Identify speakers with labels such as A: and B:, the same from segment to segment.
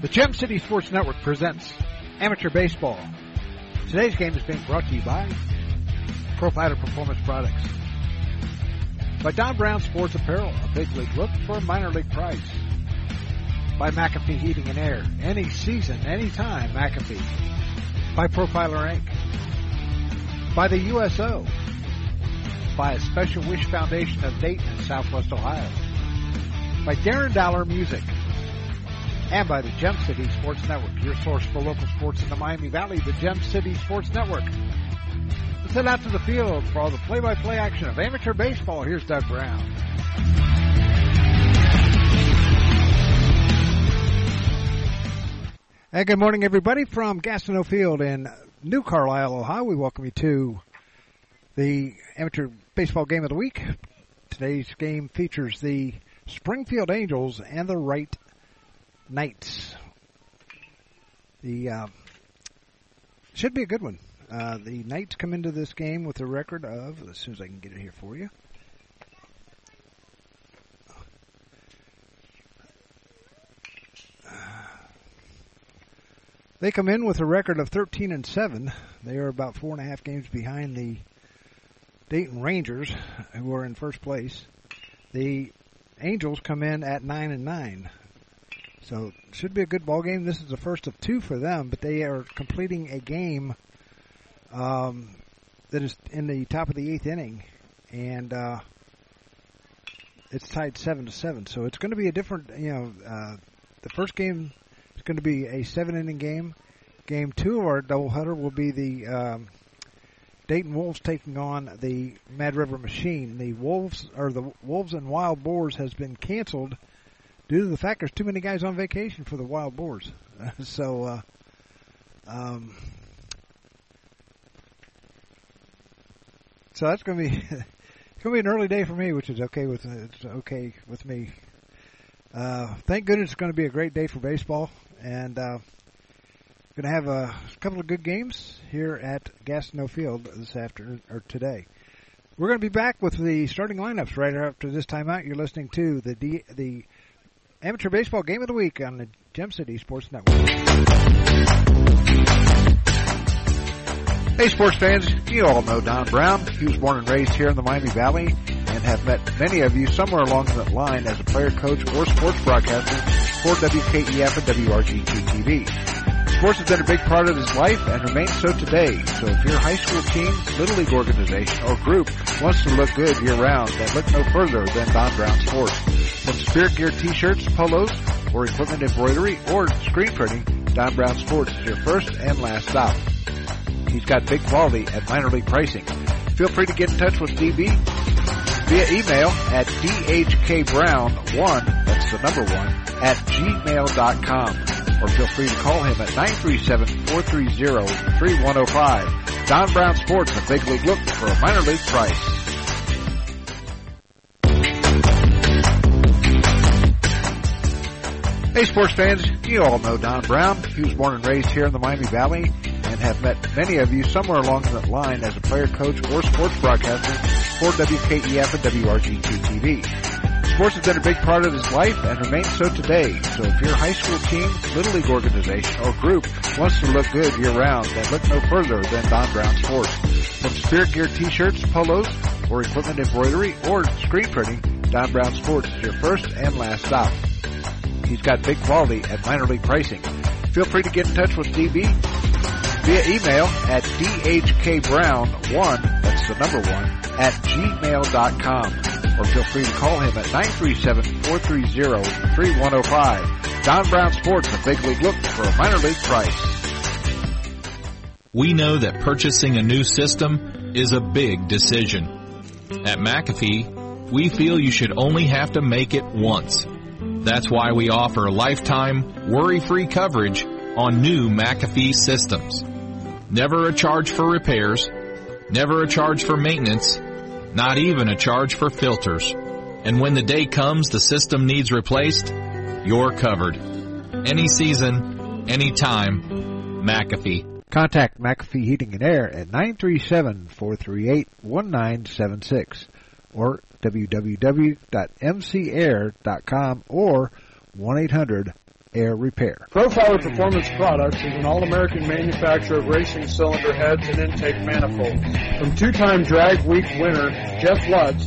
A: The Gem City Sports Network presents Amateur Baseball. Today's game is being brought to you by Profiler Performance Products. By Don Brown Sports Apparel, a big league look for a minor league price. By McAfee Heating and Air, any season, anytime, McAfee. By Profiler Inc. By the USO. By a Special Wish Foundation of Dayton Southwest Ohio. By Darren Dollar Music and by the Gem City Sports Network, your source for local sports in the Miami Valley, the Gem City Sports Network. Let's head out to the field for all the play-by-play action of amateur baseball. Here's Doug Brown. And good morning, everybody, from Gastineau Field in New Carlisle, Ohio. We welcome you to the amateur baseball game of the week. Today's game features the Springfield Angels and the Wright Knights. The uh, should be a good one. Uh, the Knights come into this game with a record of, as soon as I can get it here for you. They come in with a record of 13 and 7. They are about four and a half games behind the Dayton Rangers, who are in first place. The Angels come in at 9 and 9. So should be a good ball game. This is the first of two for them, but they are completing a game um, that is in the top of the eighth inning, and uh, it's tied seven to seven. So it's going to be a different. You know, uh, the first game is going to be a seven inning game. Game two of our doubleheader will be the um, Dayton Wolves taking on the Mad River Machine. The Wolves or the Wolves and Wild Boars has been canceled due to the fact there's too many guys on vacation for the wild boars. so, uh, um, so that's going to be it's going to be an early day for me, which is okay with it's okay with me. Uh, thank goodness it's going to be a great day for baseball, and uh, going to have a couple of good games here at Gastineau Field this afternoon or today. We're going to be back with the starting lineups right after this timeout. You're listening to the D, the Amateur Baseball Game of the Week on the Gem City Sports Network. Hey, sports fans, you all know Don Brown. He was born and raised here in the Miami Valley and have met many of you somewhere along that line as a player, coach, or sports broadcaster for WKEF and WRGT TV. Sports has been a big part of his life and remains so today. So if your high school team, little league organization, or group wants to look good year round, then look no further than Don Brown Sports. From spirit gear t-shirts, polos, or equipment embroidery, or screen printing, Don Brown Sports is your first and last stop. He's got big quality at minor league pricing. Feel free to get in touch with DB via email at dhkbrown1, that's the number one, at gmail.com. Or feel free to call him at 937-430-3105. Don Brown Sports, a big league look for a minor league price. Hey sports fans, you all know Don Brown. He was born and raised here in the Miami Valley and have met many of you somewhere along that line as a player, coach, or sports broadcaster for WKEF and WRGT TV. Sports has been a big part of his life and remains so today. So if your high school team, little league organization, or group wants to look good year round, then look no further than Don Brown Sports. From spirit gear t-shirts, polos, or equipment embroidery, or screen printing, Don Brown Sports is your first and last stop. He's got big quality at minor league pricing. Feel free to get in touch with DB via email at dhkbrown1, that's the number one, at gmail.com. Or feel free to call him at 937-430-3105. Don Brown Sports, a big league look for a minor league price.
B: We know that purchasing a new system is a big decision. At McAfee, we feel you should only have to make it once. That's why we offer lifetime, worry-free coverage on new McAfee systems. Never a charge for repairs, never a charge for maintenance, not even a charge for filters. And when the day comes the system needs replaced, you're covered. Any season, any time, McAfee.
A: Contact McAfee Heating and Air at 937-438-1976 or www.mcair.com or Air Repair.
C: Profiler Performance Products is an all-American manufacturer of racing cylinder heads and intake manifolds. From two-time Drag Week winner Jeff Lutz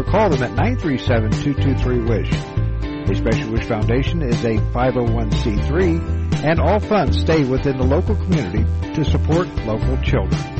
A: or call them at 937-223-WISH. A Special Wish Foundation is a 501c3 and all funds stay within the local community to support local children.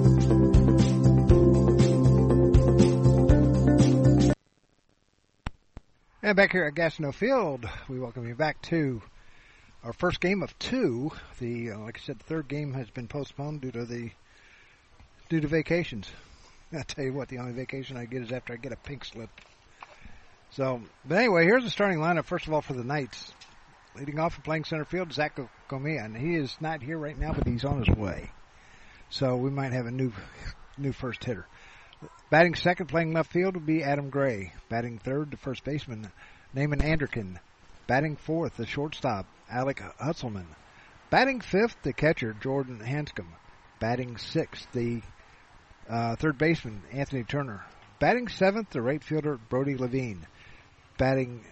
A: And back here at Gastineau Field, we welcome you back to our first game of two. The uh, like I said, the third game has been postponed due to the due to vacations. I tell you what, the only vacation I get is after I get a pink slip. So, but anyway, here's the starting lineup. First of all, for the Knights, leading off and playing center field, Zach Gomia, and he is not here right now, but he's on his way. So we might have a new new first hitter. Batting second, playing left field, would be Adam Gray. Batting third, the first baseman, Naaman Anderkin. Batting fourth, the shortstop, Alec Hutzelman. Batting fifth, the catcher, Jordan Hanscom. Batting sixth, the uh, third baseman, Anthony Turner. Batting seventh, the right fielder, Brody Levine. Batting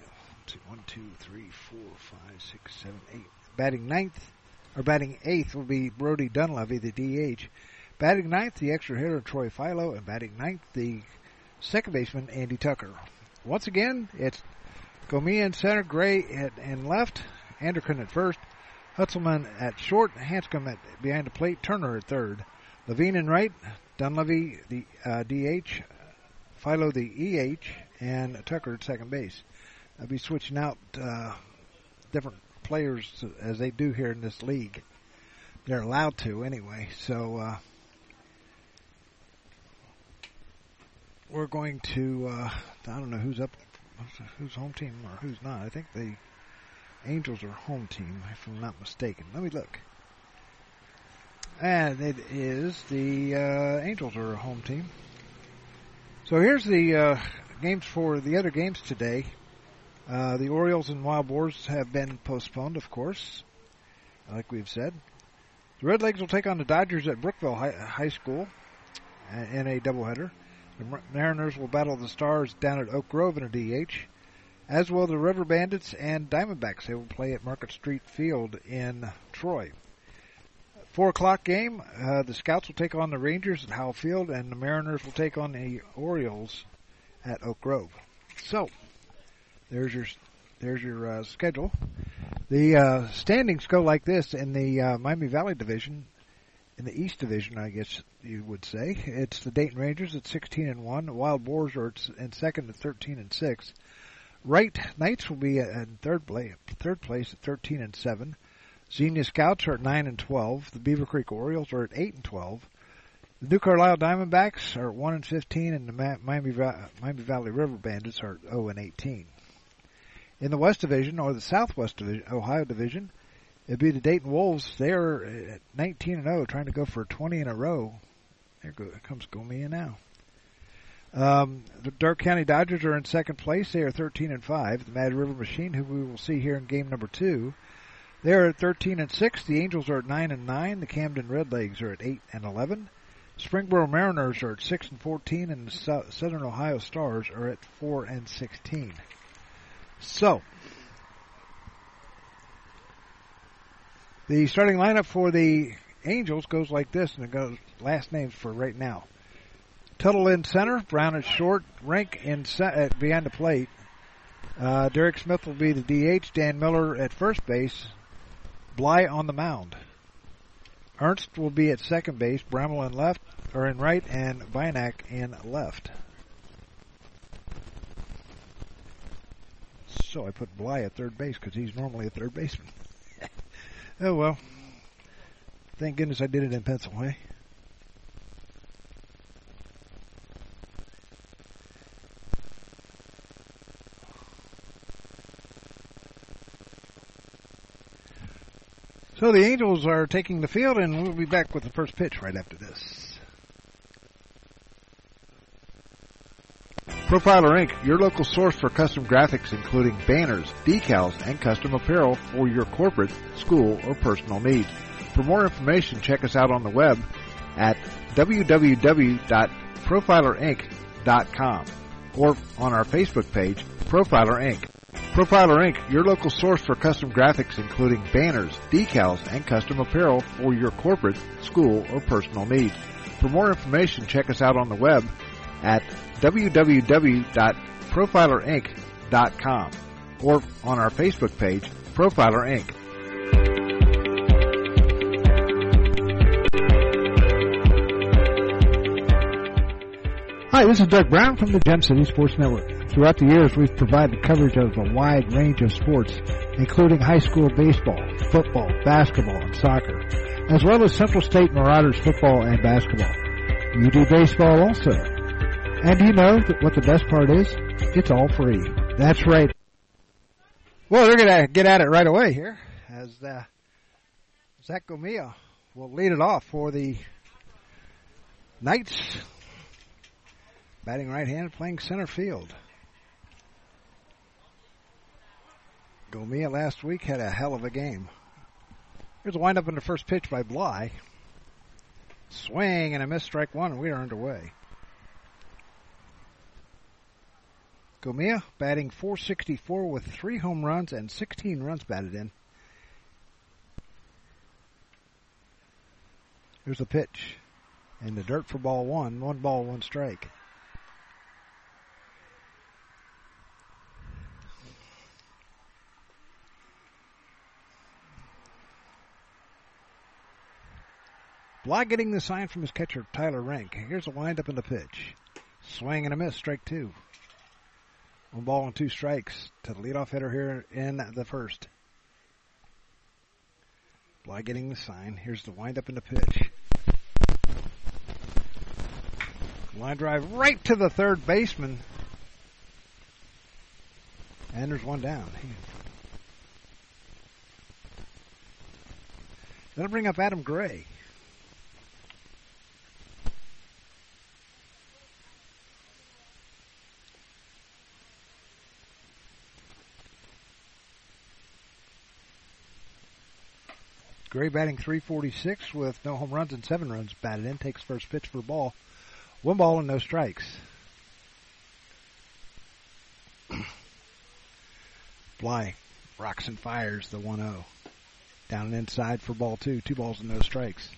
A: one, two, three, four, five, six, seven, eight. Batting ninth, or batting eighth, will be Brody Dunleavy, the DH. Batting ninth, the extra hitter Troy Philo, and batting ninth, the second baseman Andy Tucker. Once again, it's Gomia in center, Gray at in left, Anderkin at first, Hutzelman at short, Hanscom at behind the plate, Turner at third, Levine in right, Dunleavy the uh, DH, Philo the EH, and Tucker at second base. I'll be switching out uh, different players as they do here in this league. They're allowed to anyway, so. Uh, we're going to uh, I don't know who's up who's home team or who's not. I think the Angels are home team if I'm not mistaken. Let me look. And it is the uh, Angels are home team. So here's the uh, games for the other games today. Uh, the Orioles and Wild Boars have been postponed, of course, like we've said. The Redlegs will take on the Dodgers at Brookville High, High School uh, in a doubleheader. The Mariners will battle the Stars down at Oak Grove in a DH, as will the River Bandits and Diamondbacks. They will play at Market Street Field in Troy. Four o'clock game. Uh, the Scouts will take on the Rangers at Howell Field, and the Mariners will take on the Orioles at Oak Grove. So, there's your there's your uh, schedule. The uh, standings go like this in the uh, Miami Valley Division in the East Division, I guess you would say. It's the Dayton Rangers at 16 and 1. The Wild Boars are in second at 13 and 6. Wright Knights will be in third place, third place at 13 and 7. Xenia Scouts are at 9 and 12. The Beavercreek Orioles are at 8 and 12. The New Carlisle Diamondbacks are at 1 and 15, and the Miami, Miami Valley River Bandits are at 0 and 18. In the West Division, or the Southwest Division, Ohio Division, It'd be the Dayton Wolves. They're at 19 and 0, trying to go for 20 in a row. There comes Gomia now. Um, the Darke County Dodgers are in second place. They are 13 and 5. The Mad River Machine, who we will see here in game number two, they are at 13 and 6. The Angels are at 9 and 9. The Camden Redlegs are at 8 and 11. Springboro Mariners are at 6 and 14, and the Southern Ohio Stars are at 4 and 16. So, the starting lineup for the Angels goes like this, and it goes last names for right now. Tuttle in center, Brown at short, Rink in set, behind the plate. Uh, Derek Smith will be the DH, Dan Miller at first base, Bly on the mound. Ernst will be at second base, Bramwell in left, or in right, and Vinak in left. So I put Bly at third base because he's normally a third baseman. Oh well. Thank goodness I did it in pencil, eh? So the Angels are taking the field, and we'll be back with the first pitch right after this. Profiler Inc., your local source for custom graphics including banners, decals, and custom apparel for your corporate, school, or personal needs. For more information, check us out on the web at www.profilerinc.com or on our Facebook page, Profiler Inc. Profiler Inc., your local source for custom graphics including banners, decals, and custom apparel for your corporate, school, or personal needs. For more information, check us out on the web at www.profilerinc.com or on our Facebook page, Profiler Inc. Hi, this is Doug Brown from the Gem City Sports Network. Throughout the years, we've provided coverage of a wide range of sports, including high school baseball, football, basketball, and soccer, as well as Central State Marauders football and basketball. You do baseball also. And you know what the best part is? It's all free. That's right. Well, they're going to get at it right away here as uh, Zach Gomia will lead it off for the Knights. Batting right hand, playing center field. Gomia last week had a hell of a game. Here's a windup in the first pitch by Bly. Swing and a miss, strike one, and we are underway. Gomia batting 464 with three home runs and 16 runs batted in. Here's a pitch. And the dirt for ball one. One ball, one strike. Bly getting the sign from his catcher, Tyler Rank. Here's a windup in the pitch. Swing and a miss, strike two. One ball and two strikes to the leadoff hitter here in the first. Bly getting the sign. Here's the windup in the pitch. Line drive right to the third baseman. And there's one down. That'll bring up Adam Gray. Gray batting 346 with no home runs and seven runs batted in. Takes first pitch for ball. One ball and no strikes. Bly rocks and fires the 1-0. Down and inside for ball two. Two balls and no strikes.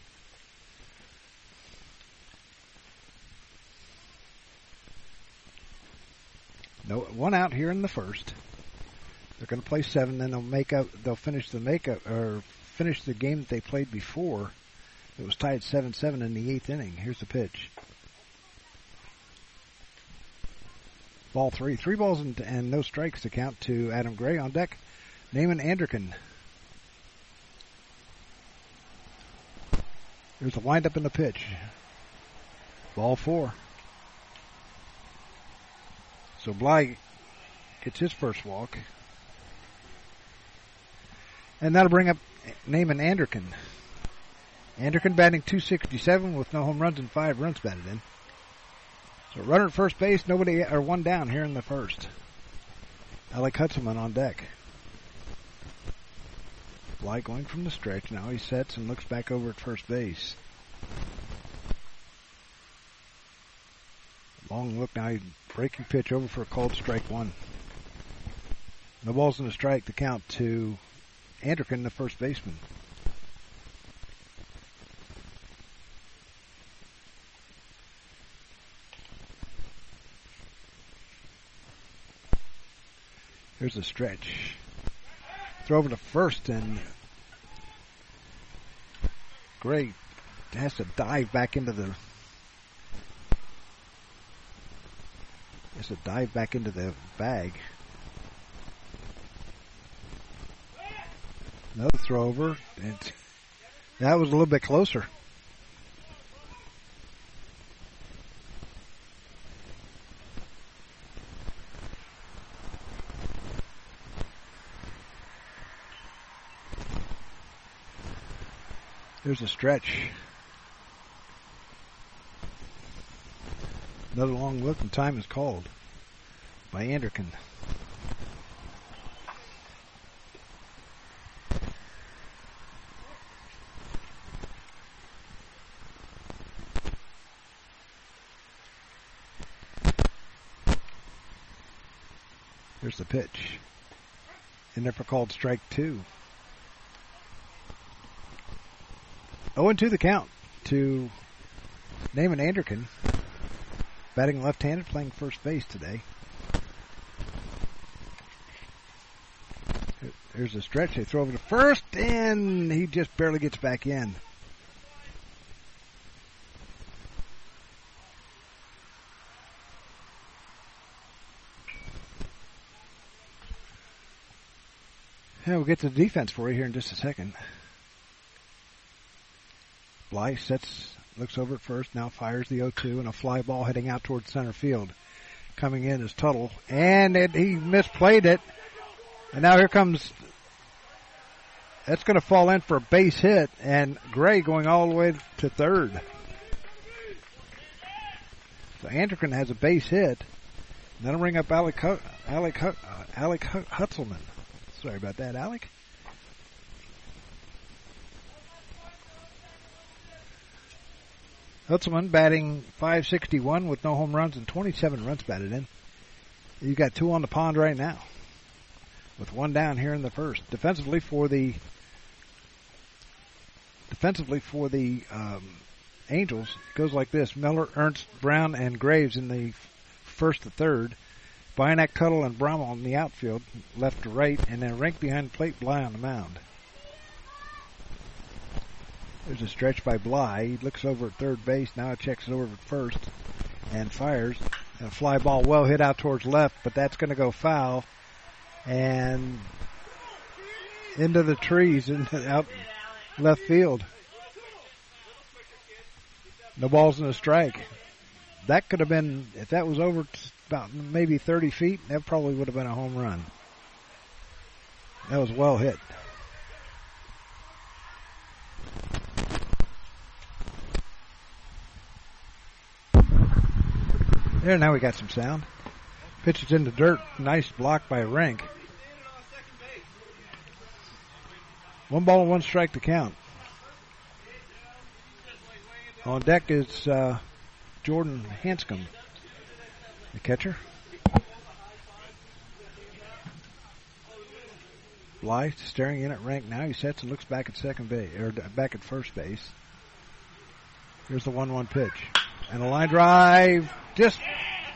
A: No, one out here in the first. They're going to play seven, then they'll make up. They'll finish the makeup or finish the game that they played before. It was tied 7-7 in the eighth inning. Here's the pitch. Ball three. Three balls and, and no strikes to count to Adam Gray on deck. Naaman Anderkin. There's a windup in the pitch. Ball four. So Bly gets his first walk. And that'll bring up Naaman Anderkin. Anderkin batting 267 with no home runs and five runs batted in. So runner at first base, nobody or one down here in the first. Alec Hutzelman on deck. Bly going from the stretch. Now he sets and looks back over at first base. Long look now. Breaking pitch over for a called strike one. No balls in the strike. The count to Anderkin, the first baseman. Here's a stretch. Throw over to first and Gray has to dive back into the has to dive back into the bag. Another throw over. That was a little bit closer. There's a stretch. Another long look and time is called by Anderkin. There's the pitch. And there for called strike two. 0 2 the count to Naaman Anderkin. Batting left handed, playing first base today. There's a stretch. They throw over to first, and he just barely gets back in. We'll get to the defense for you here in just a second. Bly sets, looks over at first, now fires the 0-2 and a fly ball heading out towards center field. Coming in is Tuttle, and it, he misplayed it. And now here comes, that's going to fall in for a base hit, and Gray going all the way to third. So Anderkin has a base hit. That'll ring up Alec, Alec, uh, Alec Hutzelman. Sorry about that, Alec. Hutzelman batting 561 with no home runs and 27 runs batted in. You've got two on the pond right now, with one down here in the first. Defensively for the defensively for the um, Angels, it goes like this: Miller, Ernst, Brown, and Graves in the first to third. Byanak, Tuttle, and Brommel in the outfield, left to right, and then Rink behind plate, Bly on the mound. There's a stretch by Bly. He looks over at third base. Now checks over at first and fires. A fly ball well hit out towards left, but that's going to go foul and into the trees and out left field. No balls in a strike. That could have been, if that was over about maybe 30 feet, that probably would have been a home run. That was well hit. There, now we got some sound. Pitches in the dirt. Nice block by Rank. One ball and one strike to count. On deck is uh, Jordan Hanscom, the catcher. Blythe staring in at Rank now. He sets and looks back at second base or back at first base. Here's the one-one pitch and a line drive just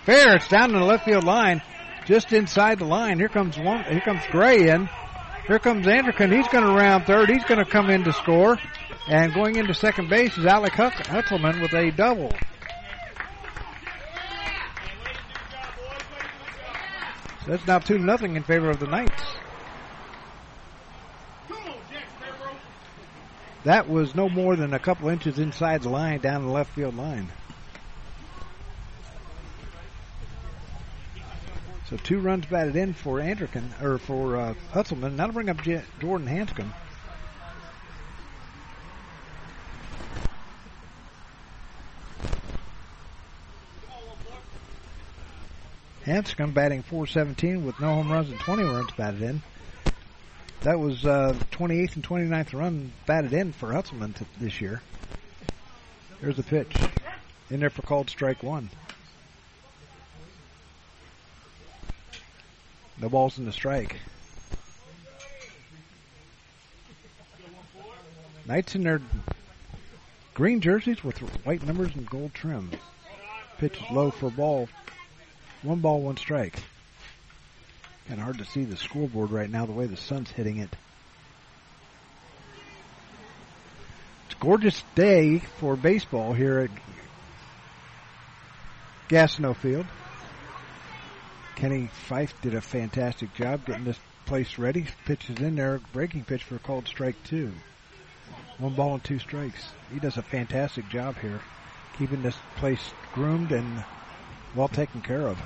A: fair. It's down in the left field line, just inside the line. Here comes one. Here comes Gray in. Here comes Anderkin. He's going to round third. He's going to come in to score. And going into second base is Alec Hutzelman with a double. That's now two nothing in favor of the Knights. That was no more than a couple inches inside the line down the left field line. So two runs batted in for Anderkin or for uh, Hutzelman. To bring up J- Jordan Hanscom. Hanscom batting 417 with no home runs and 20 runs batted in. That was uh, 28th and 29th run batted in for Hutzelman t- this year. Here's the pitch. In there for called strike one. The ball's in the strike. Knights in their green jerseys with white numbers and gold trim. Pitch is low for ball. One ball, one strike. Kind of hard to see the scoreboard right now the way the sun's hitting it. It's a gorgeous day for baseball here at Gastineau Field. Kenny Fife did a fantastic job getting this place ready. Pitches in there, breaking pitch for a called strike two. One ball and two strikes. He does a fantastic job here, keeping this place groomed and well taken care of.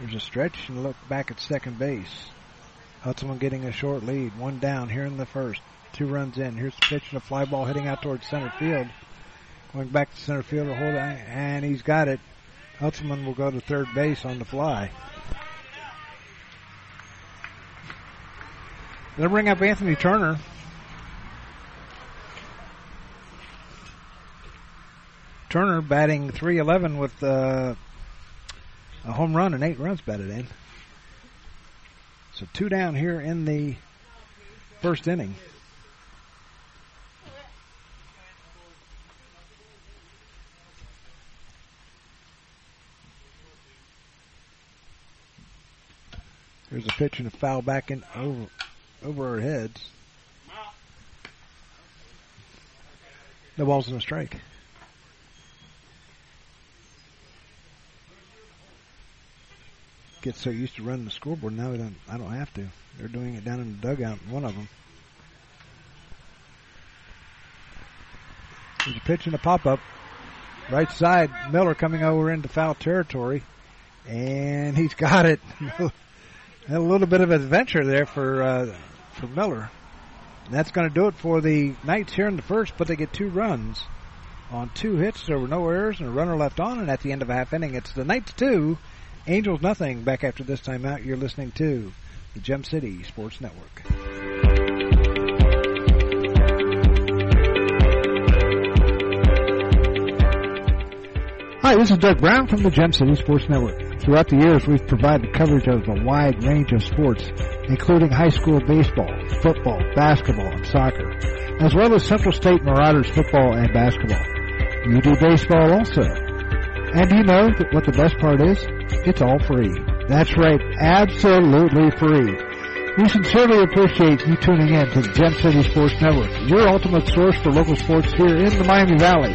A: There's a stretch and look back at second base. Hutzelman getting a short lead. One down here in the first. Two runs in. Here's the pitch and a fly ball heading out towards center field. Going back to center field to hold and he's got it. Hutzelman will go to third base on the fly. They'll bring up Anthony Turner. Turner batting 311 with uh, a home run and eight runs batted in. So two down here in the first inning. There's a pitch and a foul back in over over our heads. The ball's in a strike. Get so used to running the scoreboard now I don't, I don't have to. They're doing it down in the dugout. One of them. There's a pitch and a pop up. Right side, Miller coming over into foul territory, and he's got it. a little bit of adventure there for uh, for Miller. And that's going to do it for the Knights here in the first, but they get two runs on two hits. There were no errors and a runner left on, and at the end of a half inning, it's the Knights two, Angels nothing. Back after this time out, you're listening to the Gem City Sports Network. Hi, this is Doug Brown from the Gem City Sports Network. Throughout the years, we've provided coverage of a wide range of sports, including high school baseball, football, basketball, and soccer, as well as Central State Marauders football and basketball. You do baseball also. And you know what the best part is? It's all free. That's right, absolutely free. We sincerely appreciate you tuning in to the Gem City Sports Network, your ultimate source for local sports here in the Miami Valley.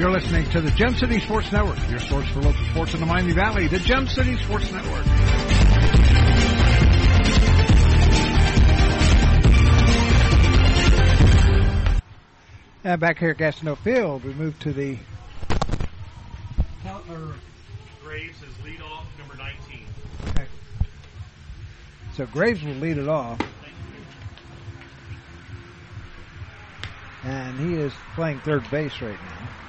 A: You're listening to the Gem City Sports Network, your source for local sports in the Miami Valley, the Gem City Sports Network. And back here at Gastineau Field, we move to the
D: Graves is lead off, number 19.
A: Okay. So Graves will lead it off. And he is playing third base right now.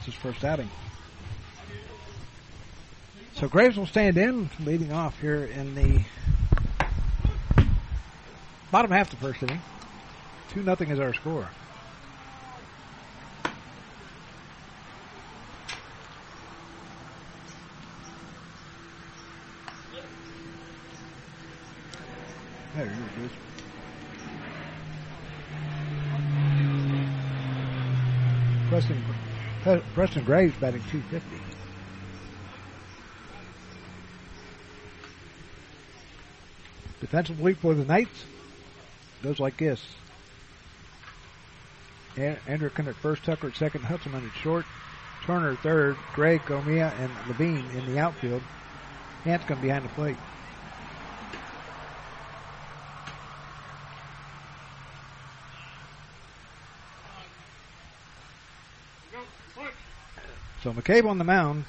A: It's his first outing. So Graves will stand in, leading off here in the bottom half of the first inning. 2 nothing is our score. There. Preston Preston Graves batting 250. Defensive Defensively for the Knights goes like this. Anderkin at first, Tucker at second, Hutzelman at short, Turner third, Gray, Gomia, and Levine in the outfield. Hanscom behind the plate. So McCabe on the mound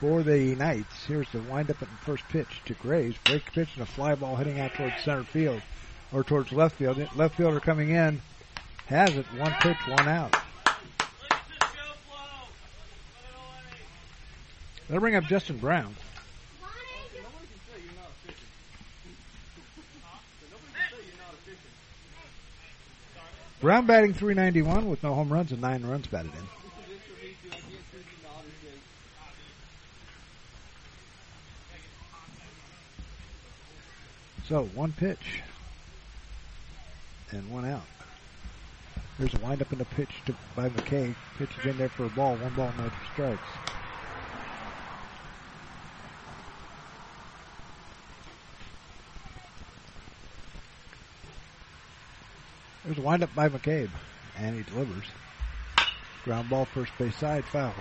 A: for the Knights. Here's the windup and first pitch to Graves. Break pitch and a fly ball heading out towards center field or towards left field. Left fielder coming in has it. One pitch, one out. They'll bring up Justin Brown. Brown batting 391 with no home runs and nine runs batted in. So one pitch and one out. There's a windup in the pitch to, by McCabe. Pitch is in there for a ball. One ball, and no strikes. There's a windup by McCabe, and he delivers. Ground ball, first base side, foul.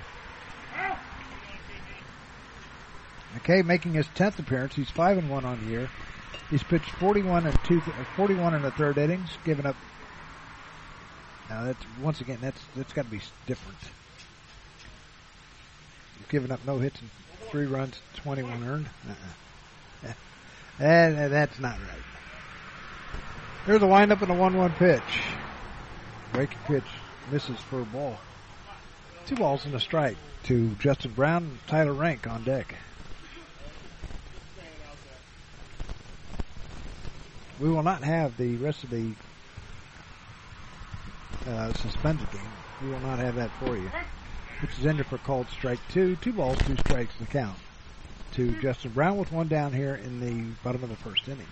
A: McCabe making his 10th appearance. He's 5 and 1 on the year. He's pitched 41 and two, 41 in the third innings, giving up. Now that's once again that's that's got to be different. Giving up no hits and three runs, 21 earned. Uh-uh. and, and that's not right. There's a windup and a 1-1 pitch. Breaking pitch misses for a ball. Two balls and a strike to Justin Brown and Tyler Rank on deck. We will not have the rest of the uh, suspended game. We will not have that for you. Which is ended for called strike two. Two balls, two strikes the count. To Justin Brown with one down here in the bottom of the first inning.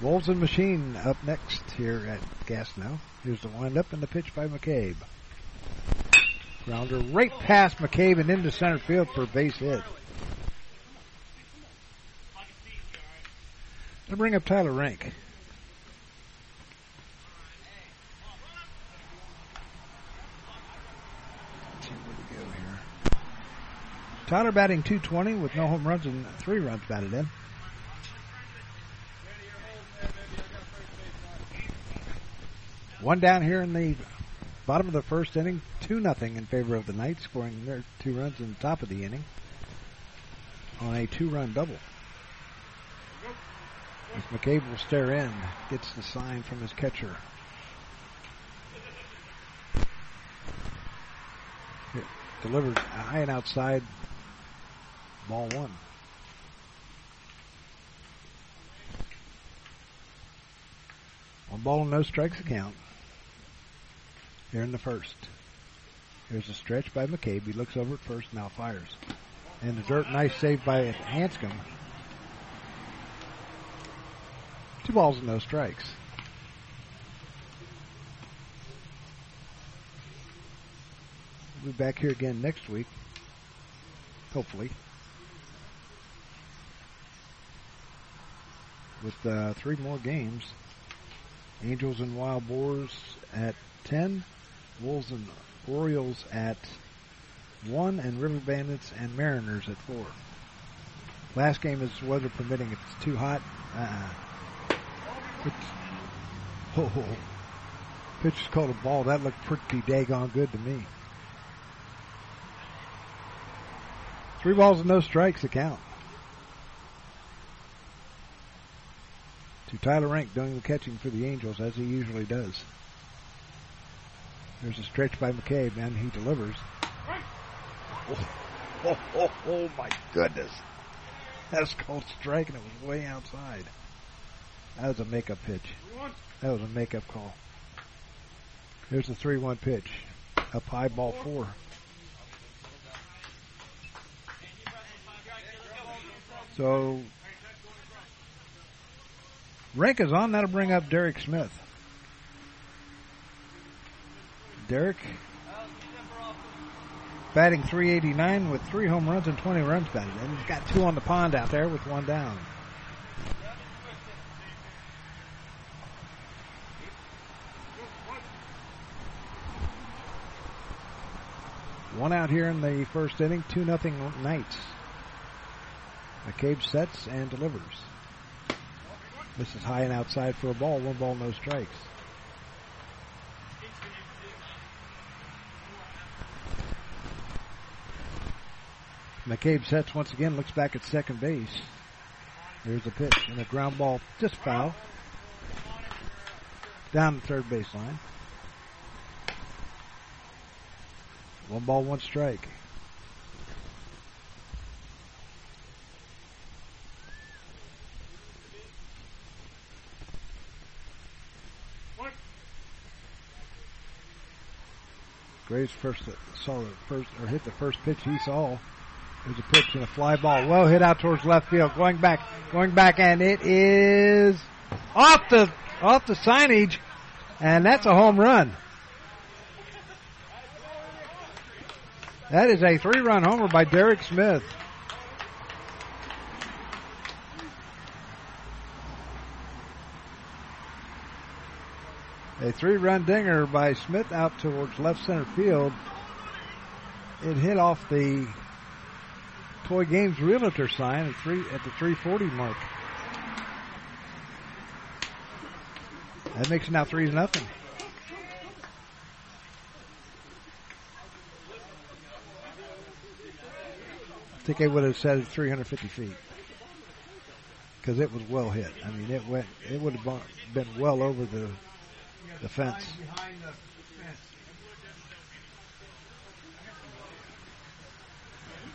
A: Wolves and Machine up next here at Gastineau. Here's the windup and the pitch by McCabe. Grounder right past McCabe and into center field for a base hit. I'll bring up Tyler Rank. Tyler batting 220 with no home runs and three runs batted in. One down here in the bottom of the first inning, two nothing in favor of the Knights, scoring their two runs in the top of the inning on a two-run double. As McCabe will stare in, gets the sign from his catcher. It delivered high and outside, ball one. One ball and no strikes account here in the first. Here's a stretch by McCabe. He looks over at first, now fires. And the dirt, nice save by Hanscom. Two balls and no strikes. We'll be back here again next week. Hopefully. With uh, three more games. Angels and Wild Boars at 10. Wolves and Orioles at one, and River Bandits and Mariners at four. Last game is weather permitting. If it's too hot, uh, oh, oh, pitch is called a ball. That looked pretty daggone good to me. Three balls and no strikes account. To Tyler Rank doing the catching for the Angels as he usually does. There's a stretch by McCabe, and he delivers. Oh, oh, oh, oh my goodness. That's called strike, and it was way outside. That was a makeup pitch. That was a makeup call. Here's the 3-1 pitch. Up high, ball four. So Rank is on. That'll bring up Derek Smith. Derek batting 389 with three home runs and 20 runs batted in. He's got two on the pond out there with one down. One out here in the first inning, two nothing Knights. McCabe sets and delivers. This is high and outside for a ball. One ball, no strikes. McCabe sets once again, looks back at second base. There's a pitch and a ground ball, just foul. Down the third baseline. One ball, one strike. Graves first saw the first or hit the first pitch he saw. There's a pitch and a fly ball. Well hit out towards left field. Going back, going back, and it is off the off the signage, and that's a home run. That is a three-run homer by Derek Smith. A three-run dinger by Smith out towards left center field. It hit off the Toy Games Realtor sign at three at the 340 mark. That makes it now three nothing. I think they would have said 350 feet because it was well hit. I mean, it went. It would have been well over the the fence.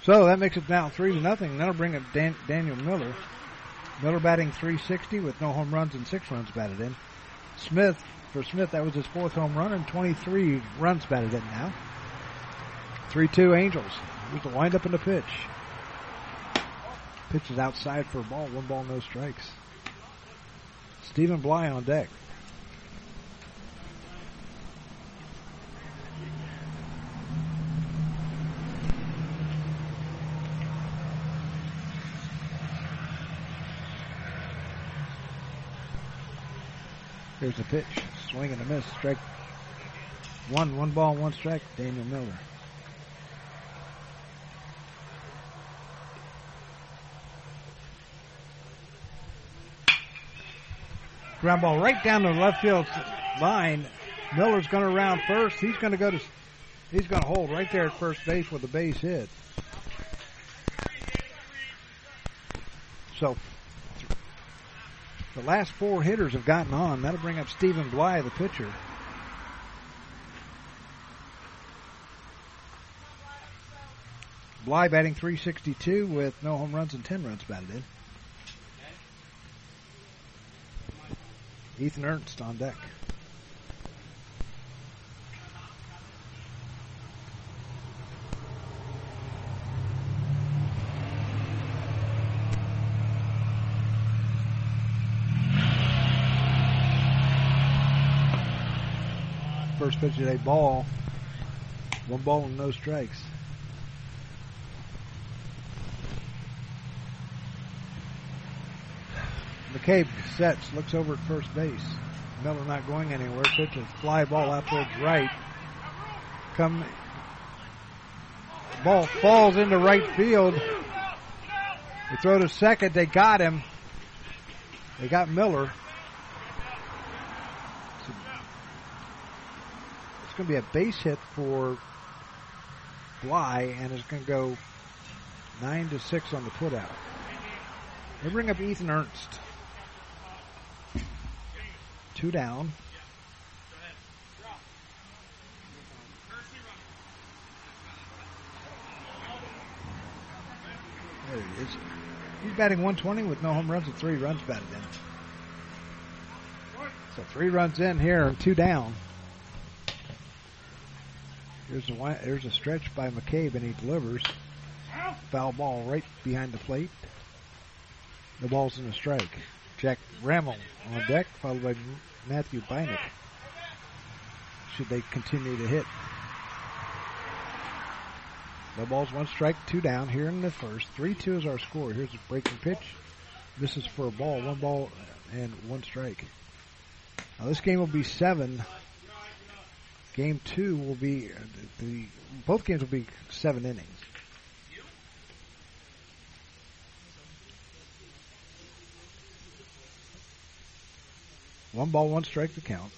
A: So that makes it now three to nothing. That'll bring up Dan- Daniel Miller. Miller batting 360 with no home runs and six runs batted in. Smith for Smith that was his fourth home run and 23 runs batted in now. 3-2 Angels. Here's the windup and the pitch. Pitch is outside for a ball. One ball, no strikes. Stephen Bly on deck. Here's the pitch. Swing and a miss. Strike one. One ball, one strike. Daniel Miller. Ground ball right down the left field line. Miller's going to round first. He's going to go to. He's going to hold right there at first base with a base hit. So the last four hitters have gotten on. That'll bring up Stephen Bly, the pitcher. Bly batting 362 with no home runs and 10 runs batted in. Ethan Ernst on deck. Pitch of a ball. One ball and no strikes. McCabe sets, looks over at first base. Miller not going anywhere. Pitch a fly ball out towards right. Come. Ball falls into right field. They throw to second. They got him. They got Miller. It's going to be a base hit for Bly, and it's going to go nine to six on the putout. They bring up Ethan Ernst. Two down. There he is. He's batting 120 with no home runs and three runs batted in. So three runs in here and two down. Here's a there's a stretch by McCabe and he delivers. Foul ball right behind the plate. The ball's in a strike. Jack Rammel on deck, followed by Matthew Beineck. Should they continue to hit? No balls, one strike, two down here in the first. 3-2 is our score. Here's a breaking pitch. This is for a ball, one ball and one strike. Now this game will be seven. Game two will be uh, the both games will be seven innings. One ball, one strike to count.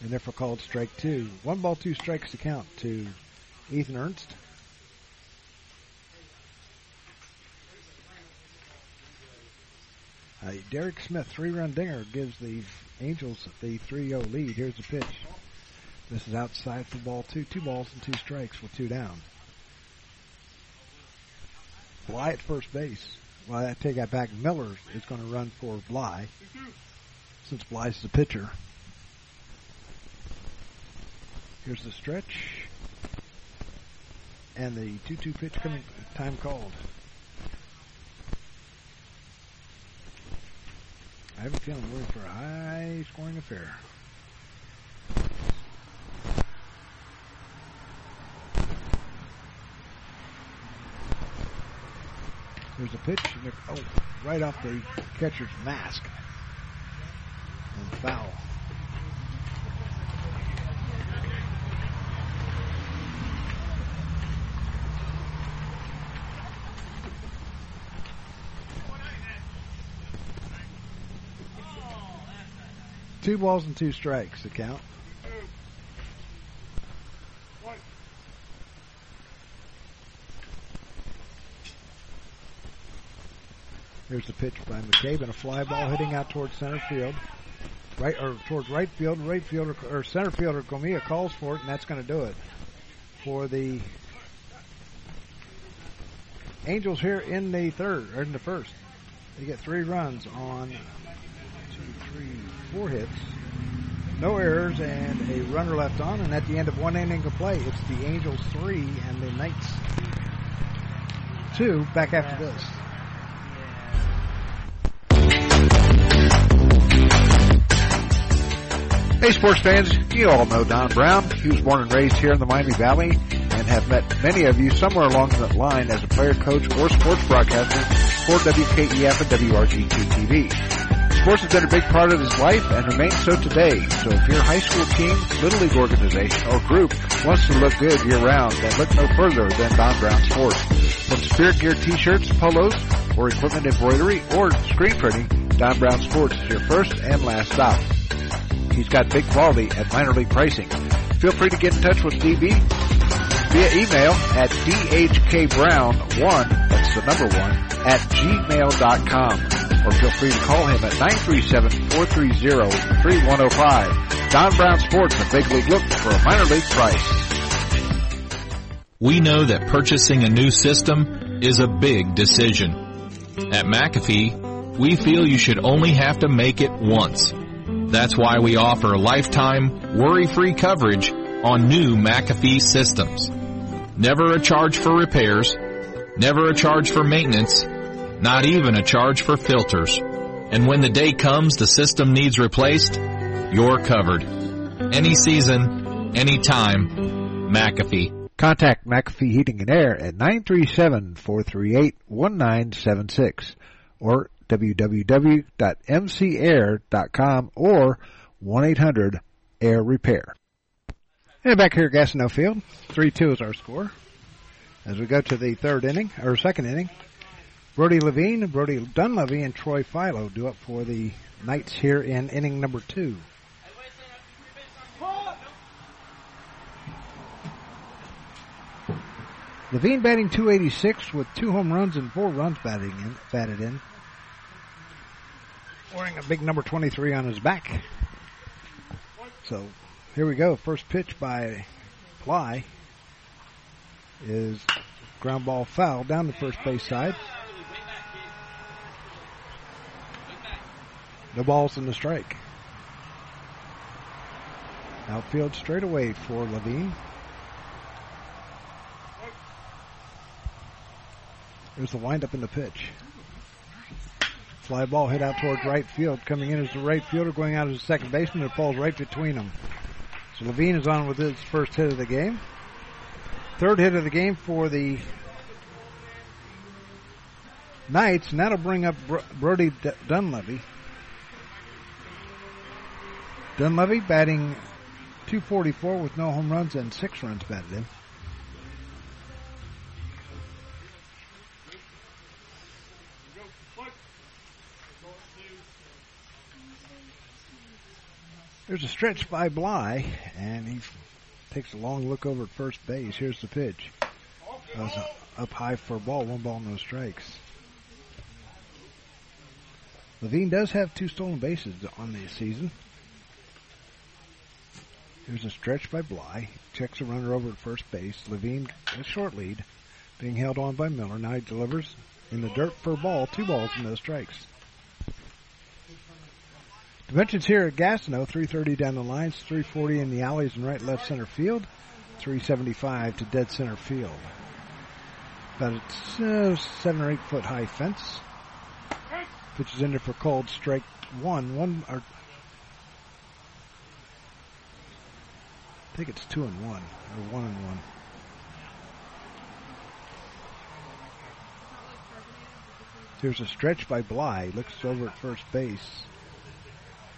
A: And therefore called strike two. One ball, two strikes to count to Ethan Ernst. Uh, Derek Smith, three-run dinger, gives the Angels the 3-0 lead. Here's the pitch. This is outside for ball two. Two balls and two strikes with two down. Bly at first base. Well, I take that back. Miller is going to run for Bly since Bly's the pitcher. Here's the stretch. And the 2-2 pitch coming, time called. I have a feeling we're for a high scoring affair. There's a pitch, and oh, right off the catcher's mask. And foul. Two balls and two strikes to count. Here's the pitch by McCabe and a fly ball hitting out towards center field. Right or towards right field. Right fielder or center fielder Gomia calls for it, and that's going to do it for the Angels here in the third or in the first. They get three runs on four hits, no errors, and a runner left on. And at the end of one inning of play, it's the Angels three and the Knights two. Back after this.
E: Hey, sports fans, you all know Don Brown. He was born and raised here in the Miami Valley and have met many of you somewhere along that line as a player, coach, or sports broadcaster for WKEF and WRGT TV. Sports has been a big part of his life and remains so today. So if your high school team, little league organization, or group wants to look good year round, then look no further than Don Brown Sports. From spirit gear t-shirts, polos, or equipment embroidery, or screen printing, Don Brown Sports is your first and last stop. He's got big quality at minor league pricing. Feel free to get in touch with DB via email at dhkbrown1, that's the number one, at gmail.com. Or feel free to call him at 937-430-3105. Don Brown Sports, a big league look for a minor league price.
B: We know that purchasing a new system is a big decision. At McAfee, we feel you should only have to make it once. That's why we offer lifetime, worry-free coverage on new McAfee systems. Never a charge for repairs, never a charge for maintenance, not even a charge for filters. And when the day comes the system needs replaced, you're covered. Any season, any time, McAfee.
A: Contact McAfee Heating and Air at 937-438-1976 or www.mcair.com or 1-800-AIR REPAIR. And back here at Gastineau Field, 3-2 is our score. As we go to the third inning, or second inning, Brody Levine, Brody Dunleavy, and Troy Philo do up for the Knights here in inning number two. Levine batting 286 with two home runs and four runs batting in, batted in. Wearing a big number 23 on his back. So here we go. First pitch by Bly is ground ball foul down the first base side. No balls in the strike. Outfield straight away for Levine. There's the windup in the pitch. Fly ball hit out towards right field. Coming in as the right fielder, going out as the second baseman. It falls right between them. So Levine is on with his first hit of the game. Third hit of the game for the Knights, and that'll bring up Brody Dunleavy. Dunleavy batting 244 with no home runs and six runs batted in. There's a stretch by Bly, and he takes a long look over at first base. Here's the pitch. up high for a ball, one ball, no strikes. Levine does have two stolen bases on the season. Here's a stretch by Bly. Checks a runner over at first base. Levine, a short lead, being held on by Miller. Now he delivers in the dirt for a ball. Two balls and no strikes. Dimensions here at Gastineau, 330 down the lines, 340 in the alleys and right left center field, 375 to dead center field. About a uh, seven or eight foot high fence. Pitches in there for cold strike one. One or I think it's two and one or one and one. There's a stretch by Bly. Looks over at first base.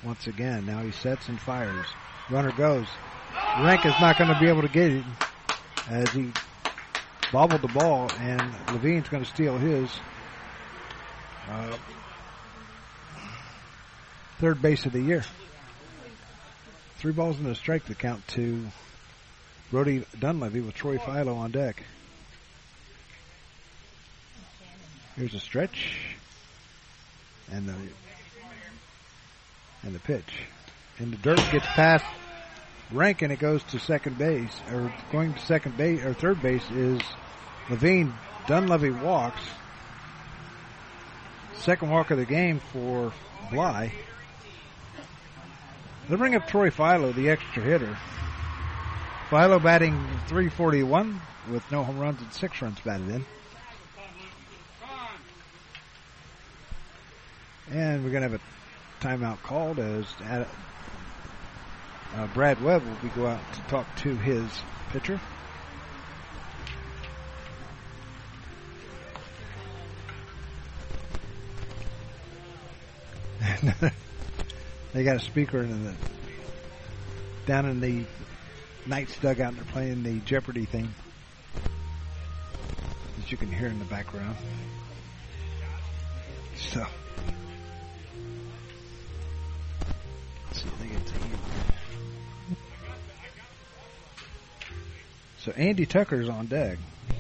A: Once again, now he sets and fires. Runner goes. Rank is not going to be able to get it as he bobbled the ball, and Levine's going to steal his. Uh, third base of the year. Three balls and a strike to count to Brody Dunleavy with Troy Philo on deck. Here's a stretch. And the and the pitch. And the dirt gets past Rankin. It goes to second base, or going to second base or third base is Levine. Dunleavy walks. Second walk of the game for Bly. They bring up Troy Philo, the extra hitter. Philo batting 341 with no home runs and six runs batted in. And we're going to have a timeout called as uh, Brad Webb will be go out to talk to his pitcher. They got a speaker in the down in the Knights dugout. And they're playing the Jeopardy thing that you can hear in the background. So. So Andy Tucker's on deck.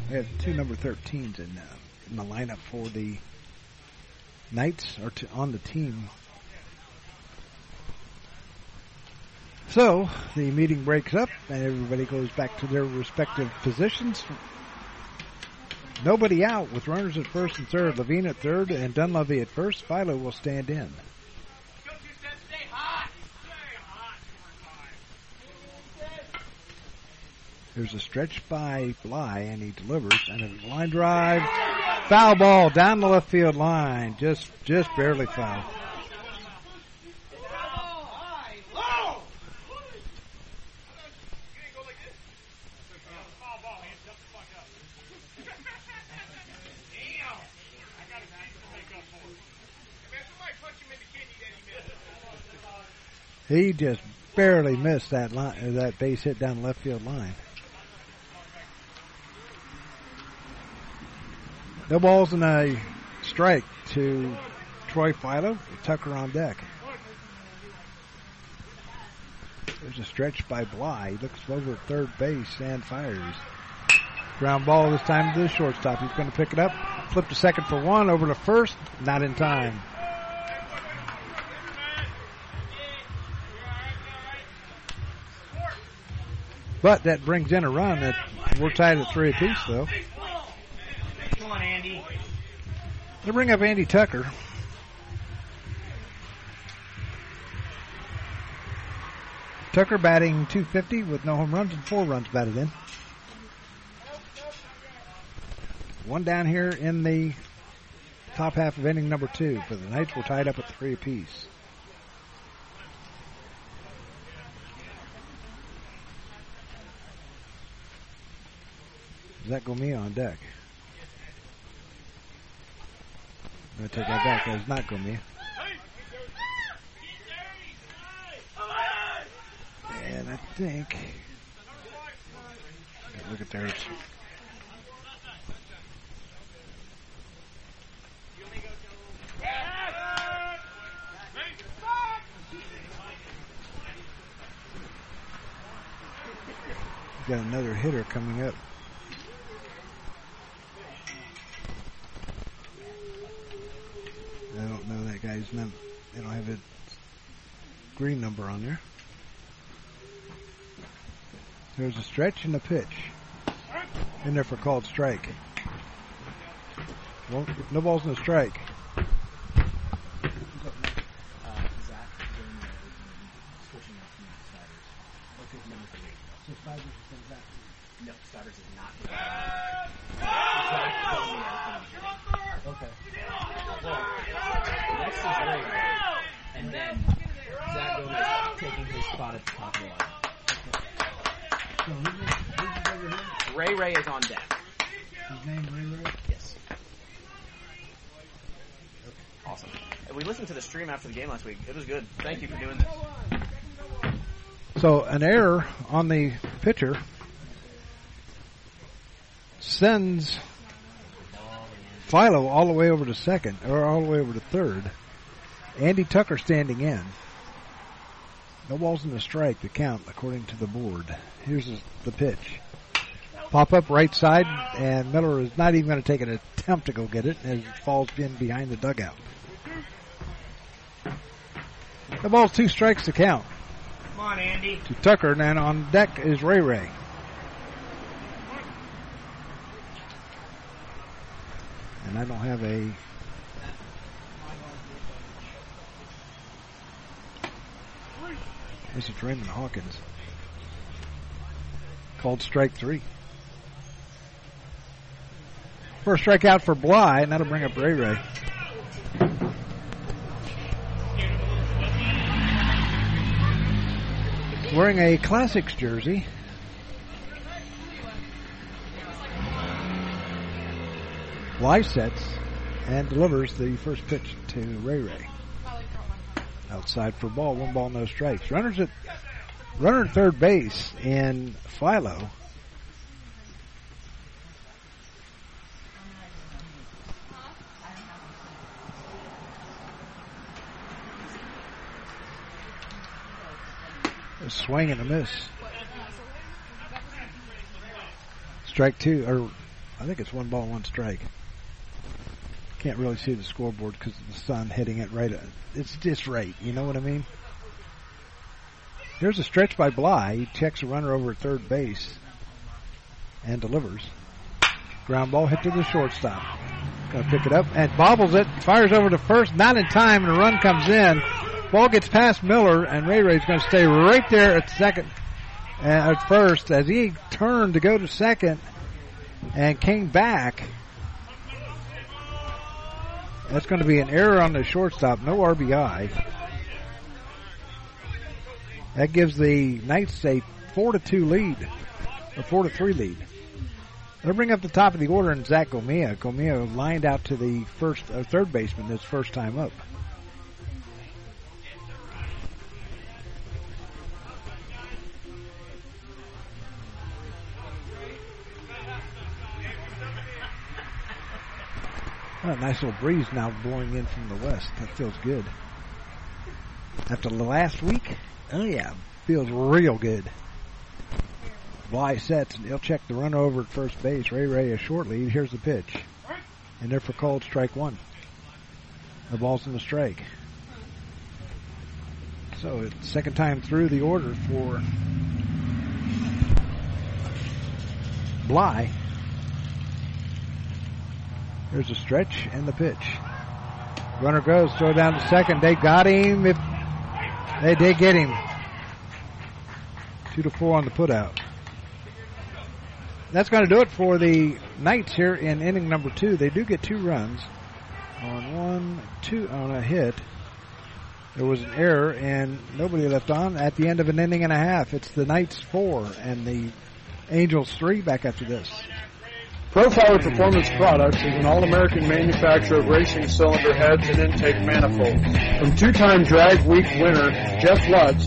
A: We have two number 13s in, uh, in the lineup for the Knights, or to, on the team So the meeting breaks up and everybody goes back to their respective positions. Nobody out with runners at first and third. Levine at third and Dunleavy at first. Philo will stand in. There's a stretch by Bly, and he delivers, and a line drive, foul ball down the left field line, just just barely foul. He just barely missed that line, uh, that base hit down the left field line. No balls and a strike to Troy Philo. Tucker on deck. There's a stretch by Bly. He looks over at third base and fires. Ground ball this time to the shortstop. He's going to pick it up. Flip to second for one. Over to first. Not in time. But that brings in a run that we're tied at three apiece though. Come on, Andy. They bring up Andy Tucker. Tucker batting 250 with no home runs and four runs batted in. One down here in the top half of inning number two. For the Knights, we're tied up at three apiece. Zach Gomia on deck. I'm going to take that back. That is not Gomia. And I think. Look at theirs. Got another hitter coming up. I don't know that guy's name. They don't have a green number on there. There's a stretch and a pitch. In there for called strike. Well, no balls in the strike.
F: No, Stivers is not. Ray and then Zach Gomez taking his spot at the top of the line. Ray Ray is on deck.
A: His name Ray Ray?
F: Yes. Awesome. We listened to the stream after the game last week. It was good. Thank you for doing this.
A: So an error on the pitcher sends Philo all the way over to second, or all the way over to third. Andy Tucker standing in. No balls in the strike to count according to the board. Here's the pitch. Pop up right side, and Miller is not even going to take an attempt to go get it as it falls in behind the dugout. The ball's two strikes to count
D: Come on, Andy.
A: to Tucker, and then on deck is Ray Ray. And I don't have a. This is Raymond Hawkins. Called strike three. First strikeout for Bly, and that'll bring up Ray Ray. Wearing a Classics jersey. Bly sets and delivers the first pitch to Ray Ray. Outside for ball, one ball, no strikes. Runners at runner at third base in Philo. A swing and a miss. Strike two, or I think it's one ball, one strike. Can't really see the scoreboard because of the sun hitting it right. It's just right. You know what I mean? Here's a stretch by Bly. He checks a runner over at third base and delivers. Ground ball hit to the shortstop. Gonna pick it up and bobbles it. Fires over to first, not in time, and a run comes in. Ball gets past Miller, and Ray Ray's to stay right there at second, uh, at first, as he turned to go to second and came back. That's going to be an error on the shortstop. No RBI. That gives the Knights a four to two lead, or four to three lead. They'll bring up the top of the order and Zach Gomia. Gomia lined out to the first, uh, third baseman his first time up. Oh, a nice little breeze now blowing in from the west. That feels good. After the last week, oh yeah, feels real good. Bly sets and he'll check the run over at first base. Ray Ray is short lead. Here's the pitch. And they're for called strike one. The ball's in the strike. So it's second time through the order for Bly. Here's a stretch and the pitch. Runner goes, throw down to second. They got him. If they did get him. Two to four on the putout. That's going to do it for the Knights here in inning number two. They do get two runs. on one, two, on a hit. There was an error and nobody left on at the end of an inning and a half. It's the Knights four and the Angels three back after this.
C: Profiler Performance Products is an all-American manufacturer of racing cylinder heads and intake manifolds. From two-time drag week winner Jeff Lutz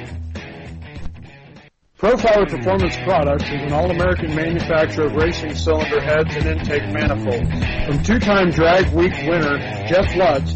C: Profiler Performance Products is an all-American manufacturer of racing cylinder heads and intake manifolds. From two-time drag week winner Jeff Lutz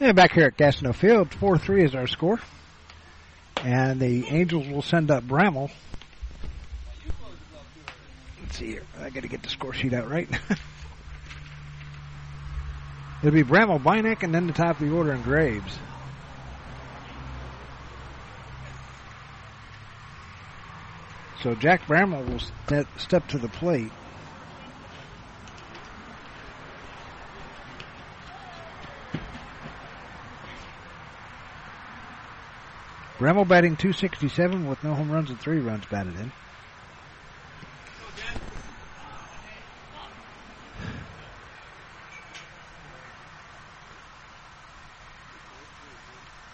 A: And back here at Gastineau Field, 4-3 is our score. And the Angels will send up Bramall. Let's see here. I got to get the score sheet out right. It'll be Bramall, Beineck, and then the top of the order in Graves. So Jack Bramall will step to the plate. Bramall batting 267 with no home runs and three runs batted in.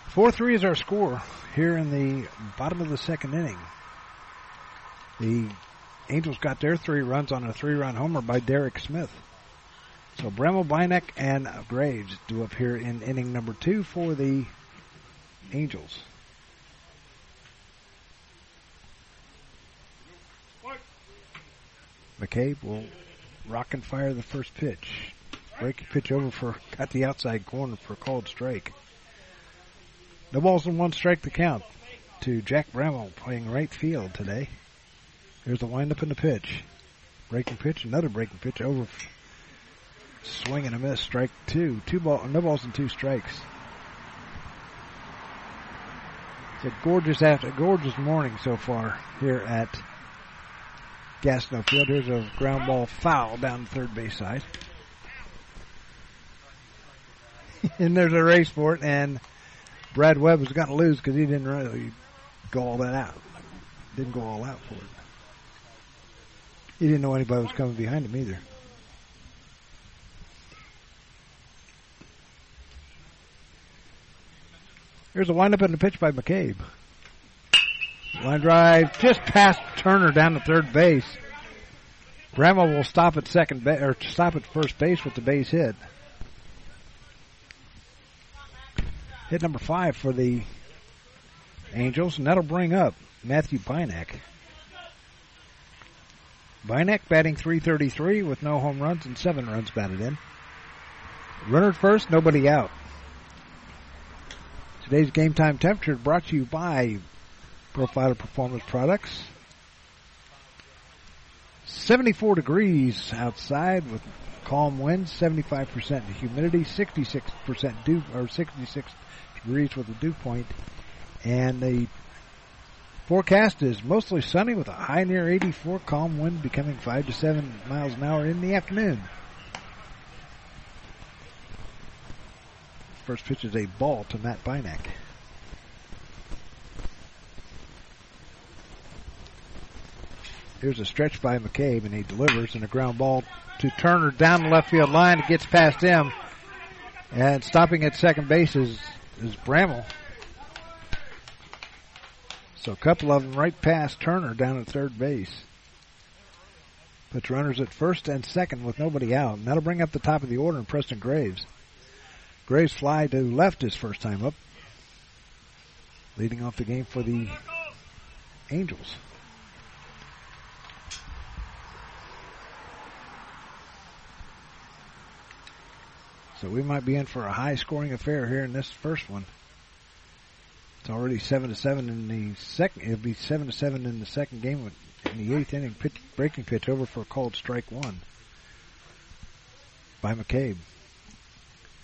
A: Four three is our score here in the bottom of the second inning. The Angels got their three runs on a three run homer by Derek Smith. So Bramall, Beineck, and Graves do up here in inning number two for the Angels. McCabe will rock and fire the first pitch. Breaking pitch over for, got the outside corner for a called strike. No balls and one strike to count to Jack Bramall playing right field today. Here's the windup and the pitch. Breaking pitch, another breaking pitch over. Swing and a miss, strike two. Two ball, no balls and two strikes. It's a gorgeous after, gorgeous morning so far here at Gastineau Field. Here's a ground ball foul down the third base side. and there's a race for it, and Brad Webb was going to lose because he didn't really go all that out. Didn't go all out for it. He didn't know anybody was coming behind him either. Here's a windup and a pitch by McCabe. Line drive just past Turner down to third base. Bramall will stop at second base or stop at first base with the base hit. Hit number five for the Angels, and that'll bring up Matthew Beineck. Beineck batting 333 with no home runs and seven runs batted in. Runner first, nobody out. Today's game time temperature brought to you by Profiler Performance Products. 74 degrees outside with calm winds, 75% humidity, 66% dew, or 66 degrees with a dew point, and the forecast is mostly sunny with a high near 84, calm wind becoming 5 to 7 miles an hour in the afternoon. First pitch is a ball to Matt Beineck. Here's a stretch by McCabe, and he delivers in a ground ball to Turner down the left field line. It gets past him, and stopping at second base is, is Bramall. So a couple of them right past Turner down at third base. Puts runners at first and second with nobody out, and that'll bring up the top of the order in Preston Graves. Graves fly to left his first time up. leading off the game for the Angels. So we might be in for a high scoring affair here in this first one. It's already seven to seven in the second. It'll be seven to seven in the second game in the eighth inning. Pitch, breaking pitch over for a called strike one by McCabe.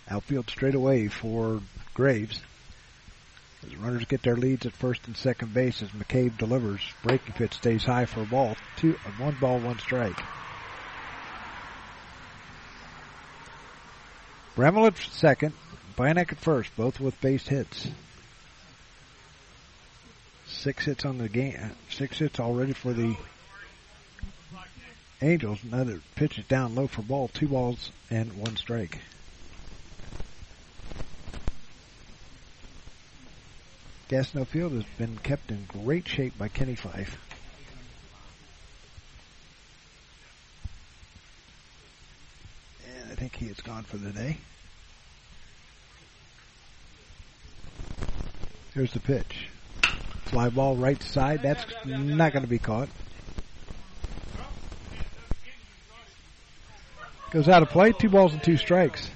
A: Outfield straight away for Graves. As runners get their leads at first and second base as McCabe delivers. Breaking pitch stays high for a ball. Two, one ball, one strike. Bramall at second, Beineck at first, both with base hits. Six hits on the game, six hits already for the Angels. Another pitch is down low for ball, two balls and one strike. Gastineau Field has been kept in great shape by Kenny Fife. And I think he is gone for the day. Here's the pitch. Fly ball right side. That's not going to be caught. Goes out of play. Two balls and two strikes.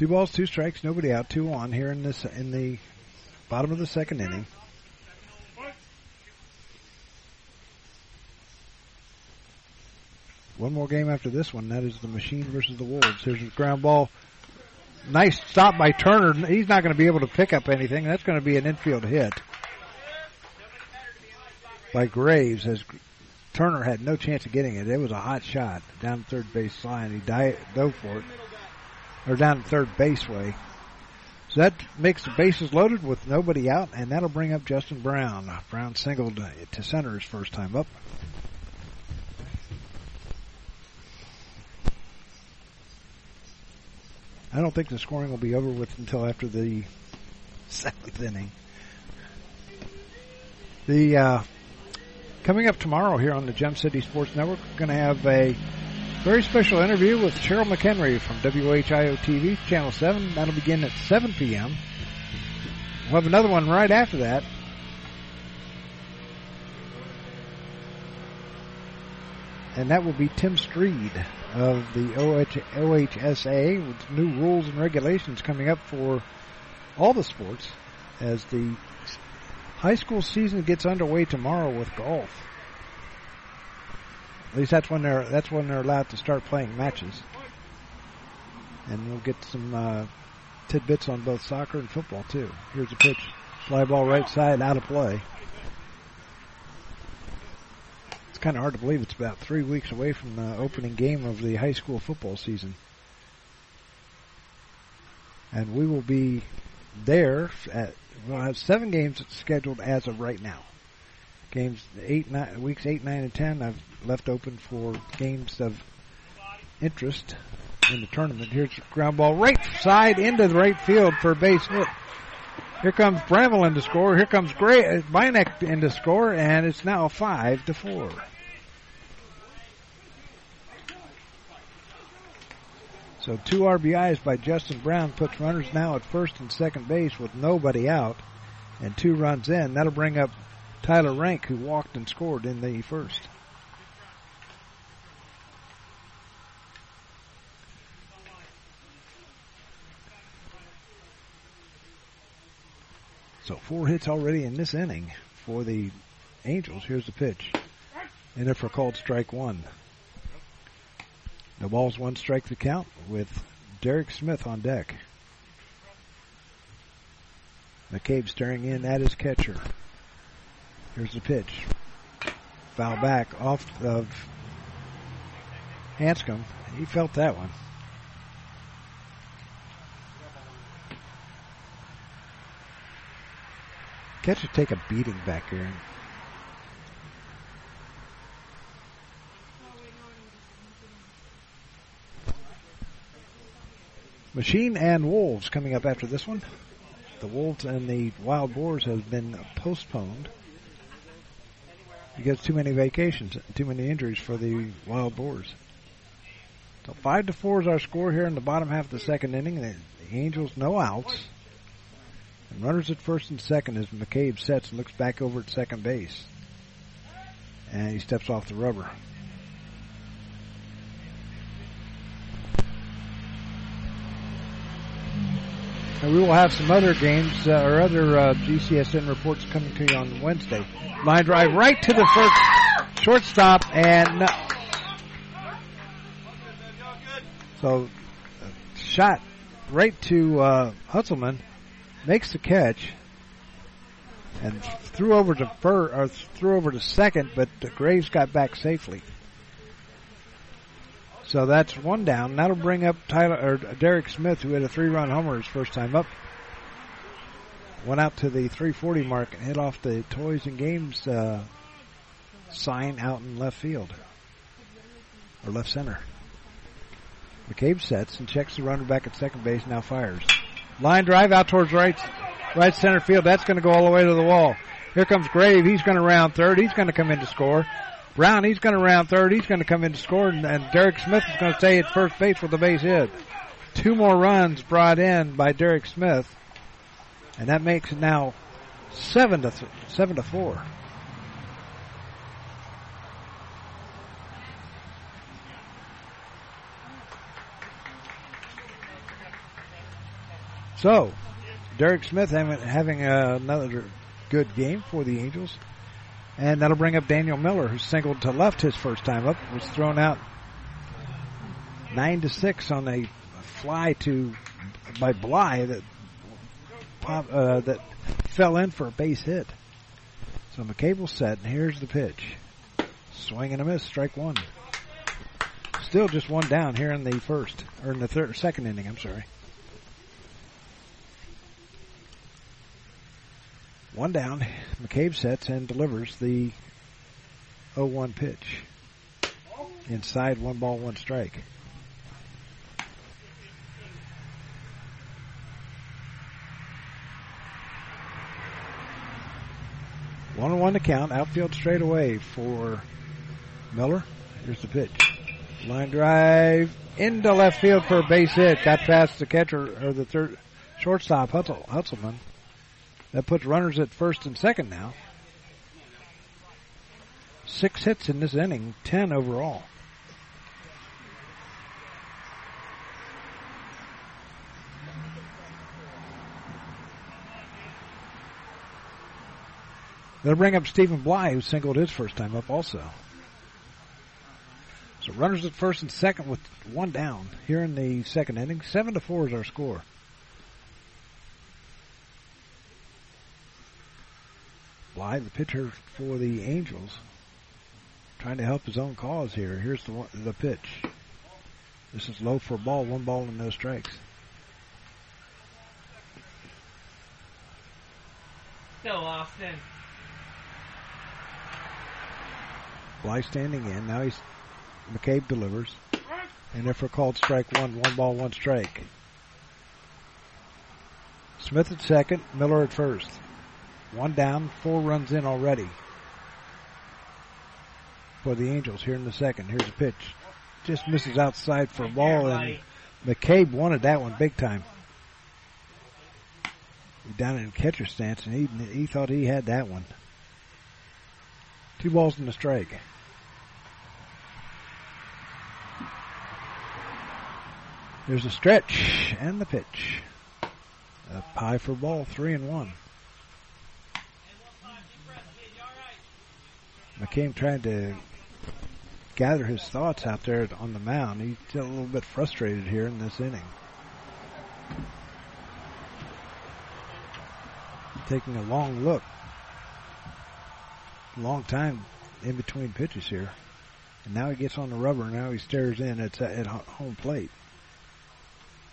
A: Two balls, two strikes, nobody out, two on here in this in the bottom of the second inning. One more game after this one. That is the Machine versus the Wolves. Here's a ground ball. Nice stop by Turner. He's not going to be able to pick up anything. That's going to be an infield hit by Graves as Turner had no chance of getting it. It was a hot shot down third base line. He died, dove for it. Or down third base way. So that makes the bases loaded with nobody out, and that'll bring up Justin Brown. Brown singled to center his first time up. I don't think the scoring will be over with until after the seventh inning. The uh, coming up tomorrow here on the Gem City Sports Network, we're going to have a very special interview with Cheryl McHenry from WHIO TV, Channel 7. That'll begin at 7 p.m. We'll have another one right after that. And that will be Tim Streed of the OH, OHSA with new rules and regulations coming up for all the sports as the high school season gets underway tomorrow with golf. At least that's when they're that's when they're allowed to start playing matches. And we'll get some uh, tidbits on both soccer and football too. Here's a pitch, fly ball right side, out of play. It's kind of hard to believe it's about three weeks away from the opening game of the high school football season. And we will be there at we'll have seven games scheduled as of right now. Games eight, nine, weeks eight, nine, and ten. I've left open for games of interest in the tournament. Here's a ground ball right side into the right field for base hit. Here comes Bramall in to score. Here comes Gray, uh, Beineck in to score, and it's now five to four. So two RBIs by Justin Brown puts runners now at first and second base with nobody out, and two runs in. That'll bring up Tyler Rank, who walked and scored in the first. So four hits already in this inning for the Angels. Here's the pitch. In there for called strike one. The ball's one strike to count with Derek Smith on deck. McCabe staring in at his catcher. Here's the pitch. Foul back off of Hanscom. He felt that one. Catcher take a beating back here. Machine and Wolves coming up after this one. The Wolves and the Wild Boars have been postponed. because too many vacations, too many injuries for the Wild Boars. So five to four is our score here in the bottom half of the second inning. The Angels no outs. And runners at first and second as McCabe sets and looks back over at second base. And he steps off the rubber. And we will have some other games uh, or other uh, GCSN reports coming to you on Wednesday. Line drive right to the first shortstop and so uh, shot right to uh, Hutzelman makes the catch and threw over to fir- or threw over to second, but Graves got back safely. So that's one down. That'll bring up Tyler or Derek Smith, who had a three-run homer his first time up. Went out to the 340 mark and hit off the Toys and Games uh, sign out in left field or left center. McCabe sets and checks the runner back at second base. Now fires. Line drive out towards right, right center field. That's going to go all the way to the wall. Here comes Grave. He's going to round third. He's going to come in to score. Brown, he's going to round third. He's going to come in to score, and, and Derek Smith is going to stay at first base with the base hit. Two more runs brought in by Derek Smith, and that makes it now seven to th- seven to four. So, Derek Smith having, having another good game for the Angels. And that'll bring up Daniel Miller, who singled to left his first time up, was thrown out nine to six on a fly to by Bly that pop, uh, that fell in for a base hit. So McCabe set, and here's the pitch. Swing and a miss, strike one. Still just one down here in the first, or in the third, second inning, I'm sorry. One down. McCabe sets and delivers the 0-1 pitch. Inside, one ball, one strike. One on one to count. Outfield straight away for Miller. Here's the pitch. Line drive into left field for a base hit. Got past the catcher or the third shortstop Hutzel, Hutzelman. That puts runners at first and second now. Six hits in this inning, ten overall. They'll bring up Stephen Bly, who singled his first time up also. So runners at first and second with one down here in the second inning. Seven to four is our score. Bly, the pitcher for the Angels, trying to help his own cause here. Here's the one, the pitch. This is low for a ball, one ball and no strikes.
F: Go, Austin.
A: Bly standing in. Now he's McCabe delivers. And if we're called strike one, one ball, one strike. Smith at second, Miller at first. One down, four runs in already for the Angels here in the second. Here's a pitch. Just misses outside for a ball, and McCabe wanted that one big time. Down in catcher stance, and he he thought he had that one. Two balls and a strike. There's a stretch and the pitch. A pie for ball, three and one. McCabe trying to gather his thoughts out there on the mound. He's a little bit frustrated here in this inning. Taking a long look. Long time in between pitches here. And now he gets on the rubber. Now he stares in. It's at home plate.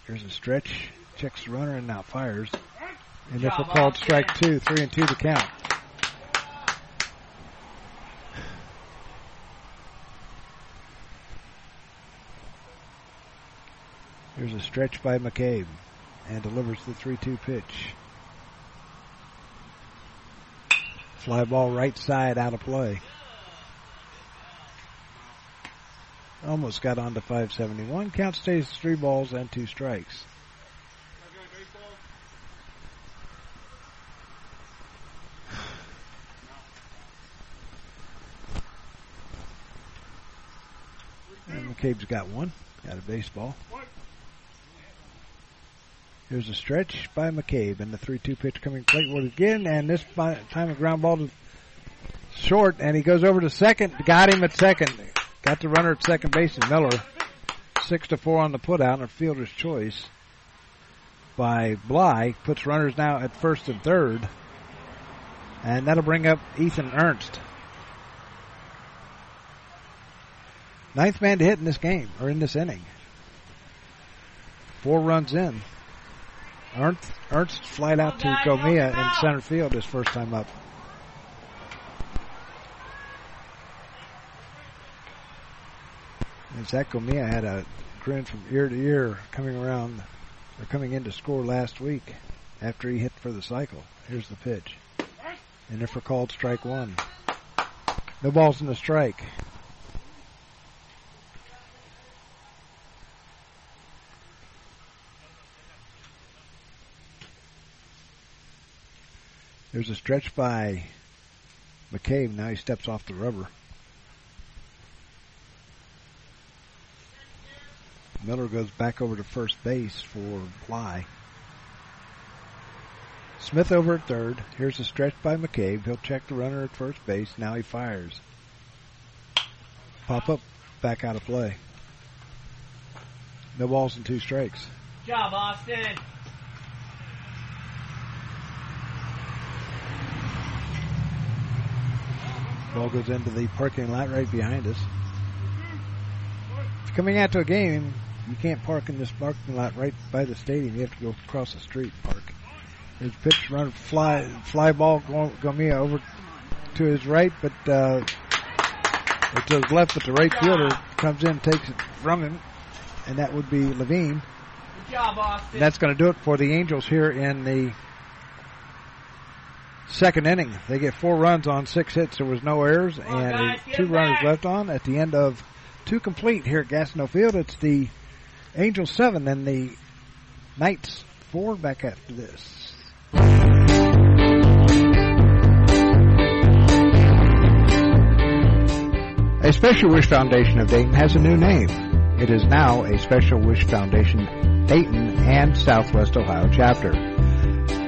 A: There's a stretch. Checks the runner and now fires. And if we're called strike two, three and two to count. There's a stretch by McCabe and delivers the 3-2 pitch. Fly ball right side out of play. Almost got on to 571. Count stays three balls and two strikes. And McCabe's got one. Got a baseball. Here's a stretch by McCabe, and the 3-2 pitch coming plateward again, and this time a ground ball to short, and he goes over to second. Got him at second. Got the runner at second base, and Miller six to four on the putout, and a fielder's choice by Bly puts runners now at first and third, and that'll bring up Ethan Ernst. Ninth man to hit in this game or in this inning. Four runs in. Ernst, Ernst flied out to Gomia in center field his first time up. And Zach Gomia had a grin from ear to ear coming around or coming in to score last week after he hit for the cycle. Here's the pitch. And if we're called strike one. No balls in the strike. There's a stretch by McCabe. Now he steps off the rubber. Miller goes back over to first base for Bly. Smith over at third. Here's a stretch by McCabe. He'll check the runner at first base. Now he fires. Pop up, back out of play. No balls and two strikes.
F: Job, Austin.
A: Ball goes into the parking lot right behind us. Coming out to a game, you can't park in this parking lot right by the stadium. You have to go across the street and park. His pitch run fly fly ball Gomia over to his right, but uh, it goes left, but the right fielder comes in, takes it from him, and that would be Levine.
F: Good job, Austin.
A: And that's going to do it for the Angels here in the second inning. They get four runs on six hits. There was no errors,
F: on,
A: and
F: guys,
A: two runners
F: back.
A: left on at the end of two complete here at Gastineau Field. It's the Angels seven and the Knights four back after this. A Special Wish Foundation of Dayton has a new name. It is now a Special Wish Foundation Dayton and Southwest Ohio chapter.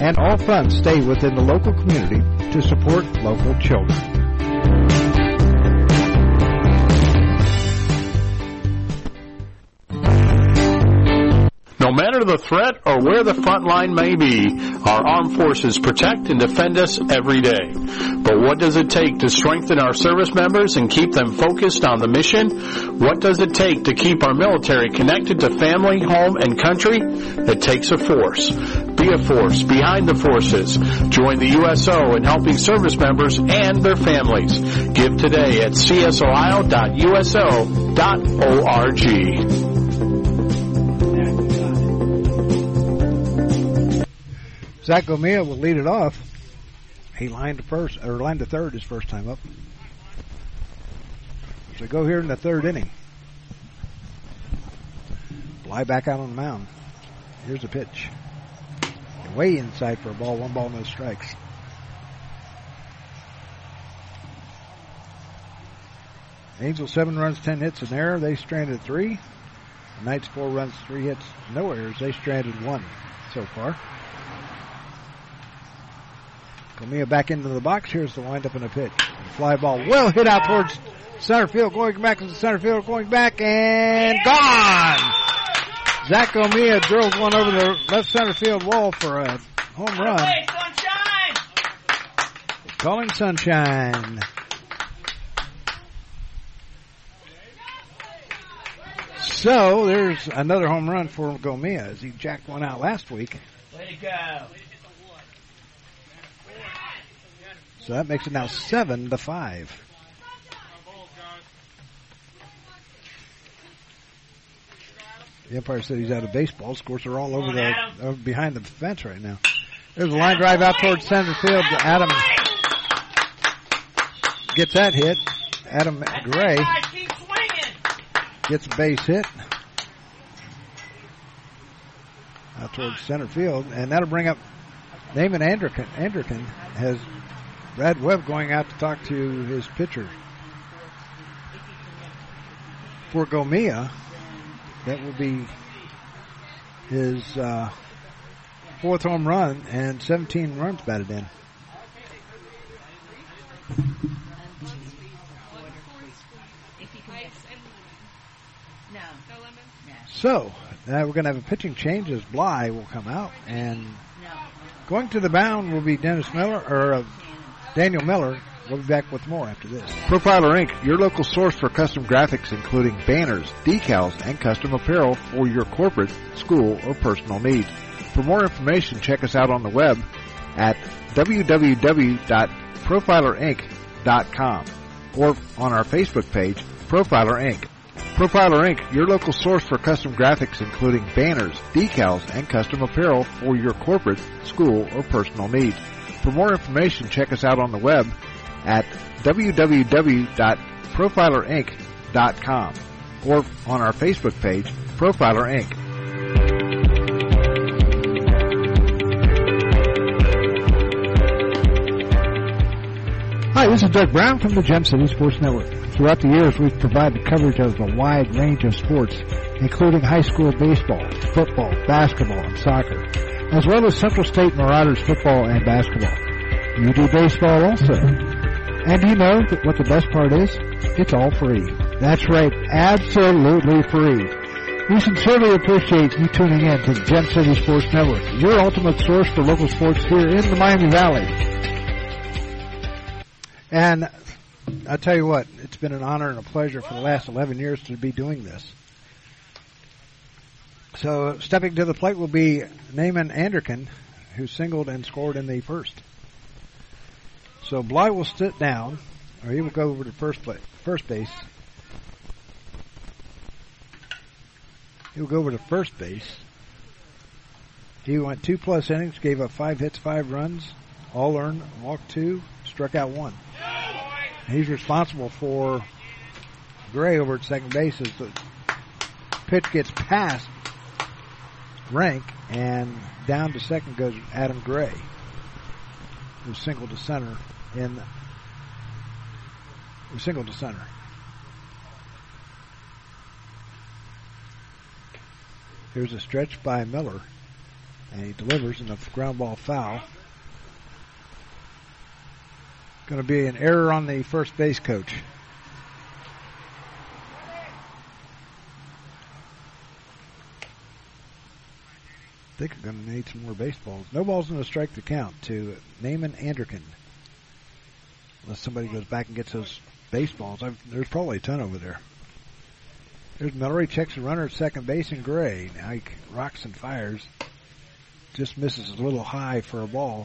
A: and all funds stay within the local community to support local children.
G: No matter the threat or where the front line may be, our armed forces protect and defend us every day. But what does it take to strengthen our service members and keep them focused on the mission? What does it take to keep our military connected to family, home, and country? It takes a force. Be a force behind the forces. Join the USO in helping service members and their families. Give today at csohio.uso.org.
A: Zach Gomia will lead it off. He lined to first or lined to third his first time up. So go here in the third inning. Fly back out on the mound. Here's the pitch. Way inside for a ball, one ball, no strikes. Angels seven runs, ten hits, an error. They stranded three. The Knights four runs, three hits, no errors. They stranded one so far. Gomia back into the box. Here's the windup and a pitch. Fly ball well hit out towards center field. Going back to the center field. Going back and gone. Zach Gomia drills one over the left center field wall for a home run.
F: Hey, sunshine!
A: Calling sunshine. So there's another home run for Gomia as he jacked one out last week.
F: Way to go.
A: So that makes it now seven to five. The Empire said he's out of baseball. Of course, they're all over the uh, behind the fence right now. There's a line drive out towards center field. Adam gets that hit. Adam Gray gets a base hit out towards center field, and that'll bring up Anderkin. Anderkin has Brad Webb going out to talk to his pitcher for Gomia. That will be his uh, fourth home run and 17 runs batted in. So, now we're going to have a pitching change as Bly will come out, and going to the mound will be Dennis Miller, or uh, Daniel Miller. We'll be back with more after this.
E: Profiler Inc., your local source for custom graphics including banners, decals, and custom apparel for your corporate, school, or personal needs. For more information, check us out on the web at www.profilerinc.com or on our Facebook page, Profiler Inc. Profiler Inc., your local source for custom graphics including banners, decals, and custom apparel for your corporate, school, or personal needs. For more information, check us out on the web at www.profilerinc.com or on our Facebook page, Profiler Inc.
A: Hi, this is Doug Brown from the Gem City Sports Network. Throughout the years, we've provided coverage of a wide range of sports, including high school baseball, football, basketball, and soccer, as well as Central State Marauders football and basketball. You do baseball also. And you know what the best part is? It's all free. That's right, absolutely free. We sincerely appreciate you tuning in to the Gem City Sports Network, your ultimate source for local sports here in the Miami Valley. And I tell you what, it's been an honor and a pleasure for the last 11 years to be doing this. So stepping to the plate will be Naaman Anderkin, who singled and scored in the first. So Bly will sit down, or he will go over to first plate, first base. He will go over to first base. He went two plus innings, gave up five hits, five runs, all earned, walked two, struck out one. He's responsible for Gray over at second base as the pitch gets past Rank and down to second goes Adam Gray, who singled to center in who singled to center. Here's a stretch by Miller, and he delivers in a ground ball foul. Going to be an error on the first base coach. I think we're going to need some more baseballs. No balls in the strike to count to Naaman Anderkin. Unless somebody goes back and gets those baseballs. I've, there's probably a ton over there. There's Miller. He checks the runner at second base in Gray. Now he rocks and fires. Just misses a little high for a ball.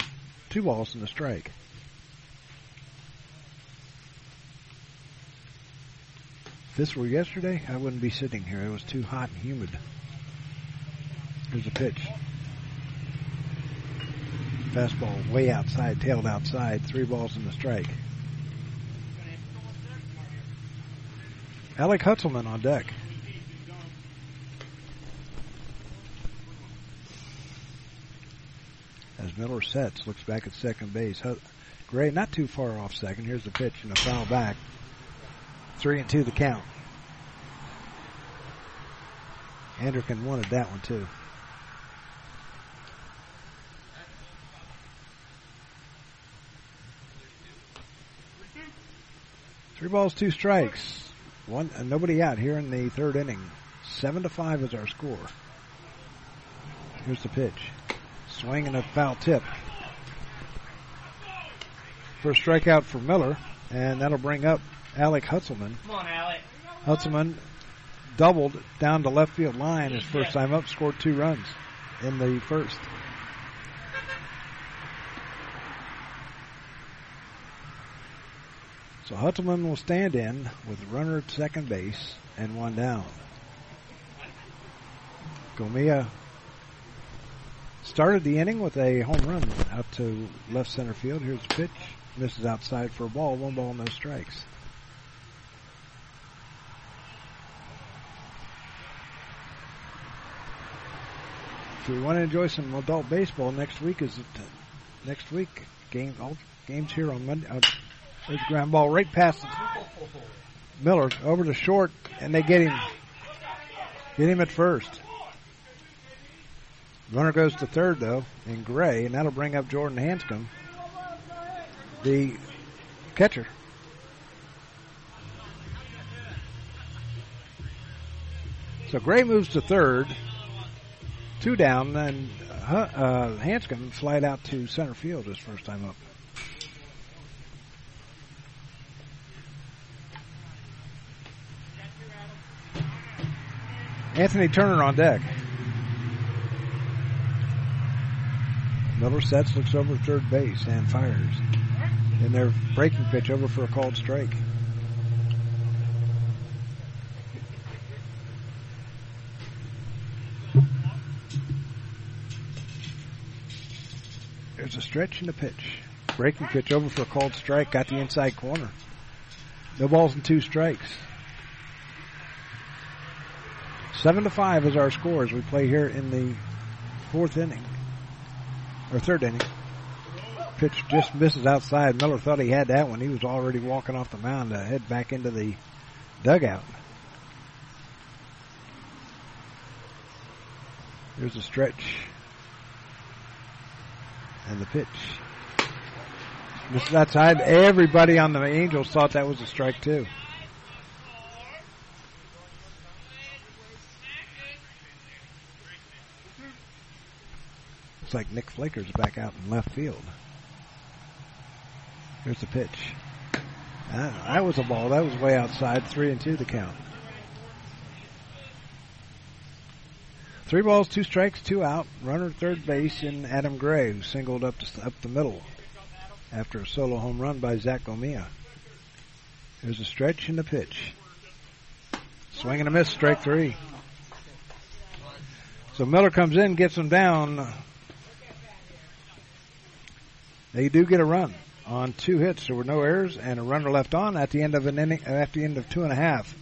A: Two balls and a strike. If this were yesterday, I wouldn't be sitting here. It was too hot and humid. Here's a pitch. Fastball way outside, tailed outside. Three balls in the strike. Alec Hutzelman on deck. As Miller sets, looks back at second base. Gray not too far off second. Here's the pitch and a foul back. Three and two the count. Anderkin wanted that one too. Three balls, two strikes. One, uh, nobody out here in the third inning. Seven to five is our score. Here's the pitch. Swing and a foul tip. First strikeout for Miller, and that'll bring up Alec Hutzelman.
F: Come on, Alec.
A: Hutzelman doubled down to left field line his first time up, scored two runs in the first. So Hutzelman will stand in with runner at second base and one down. Gomia started the inning with a home run out to left center field. Here's the pitch. Misses outside for a ball. One ball, no strikes. If you want to enjoy some adult baseball, next week is it, next week game all games here on Monday. Uh, there's a ground ball right past Miller over to short, and they get him get him at first. Runner goes to third though in gray, and that'll bring up Jordan Hanscom, the catcher. So Gray moves to third, two down, and uh, uh, Hanscom slide out to center field his first time up. Anthony Turner on deck. Miller sets, looks over third base, and fires. And their breaking pitch over for a called strike. There's a stretch and a pitch. Breaking pitch over for a called strike. Got the inside corner. No balls and two strikes. Seven to five is our score as we play here in the fourth inning or third inning. Pitch just misses outside. Miller thought he had that one. He was already walking off the mound to head back into the dugout. There's a stretch. And the pitch. Misses outside. Everybody on the Angels thought that was a strike too. Looks like Nick Flaker's back out in left field. Here's the pitch. That, that was a ball. That was way outside. Three and two the count. Three balls, two strikes, two out. Runner third base in Adam Gray, who singled up to, up the middle after a solo home run by Zach Gomia. There's a stretch and a pitch. Swing and a miss, strike three. So Miller comes in, gets him down. They do get a run on two hits. There were no errors and a runner left on at the end of an inning, at the end of two and a half.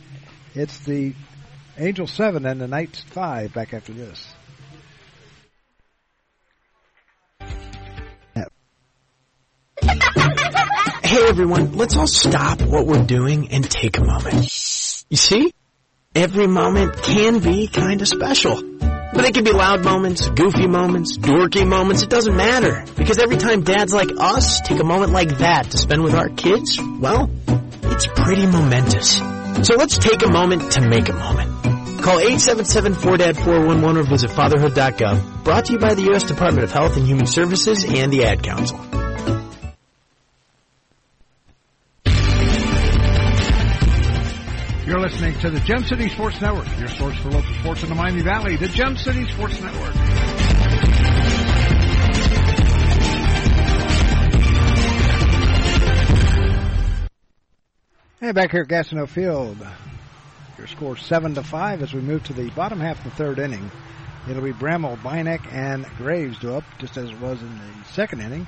A: It's the Angels seven and the Knights five back after this.
H: Hey everyone, let's all stop what we're doing and take a moment. You see? Every moment can be kinda special. But it can be loud moments, goofy moments, dorky moments, it doesn't matter. Because every time dads like us take a moment like that to spend with our kids, well, it's pretty momentous. So let's take a moment to make a moment. Call 877-4DAD-411 or visit fatherhood.gov. Brought to you by the U.S. Department of Health and Human Services and the Ad Council.
E: You're listening to the Gem City Sports Network, your source for local sports in the Miami Valley, the Gem City Sports Network.
A: Hey, back here at Gastineau Field, your score seven to five as we move to the bottom half of the third inning. It'll be Bramall, Beineck, and Graves do up, just as it was in the second inning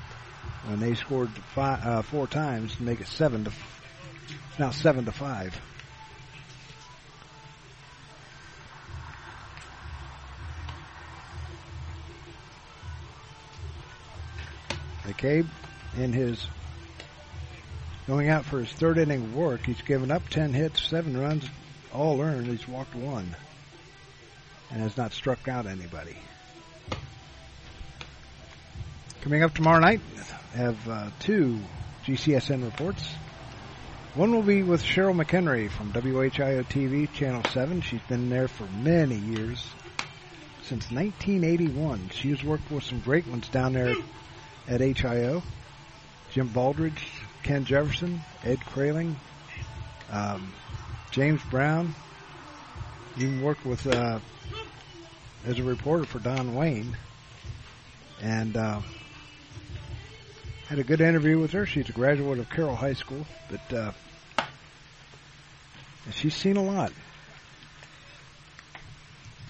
A: when they scored five, uh, four times to make it seven to. Now seven to five. McCabe, in his going out for his third inning work, he's given up 10 hits, 7 runs, all earned. He's walked one and has not struck out anybody. Coming up tomorrow night, I have uh, two GCSN reports. One will be with Cheryl McHenry from WHIO TV, Channel 7. She's been there for many years, since 1981. She has worked with some great ones down there at HIO. Jim Baldridge, Ken Jefferson, Ed Kraling, um, James Brown, You worked with uh, as a reporter for Don Wayne, and uh, had a good interview with her. She's a graduate of Carroll High School, but uh, she's seen a lot.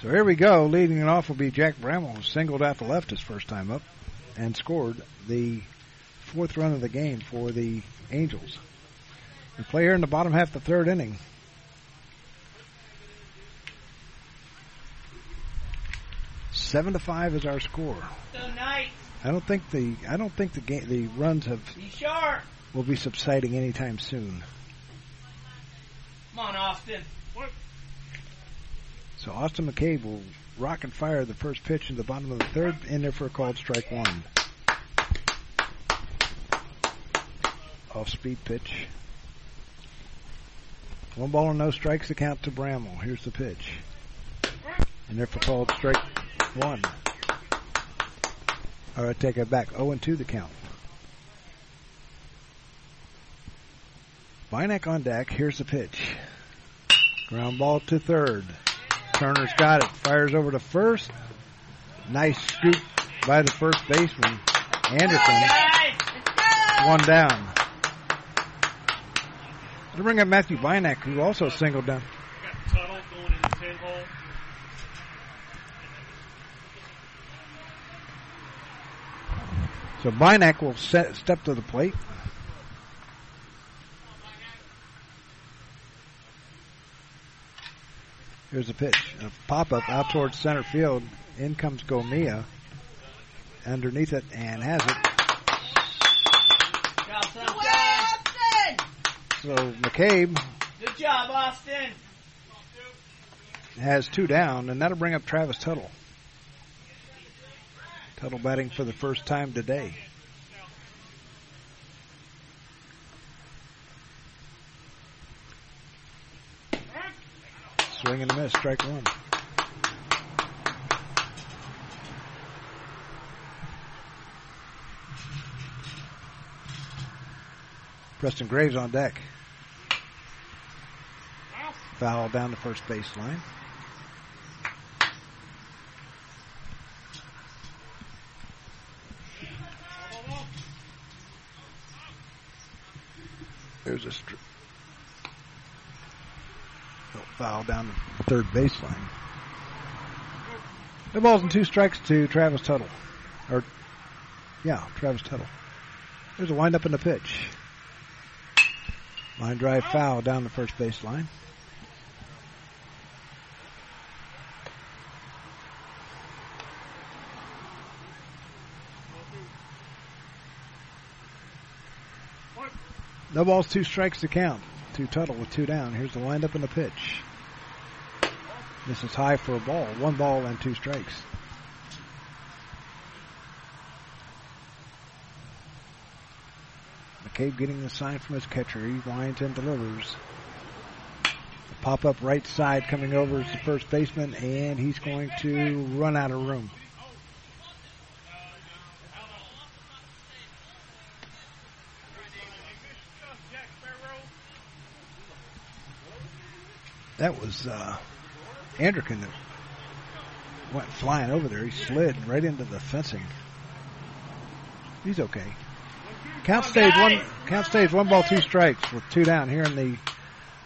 A: So here we go. Leading it off will be Jack Bramall, who singled out the left his first time up and scored the fourth run of the game for the Angels. We play here in the bottom half of the third inning. Seven to five is our score.
F: So nice.
A: I don't think the I don't think the game the runs have
F: Be sharp.
A: will be subsiding anytime soon.
F: Come on, Austin.
A: So Austin McCabe will rock and fire the first pitch in the bottom of the third, in there for a called strike one. Off speed pitch. One ball and no strikes to count to Bramall. Here's the pitch. And there for called strike one. All right, take it back. 0 and 2 the count. Beineck on deck. Here's the pitch. Ground ball to third. Turner's got it. Fires over to first. Nice scoop by the first baseman. Anderson. One down. To bring up Matthew Beineck, who also singled down.
D: Tuttle going in the 10 hole.
A: So Beineck will set, step to the plate. Here's the pitch. A pop up out towards center field. In comes Gomia. Underneath it and has it. So McCabe
F: Good job, Austin.
A: has two down, and that'll bring up Travis Tuttle. Tuttle batting for the first time today. Swing and a miss, strike one. Preston Graves on deck. Foul down the first baseline. There's a str- oh, foul down the third baseline. No balls and two strikes to Travis Tuttle. Or, yeah, Travis Tuttle. There's a windup in the pitch. Line drive foul down the first baseline. No balls, two strikes to count. Two Tuttle with two down. Here's the windup and the pitch. This is high for a ball. One ball and two strikes. McCabe getting the sign from his catcher. He winds and delivers. A pop up right side coming over is the first baseman, and he's going to run out of room. That was uh, Anderkin that went flying over there. He slid right into the fencing. He's okay. Count stage one. Count stage one ball, two strikes with two down here in the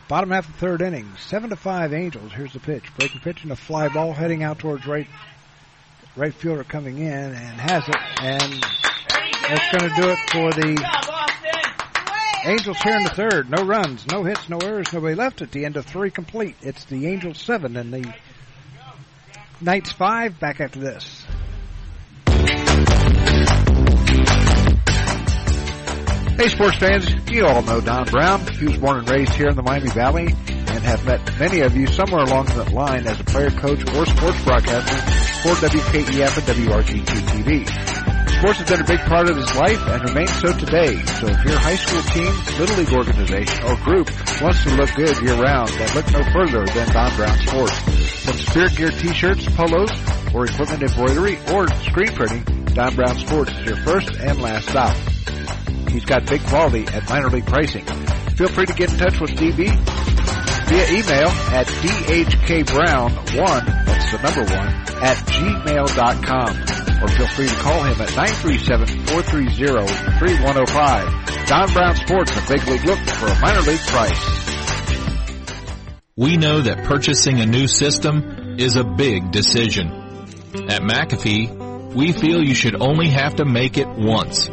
A: bottom half of the third inning. Seven to five Angels. Here's the pitch. Breaking pitch and a fly ball heading out towards right. Right fielder coming in and has it, and that's going to do it for the Angels here in the third. No runs, no hits, no errors, nobody left at the end of three complete. It's the Angels seven and the Knights five. Back after this.
E: Hey, sports fans, you all know Don Brown. He was born and raised here in the Miami Valley and have met many of you somewhere along that line as a player, coach, or sports broadcaster for WKEF and WRGT TV. Sports has been a big part of his life and remains so today. So if your high school team, little league organization, or group wants to look good year round, then look no further than Don Brown Sports. From spirit gear t-shirts, polos, or equipment embroidery, or screen printing, Don Brown Sports is your first and last stop. He's got big quality at minor league pricing. Feel free to get in touch with DB
A: via email at dhkbrown1, that's the number one, at gmail.com. Or feel free to call him at 937-430-3105. Don Brown Sports, a big league look for a minor league price.
B: We know that purchasing a new system is a big decision. At McAfee, we feel you should only have to make it once.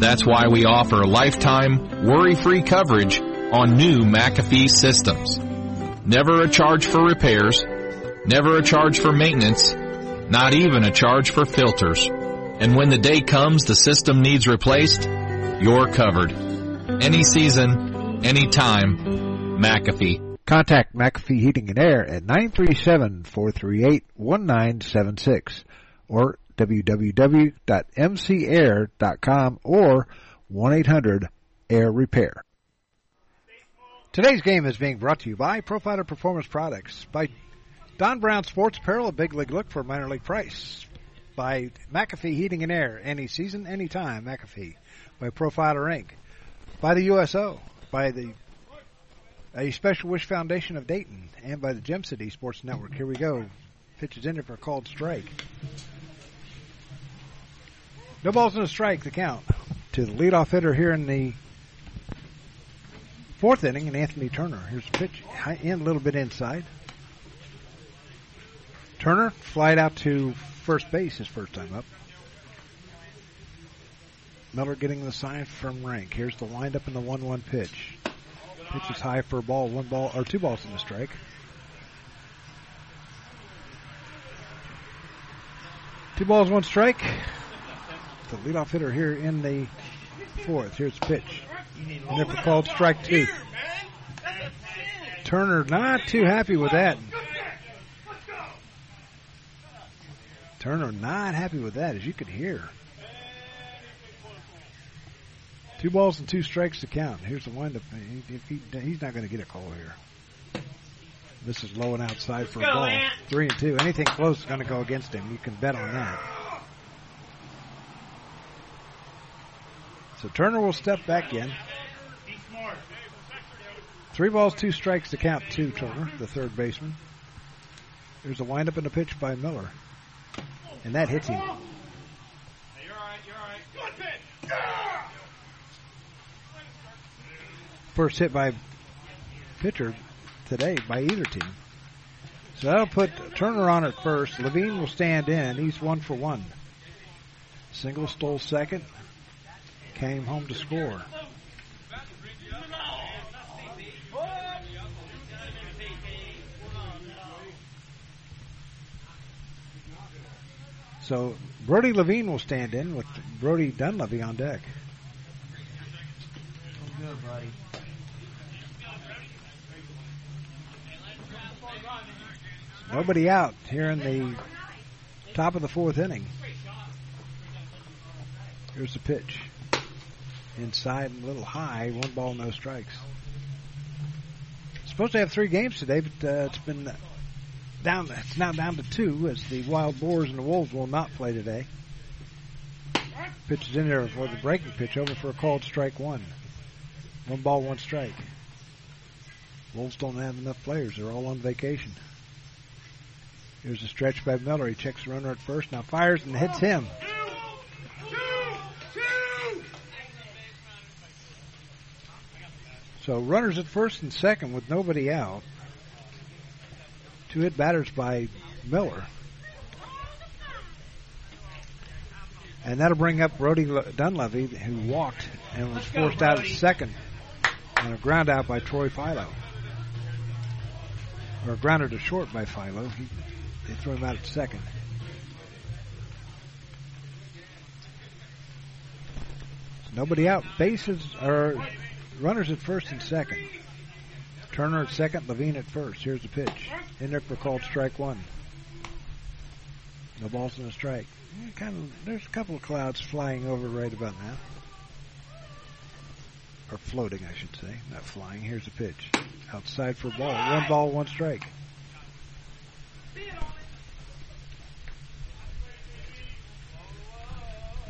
B: That's why we offer lifetime, worry-free coverage on new McAfee systems. Never a charge for repairs, never a charge for maintenance, not even a charge for filters. And when the day comes the system needs replaced, you're covered. Any season, any time, McAfee.
A: Contact McAfee Heating and Air at 937-438-1976 or www.mcair.com or 1-800-AIR-REPAIR. Today's game is being brought to you by Profiler Performance Products, by Don Brown Sports Apparel, a big league look for a minor league price, by McAfee Heating and Air, any season, any time, McAfee, by Profiler Inc., by the USO, by the a Special Wish Foundation of Dayton, and by the Gem City Sports Network. Here we go. Pitches in for a called strike. No balls in a strike, the count. To the leadoff hitter here in the fourth inning, and Anthony Turner. Here's a pitch in a little bit inside. Turner flied out to first base his first time up. Miller getting the sign from Rank. Here's the windup and the 1-1 pitch. Pitch is high for a ball, one ball or two balls in the strike. Two balls, one strike. The leadoff hitter here in the fourth. Here's the pitch. And if called strike two. Turner not too happy with that. Turner not happy with that, as you can hear. Two balls and two strikes to count. Here's the windup. If he, he's not going to get a call here. This is low and outside for a ball. Three and two. Anything close is going to go against him. You can bet on that. So Turner will step back in. Three balls, two strikes to count two, Turner, the third baseman. There's a windup and a pitch by Miller. And that hits him. First hit by pitcher today by either team. So that'll put Turner on at first. Levine will stand in. He's one for one. Single stole second. Came home to score. So Brody Levine will stand in with Brody Dunleavy on deck. Nobody out here in the top of the fourth inning. Here's the pitch. Inside and a little high. One ball, no strikes. Supposed to have three games today, but uh, it's been down. It's now down to two as the Wild Boars and the Wolves will not play today. Pitches in there for the breaking pitch over for a called strike one. One ball, one strike. Wolves don't have enough players. They're all on vacation. Here's a stretch by Miller. He checks the runner at first. Now fires and hits him. So runners at first and second with nobody out. Two hit batters by Miller. And that'll bring up Brody Dunleavy, who walked and was forced out at second on a ground out by Troy Philo. Or grounded to short by Philo. He, they threw him out at second. Nobody out. Bases are runners at first and second. Turner at second, Levine at first. Here's the pitch. There for called strike one. No balls in a strike. Kind of, there's a couple of clouds flying over right about now. Or floating, I should say. Not flying. Here's the pitch. Outside for a ball. One ball, one strike.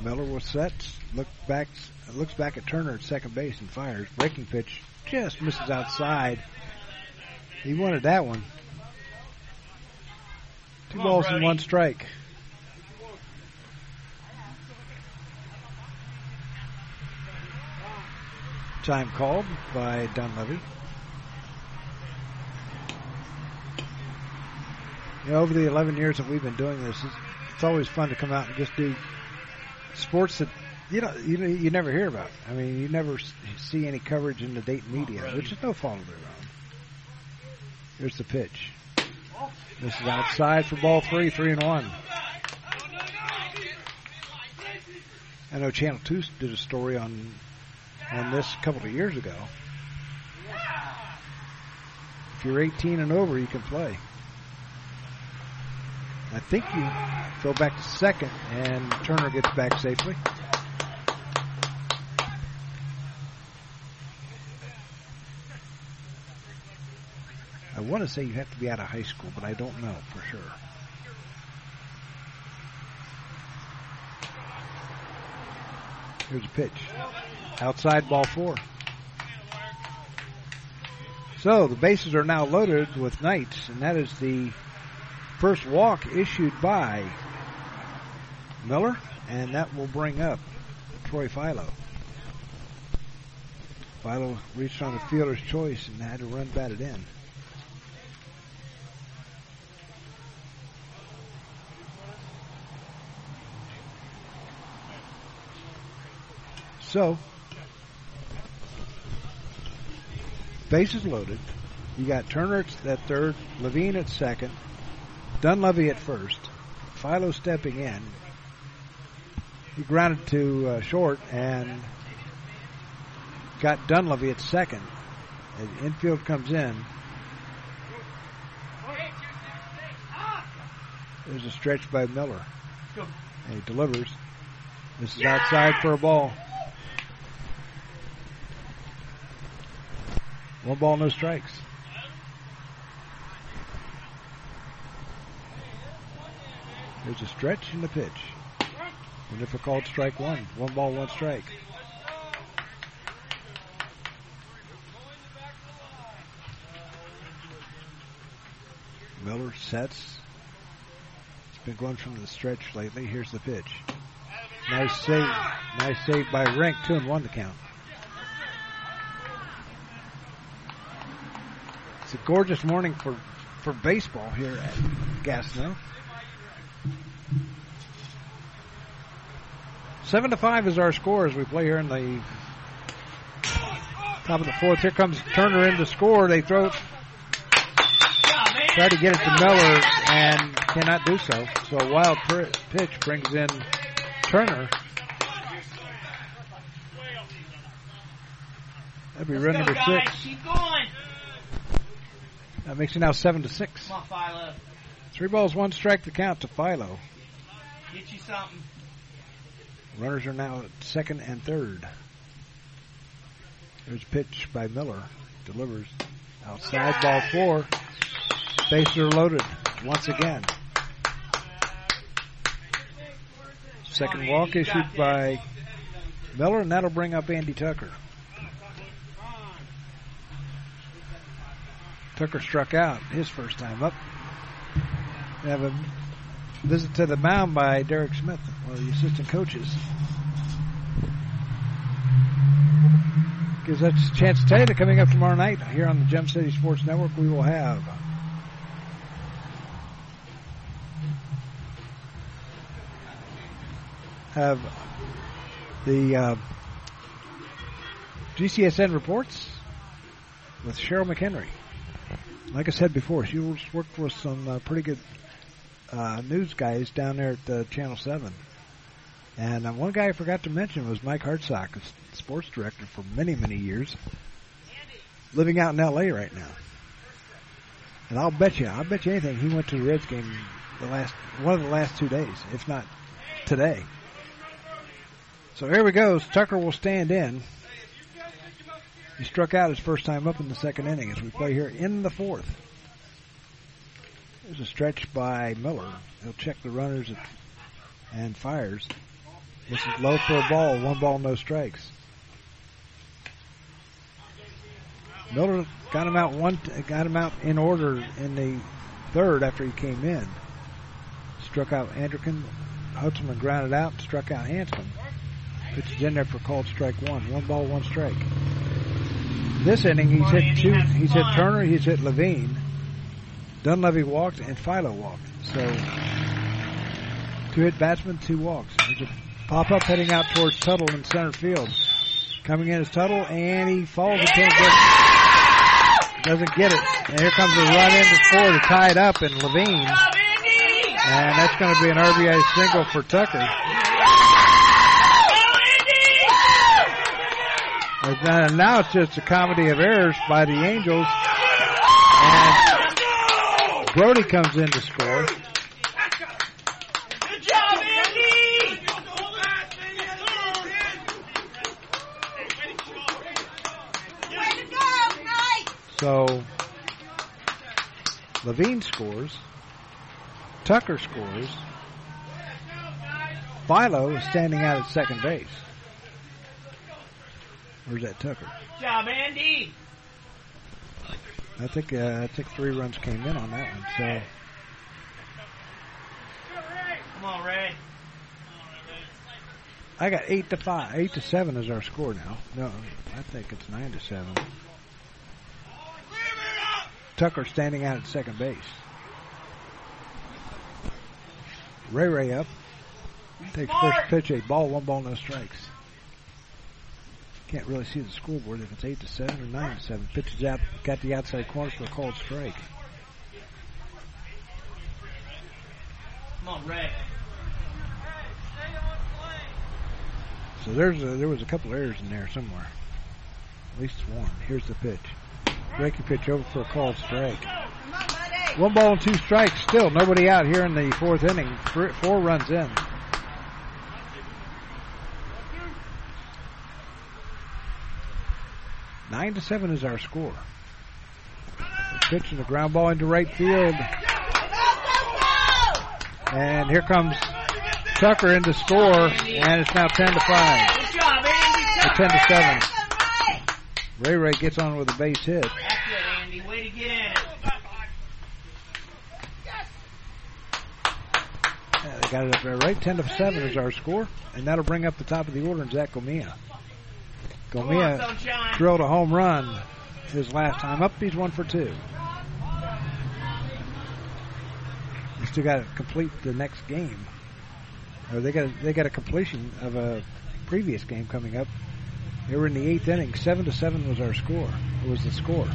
A: Miller was set. Look back, looks back at Turner at second base and fires. Breaking pitch just misses outside. He wanted that one. Two
D: Come on,
A: balls and one strike. Time called by Dunleavy. You know, over the 11 years that we've been doing this, it's, it's always fun to come out and just do sports that you know you, you never hear about. I mean, you never see any coverage in the Dayton media, which is no fault of their own. Here's the pitch. This is outside for ball three, three and one. I know Channel Two did a story on on this a couple of years ago. If you're 18 and over, you can play. I think you go back to second, and Turner gets back safely. I want to say you have to be out of high school, but I don't know for sure. Here's a pitch. Outside ball four. So the bases are now loaded with Knights, and that is the first walk issued by Miller, and that will bring up Troy Philo. Philo reached on the fielder's choice and had to run batted in. So, bases loaded. You got Turner at third, Levine at second, Dunleavy at first, Philo stepping in. He grounded to uh, short and got Dunleavy at second. And infield comes in. There's a stretch by Miller. And he delivers. This is outside for a ball. One ball, no strikes. There's a stretch in the pitch. And if a called strike one, one ball, one strike. Miller sets. It's been going from the stretch lately. Here's the pitch. Nice save. Nice save by Rank. Two and one to count. It's a gorgeous morning for, for baseball here at Gastineau. Seven to five is our score as we play here in the top of the fourth. Here comes Turner in to score. They throw, try to get it to Miller and cannot do so. So a wild pitch brings in Turner. That'd be run number six. That makes it now seven to six.
F: Come on, Philo.
A: Three balls, one strike to count to Philo.
F: Get you something.
A: Runners are now at second and third. There's a pitch by Miller. Delivers outside ball four. Bases are loaded once again. Second walk issued by Miller, and that'll bring up Andy Tucker. Tucker struck out his first time up. We have a visit to the mound by Derek Smith, one of the assistant coaches. Gives us a chance to tell you that coming up tomorrow night here on the Gem City Sports Network, we will have have the uh, GCSN reports with Cheryl McHenry. Like I said before, she worked with some uh, pretty good uh, news guys down there at uh, Channel 7. And uh, one guy I forgot to mention was Mike s- sports director for many, many years, living out in L.A. right now. And I'll bet you, I'll bet you anything, he went to the Reds game the last one of the last two days, if not today. So here we go. Tucker will stand in. He struck out his first time up in the second inning as we play here in the fourth. There's a stretch by Miller. He'll check the runners and fires. This is low for a ball. One ball, no strikes. Miller got him out one, got him out in order in the third after he came in. Struck out Anderkin. Hutzelman grounded out, struck out Hanscom. Pitches in there for called strike one. One ball, one strike. This inning, he's hit two. He's hit Turner. He's hit Levine. Dunleavy walked and Philo walked. So two hit batsmen, two walks. There's a pop up heading out towards Tuttle in center field. Coming in is Tuttle, and he falls and can't get it. Doesn't get it. And here comes a run in to score to tie it up in Levine. And that's going to be an RBI single for Tucker. And now it's just a comedy of errors by the Angels. And Brody comes in to score.
D: Good job, Andy!
A: So Levine scores. Tucker scores. Philo is standing out at second base. Where's that Tucker?
D: Good job, Andy!
A: I think uh, I think three runs came in on that one. So
D: Come on, Ray.
A: I got eight to five, eight to seven is our score now. No, I think it's nine to seven. Tucker standing out at second base. Ray Ray up. Takes first pitch, a ball, one ball, no strikes. Can't really see the scoreboard if it's eight to seven or nine to seven. Pitches out, got the outside corner for a called strike.
D: Come on, Ray.
A: So there's a, there was a couple errors in there somewhere. At least one. Here's the pitch. Breaking pitch over for a called strike. One ball and two strikes. Still nobody out here in the fourth inning. Four runs in. Nine to seven is our score. Pitch and the ground ball into right field. And here comes Tucker in to score, and it's now ten to five.
D: Good job, Andy!
A: Or ten to seven. Ray Ray gets on with a base hit. Yeah, they got it up there right. Ten to seven is our score, and that'll bring up the top of the order in Zach Gomia. Gomia drilled a home run his last time up. He's one for two. They still got to complete the next game, or they got they got a completion of a previous game coming up. They were in the eighth inning. Seven to seven was our score. It was the score.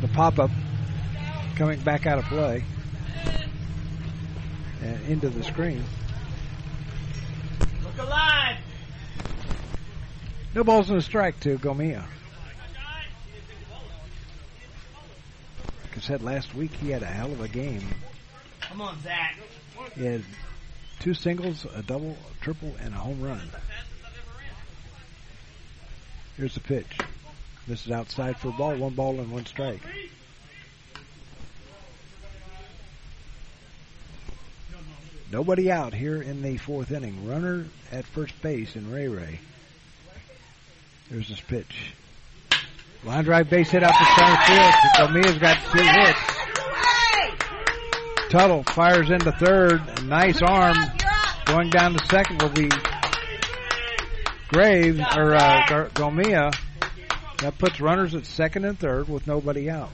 A: The pop up coming back out of play and into the screen.
D: Look alive.
A: No balls and a strike to Gomia. Like I said last week, he had a hell of a game.
D: Come on, Zach.
A: He had two singles, a double, a triple, and a home run. Here's the pitch. This is outside for a ball, one ball and one strike. Nobody out here in the fourth inning. Runner at first base in Ray Ray. There's this pitch. Line drive base hit out to center field. Gomia's got two hits. Tuttle fires into third. Nice arm. Going down to second will be Graves or uh. That puts runners at second and third with nobody out.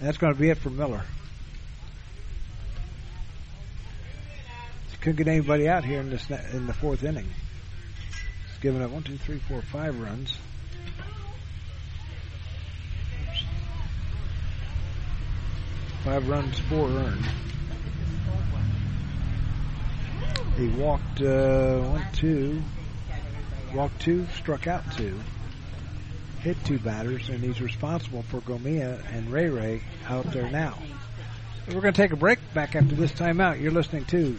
A: That's going to be it for Miller. Couldn't get anybody out here in this in the fourth inning. It's given up one, two, three, four, five runs. Five runs, four earned. He walked uh, one, two, walked two, struck out two, hit two batters, and he's responsible for Gomia and Ray Ray out there now. We're going to take a break. Back after this timeout, you're listening to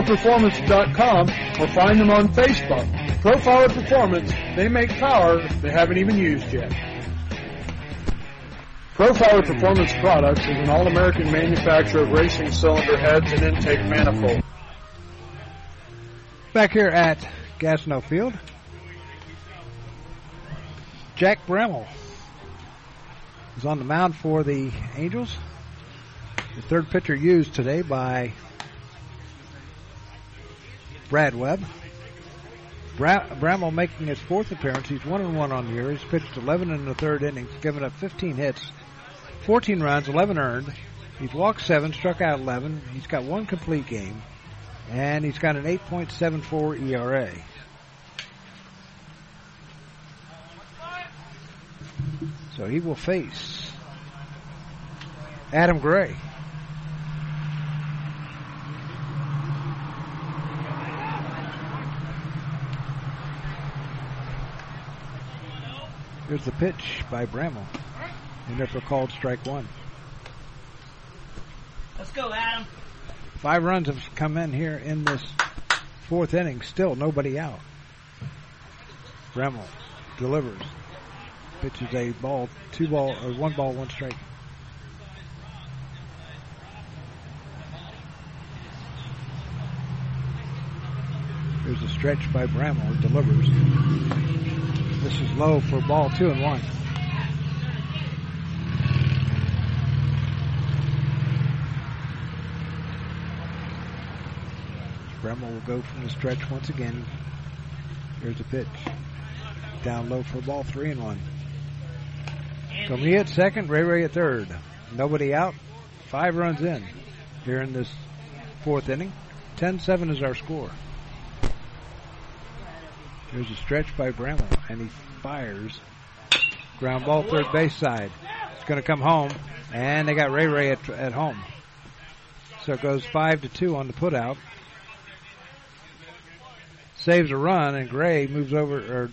C: profilerperformance.com or find them on Facebook. Profiler Performance, they make power they haven't even used yet. Profiler Performance Products is an all-American manufacturer of racing cylinder heads and intake manifolds.
A: Back here at Gastineau Field, Jack Bramall is on the mound for the Angels. The third pitcher used today by Brad Webb. Bra- Bramall making his fourth appearance. He's one and one on the year. He's pitched 11 in the third innings, given up 15 hits, 14 runs, 11 earned. He's walked seven, struck out 11. He's got one complete game, and he's got an 8.74 ERA. So he will face Adam Gray. Here's the pitch by Bramall. And therefore called strike one.
D: Let's go, Adam.
A: Five runs have come in here in this fourth inning. Still nobody out. Bramall delivers. Pitches a ball, two ball, or one ball, one strike. Here's a stretch by Bramall. Delivers. This is low for ball two and one. Bramall will go from the stretch once again. Here's a pitch. Down low for ball three and one. Gomia at second, Ray Ray at third. Nobody out. Five runs in here in this fourth inning. 10-7 is our score. There's a stretch by Bramall, and he fires. Ground ball third base side. It's going to come home, and they got Ray Ray at, at home. So it goes five to two on the putout. Saves a run, and Gray moves over, or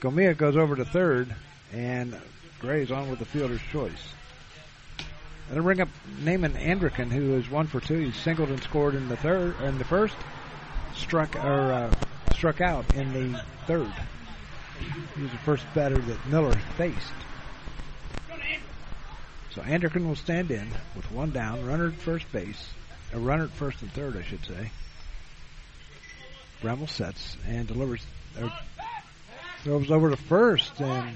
A: Gomia goes over to third, and Gray's on with the fielder's choice. And I bring up Naaman Anderkin, who is one for two. He singled and scored in the third, in the first. Struck or uh, struck out in the third. He was the first batter that Miller faced. So Anderkin will stand in with one down, runner at first base, a runner at first and third, I should say. Bramall sets and delivers, or throws over to first and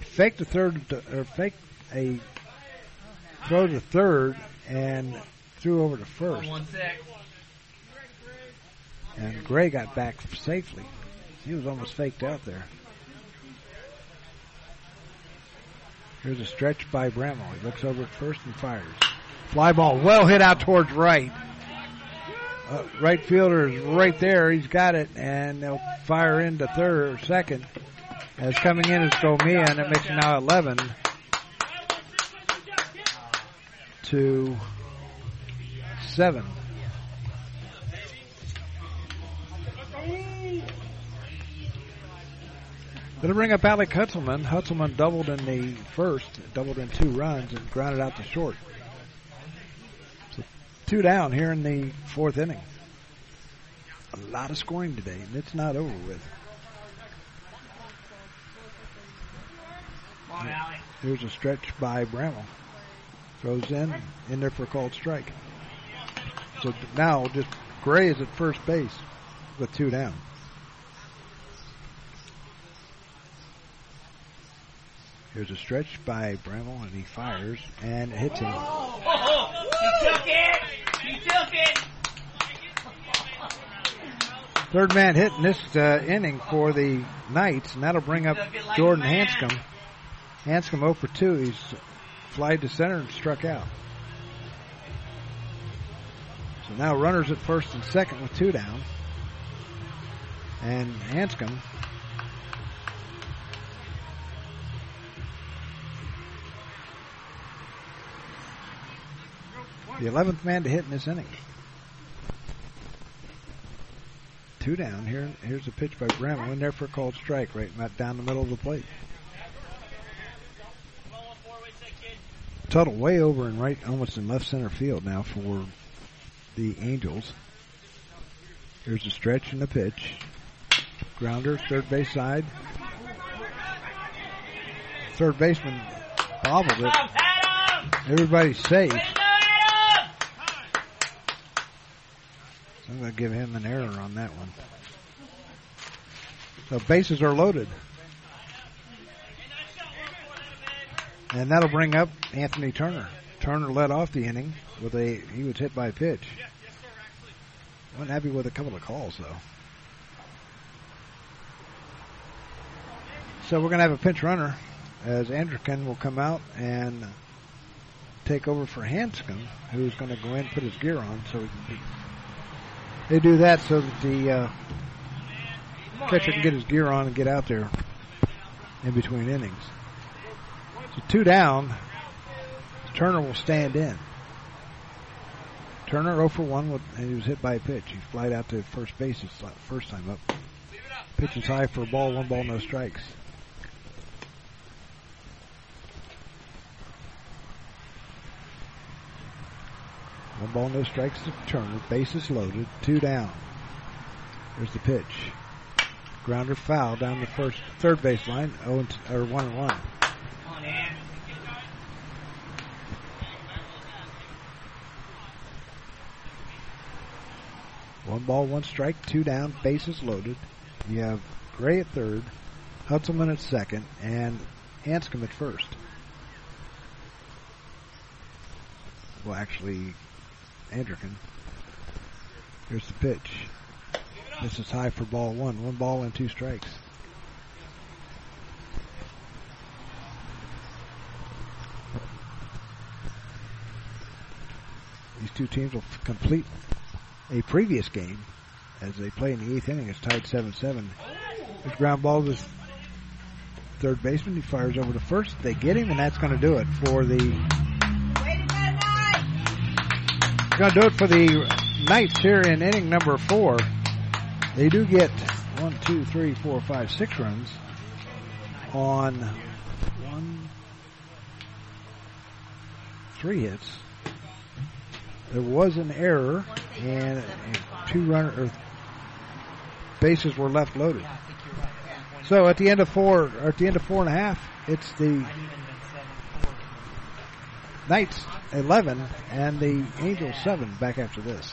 A: faked the third, or faked a throw to third and threw over to first. And Gray got back safely. He was almost faked out there. Here's a stretch by Bramall. He looks over at first and fires. Fly ball well hit out towards right. Uh, right fielder is right there. He's got it, and they'll fire into third or second. As coming in is Gomia, and it makes it now 11 to 7. Gonna bring up Alec Hutzelman. Hutzelman doubled in the first, doubled in two runs, and grounded out to short. So two down here in the fourth inning. A lot of scoring today, and it's not over with.
D: On,
A: Here's a stretch by Bramall. Throws in, in there for a called strike. So now just Gray is at first base with two down. Here's a stretch by Bramall, and he fires and hits him.
D: Oh, he took it. He took it.
A: Third man hit in this uh, inning for the Knights, and that'll bring up Jordan Hanscom. Hanscom 0 for 2. He's flied to center and struck out. So now runners at first and second with two down. And Hanscom The 11th man to hit in this inning. Two down. Here, here's a pitch by Bramall in there for a called strike, right down the middle of the plate. Tuttle way over and right, almost in left center field now for the Angels. Here's a stretch and a pitch. Grounder, third base side. Third baseman bobbled it. Everybody's safe. So I'm going to give him an error on that one. So bases are loaded. And that'll bring up Anthony Turner. Turner led off the inning with a, he was hit by a pitch. Wasn't happy with a couple of calls though. So we're going to have a pinch runner as Anderkin will come out and take over for Hanscom, who's going to go in and put his gear on. So they do that so that the uh, catcher can get his gear on and get out there in between innings. So two down. Turner will stand in. Turner 0 for 1, with, and he was hit by a pitch. He flied out to first base his first time up. Pitch is high for a ball, one ball, no strikes. One ball, no strikes to Turner. Bases loaded. Two down. There's the pitch. Grounder foul down the first, third base line. Oh, or one and one. One ball, one strike, two down, bases loaded. You have Gray at third, Hutzelman at second, and Hanscom at first. Well, actually, Anderkin. Here's the pitch. This is high for ball one. One ball and two strikes. These two teams will complete a previous game as they play in the eighth inning. It's tied 7-7. This ground ball to third baseman. He fires over to first. They get him, and that's going to do it for the. Going to do it for the Knights here in inning number four. They do get one, two, three, four, five, six runs on one, three hits. There was an error, and two runner bases were left loaded. So at the end of four, or at the end of four and a half, it's the Knights 11 and the Angels 7 back after this.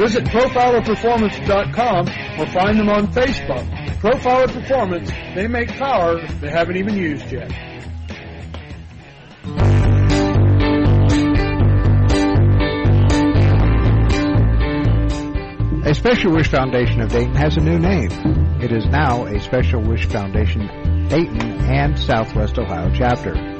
C: visit profilerperformance.com or find them on Facebook. Profiler Performance, they make power they haven't even used yet.
A: A Special Wish Foundation of Dayton has a new name. It is now a Special Wish Foundation Dayton and Southwest Ohio chapter.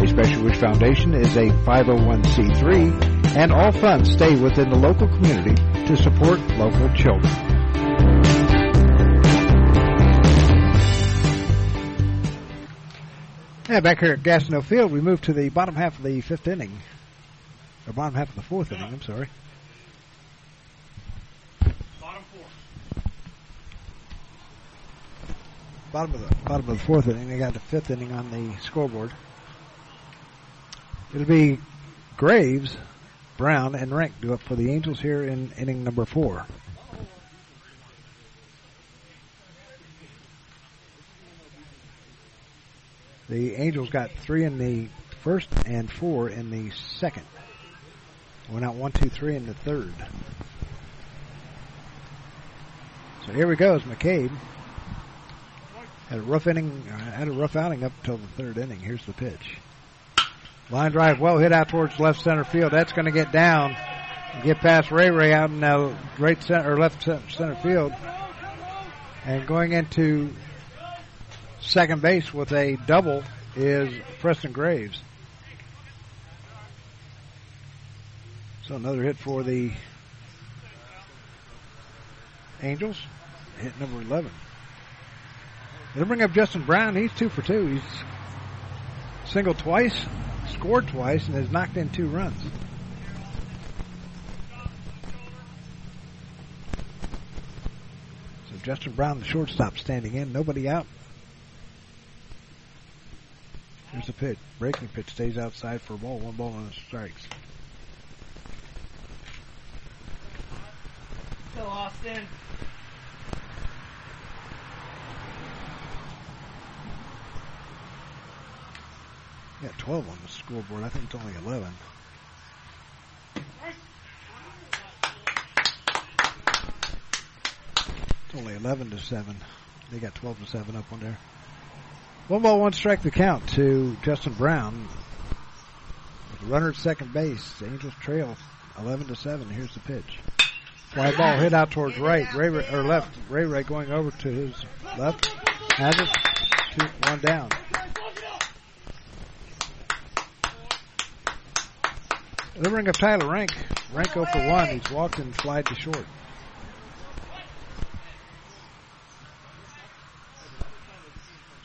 A: A Special Wish Foundation is a 501c3, and all funds stay within the local community to support local children. Yeah, back here at Gastineau Field, we move to the bottom half of the fifth inning. Or bottom half of the fourth inning, I'm sorry.
C: Bottom four.
A: Bottom of the bottom of the fourth inning. They got the fifth inning on the scoreboard. It'll be Graves, Brown, and Rank do up for the Angels here in inning number four. The Angels got three in the first and four in the second. Went out one, two, three in the third. So here we go. McCabe had a rough inning, uh, had a rough outing up till the third inning. Here's the pitch. Line drive, well hit out towards left center field. That's going to get down, get past Ray Ray out in the right center or left center field, and going into second base with a double is Preston Graves. So another hit for the Angels. Hit number 11. They'll bring up Justin Brown. He's two for two. He's single twice, scored twice, and has knocked in two runs. So Justin Brown, the shortstop, standing in. Nobody out. Here's the pitch. Breaking pitch stays outside for a ball. One ball on the strikes.
D: Go, Austin.
A: Got 12 on the scoreboard. I think it's only 11. It's only 11 to 7. They got 12 to 7 up on there. One ball, one strike the count to Justin Brown. Runner at second base. Angels trail 11 to 7. Here's the pitch. Fly ball hit out towards right, Ray or left. Ray Ray going over to his left. Has it. Two, one down. They'll bring up Tyler Rank. Rank 0 for 1. He's walked and flied to short.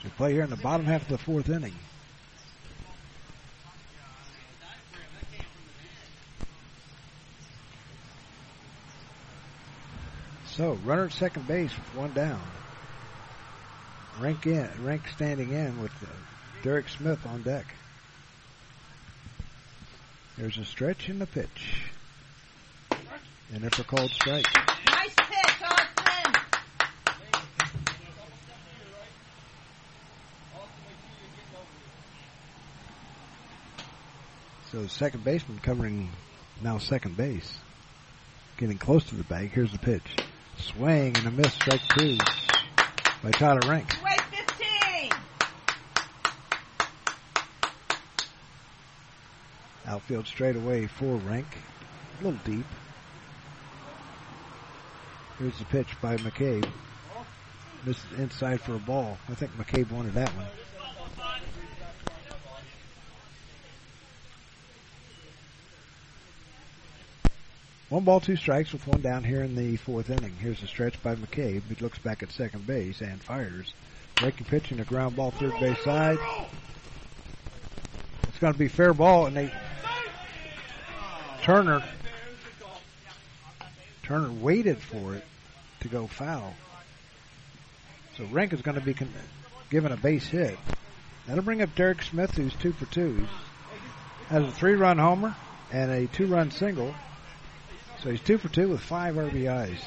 A: So play here in the bottom half of the fourth inning. So runner at second base with one down. Rank in, rank standing in with uh, Derek Smith on deck. There's a stretch in the pitch. And if a called strike.
D: Nice pitch, Austin.
A: So second baseman covering now second base. Getting close to the bag. Here's the pitch. Swing and a miss, strike two by Tyler Rank.
D: Wait, 15.
A: Outfield straight away for Rank. A little deep. Here's the pitch by McCabe. This is inside for a ball. I think McCabe wanted that one. One ball, two strikes with one down here in the fourth inning. Here's a stretch by McCabe. He looks back at second base and fires. Breaking pitch and a ground ball third base side. It's going to be fair ball and they Turner Turner waited for it to go foul. So Rank is going to be con- given a base hit. That'll bring up Derek Smith, who's two for two. He has a three-run homer and a two-run single. So he's two for two with five RBIs.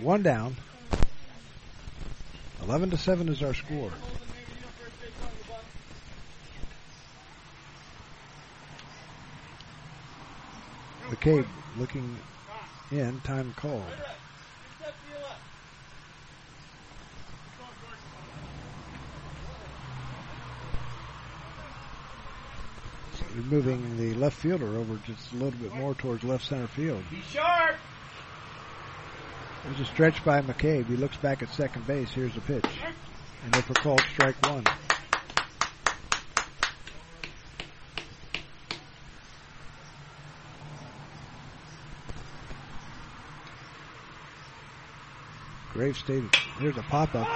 A: One down. Eleven to seven is our score. McCabe looking in, time called. So we're moving the left fielder over just a little bit more towards left center field.
D: Be sharp.
A: There's a stretch by McCabe. He looks back at second base. Here's the pitch. And if we're called strike one. Grave stayed. Here's a pop up.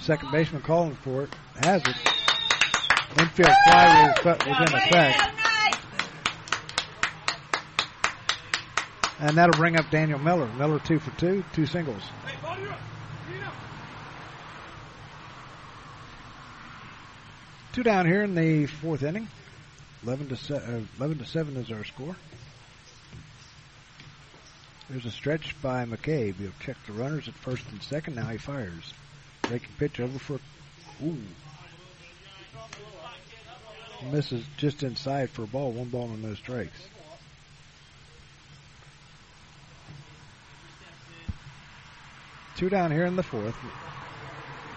A: Second baseman calling for it. Has it. Infield fly was, in effect. And that'll bring up Daniel Miller. Miller two for two, two singles. Two down here in the fourth inning. Eleven to se- uh, eleven to seven is our score. There's a stretch by McCabe. He'll check the runners at first and second. Now he fires. Breaking pitch over for, ooh. Misses just inside for a ball. One ball and no strikes. Two down here in the fourth.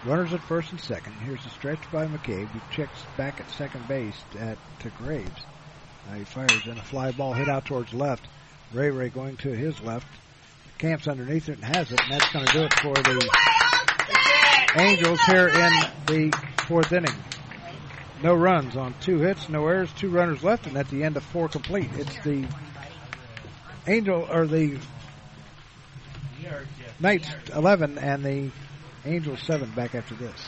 A: Runners at first and second. Here's a stretch by McCabe. He checks back at second base at to Graves. Now he fires in a fly ball hit out towards left. Ray Ray going to his left. Camps underneath it and has it, and that's going to do it for the Angels here in the fourth inning. No runs on two hits, no errors, two runners left, and at the end of four complete, it's the Angel or the Knights 11 and the Angels 7 back after this.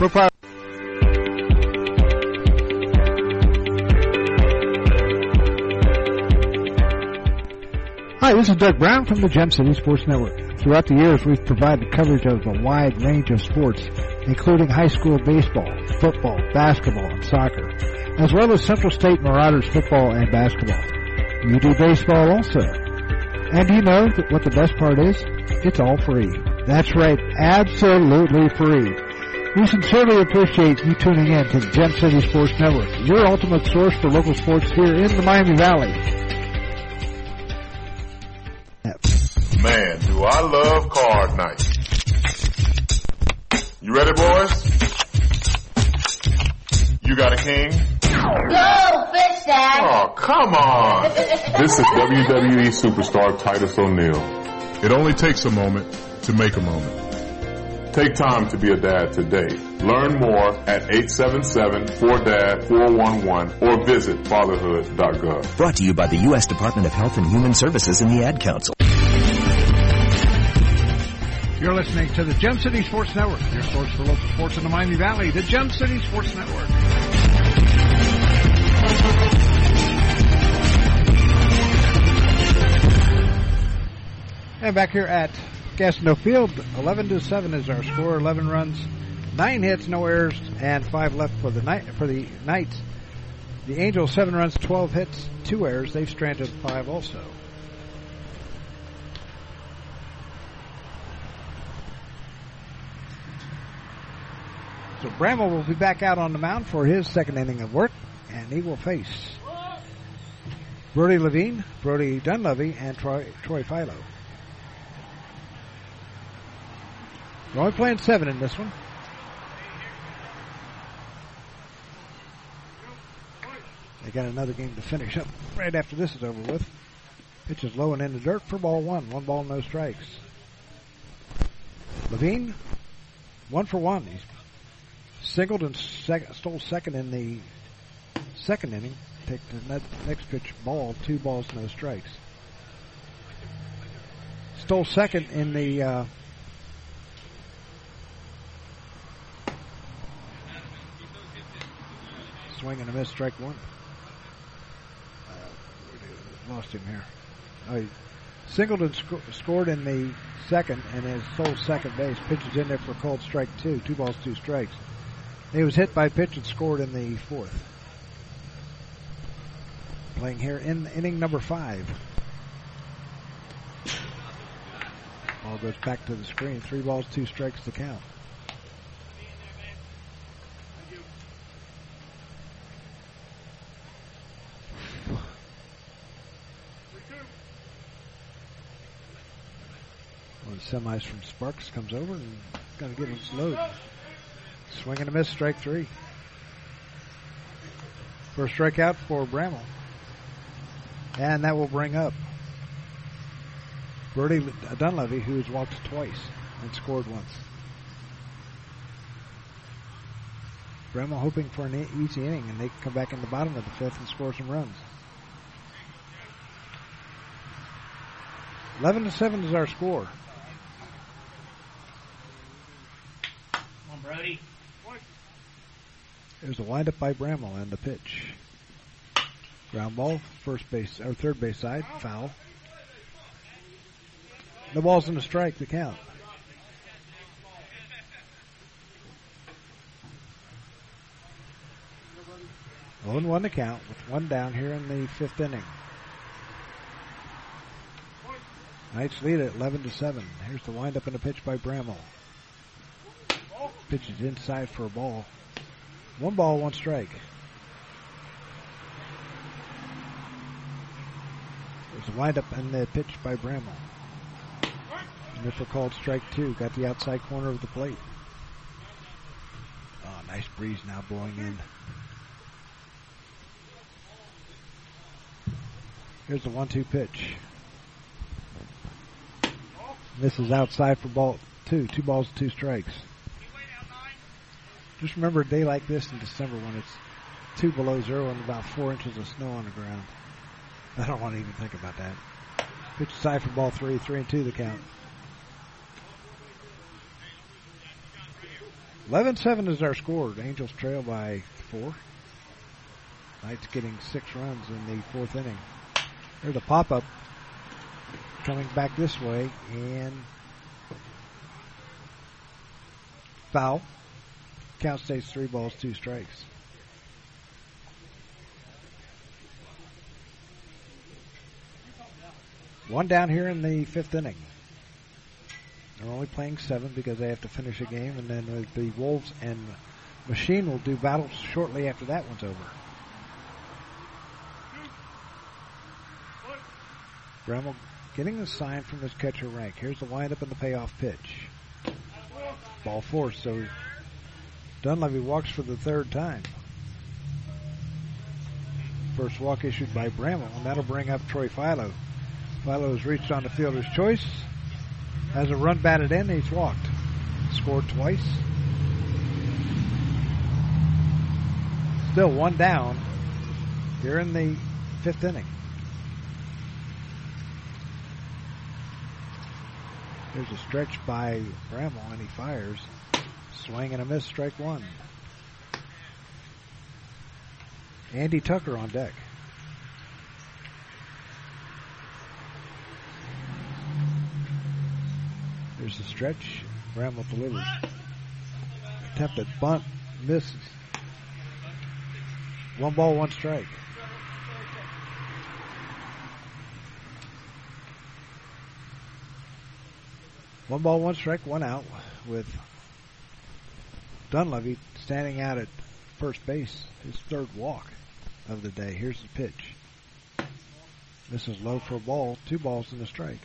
A: Profile. Hi, this is Doug Brown from the Gem City Sports Network. Throughout the years, we've provided coverage of a wide range of sports, including high school baseball, football, basketball, and soccer, as well as Central State Marauders football and basketball. You do baseball also. And you know what the best part is? It's all free. That's right, absolutely free. We sincerely appreciate you tuning in to the Gem City Sports Network, your ultimate source for local sports here in the Miami Valley.
I: Man, do I love card night. You ready, boys? You got a king?
J: Go, fish dad!
I: Oh, come on! this is WWE superstar Titus O'Neil. It only takes a moment to make a moment. Take time to be a dad today. Learn more at 877-4DAD-411 or visit fatherhood.gov.
K: Brought to you by the U.S. Department of Health and Human Services and the Ad Council.
A: You're listening to the Gem City Sports Network, your source for local sports in the Miami Valley, the Gem City Sports Network. And back here at Gastineau Field, 11 to 7 is our score. 11 runs, 9 hits, no errors, and 5 left for the night for the Knights. The Angels 7 runs, 12 hits, 2 errors. They've stranded 5 also. So Bramall will be back out on the mound for his second inning of work, and he will face Brody Levine, Brody Dunleavy, and Troy, Troy Philo. They're only playing seven in this one. They got another game to finish up right after this is over with. Pitch is low and in the dirt for ball one. One ball, no strikes. Levine, one for one. He's singled and sec- stole second in the second inning. Take the next pitch, ball, two balls, no strikes. Stole second in the uh, swing and a miss, strike one. Uh, lost him here. He singled and sc- scored in the second and has stole second base. Pitches in there for cold strike two. Two balls, two strikes. He was hit by a pitch and scored in the fourth. Playing here in inning number five. Ball goes back to the screen. Three balls, two strikes to count. Semis from Sparks comes over and going to get his load. Swing and a miss, strike three. First strikeout for Bramall. And that will bring up Brody Dunleavy, who has walked twice and scored once. Bramall hoping for an easy inning, and they can come back in the bottom of the fifth and score some runs. 11 to 7 is our score.
D: Brody.
A: There's a windup by Bramall and the pitch. Ground ball, first base or third base side, foul. The ball's in the strike, the count. One one to count with one down here in the fifth inning. Knights lead at eleven to seven. Here's the windup and a pitch by Bramall. Pitch is inside for a ball. One ball, one strike. There's a windup and the pitch by Bramall. Initial called strike two. Got the outside corner of the plate. Oh, nice breeze now blowing in. Here's the one-two pitch. This is outside for ball two. Two balls, two strikes. Just remember a day like this in December when it's two below zero and about four inches of snow on the ground. I don't want to even think about that. Pitch aside for ball three, three and two the count. 11-7 is our score. Angels trail by four. Knights getting six runs in the fourth inning. There's a pop-up coming back this way and foul. Count stays three balls, two strikes. One down here in the fifth inning. They're only playing seven because they have to finish a game, and then the Wolves and Machine will do battle shortly after that one's over. Bramall getting the sign from his catcher rank. Here's the windup and the payoff pitch. Ball four, so Dunleavy walks for the third time. First walk issued by Bramall, and that'll bring up Troy Philo. Philo has reached on the fielder's choice. Has a run batted in, he's walked. Scored twice. Still one down here in the fifth inning. There's a stretch by Bramall and he fires. Swing and a miss, strike one. Andy Tucker on deck. There's a stretch. Bramall delivers. Attempted bunt, misses. One ball, one strike. One ball, one strike, one out with Dunleavy standing out at first base, his third walk of the day. Here's the pitch. This is low for a ball, two balls and a strike.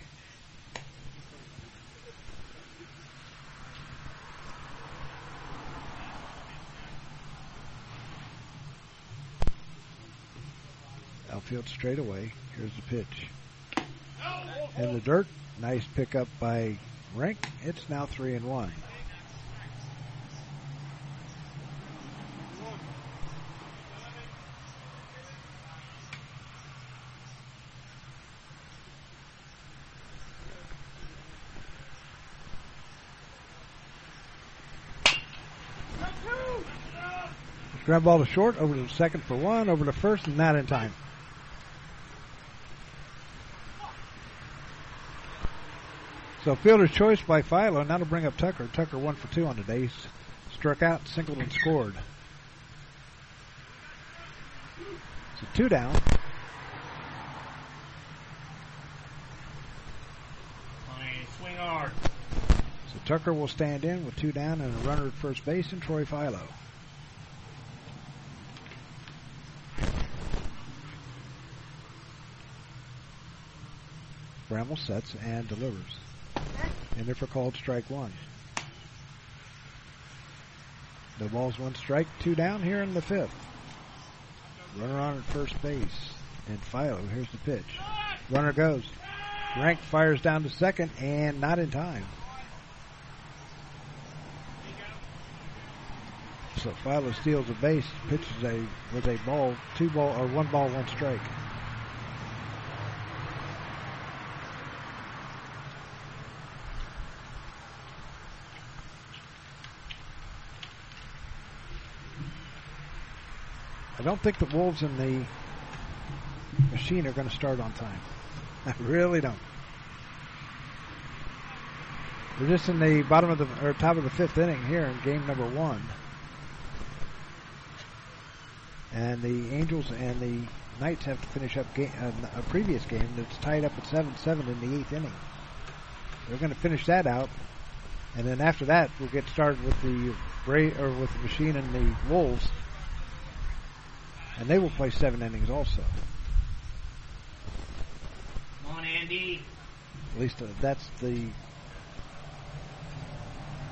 A: Outfield straight away. Here's the pitch. In the dirt, nice pickup by Rink. It's now three and one. Ground ball to short, over to second for one, over to first, and not in time. So fielder's choice by Philo. And that'll bring up Tucker. Tucker one for two on the day. Struck out, singled, and scored. So two down.
D: Swing hard.
A: So Tucker will stand in with two down and a runner at first base and Troy Philo. Bramall sets and delivers. And they're for called strike one. No balls, one strike, two down here in the fifth. Runner on at first base. And Philo, here's the pitch. Runner goes. Rank fires down to second and not in time. So Philo steals a base, pitches a with a ball, two ball or one ball, one strike. Don't think the Wolves and the Machine are going to start on time. I really don't. We're just in the bottom of the or top of the fifth inning here in game number one, and the Angels and the Knights have to finish up game, uh, a previous game that's tied up at seven-seven in the eighth inning. They're going to finish that out, and then after that, we'll get started with the Bra- or with the Machine and the Wolves, and they will play seven innings also.
D: Come on, Andy.
A: At least uh, that's the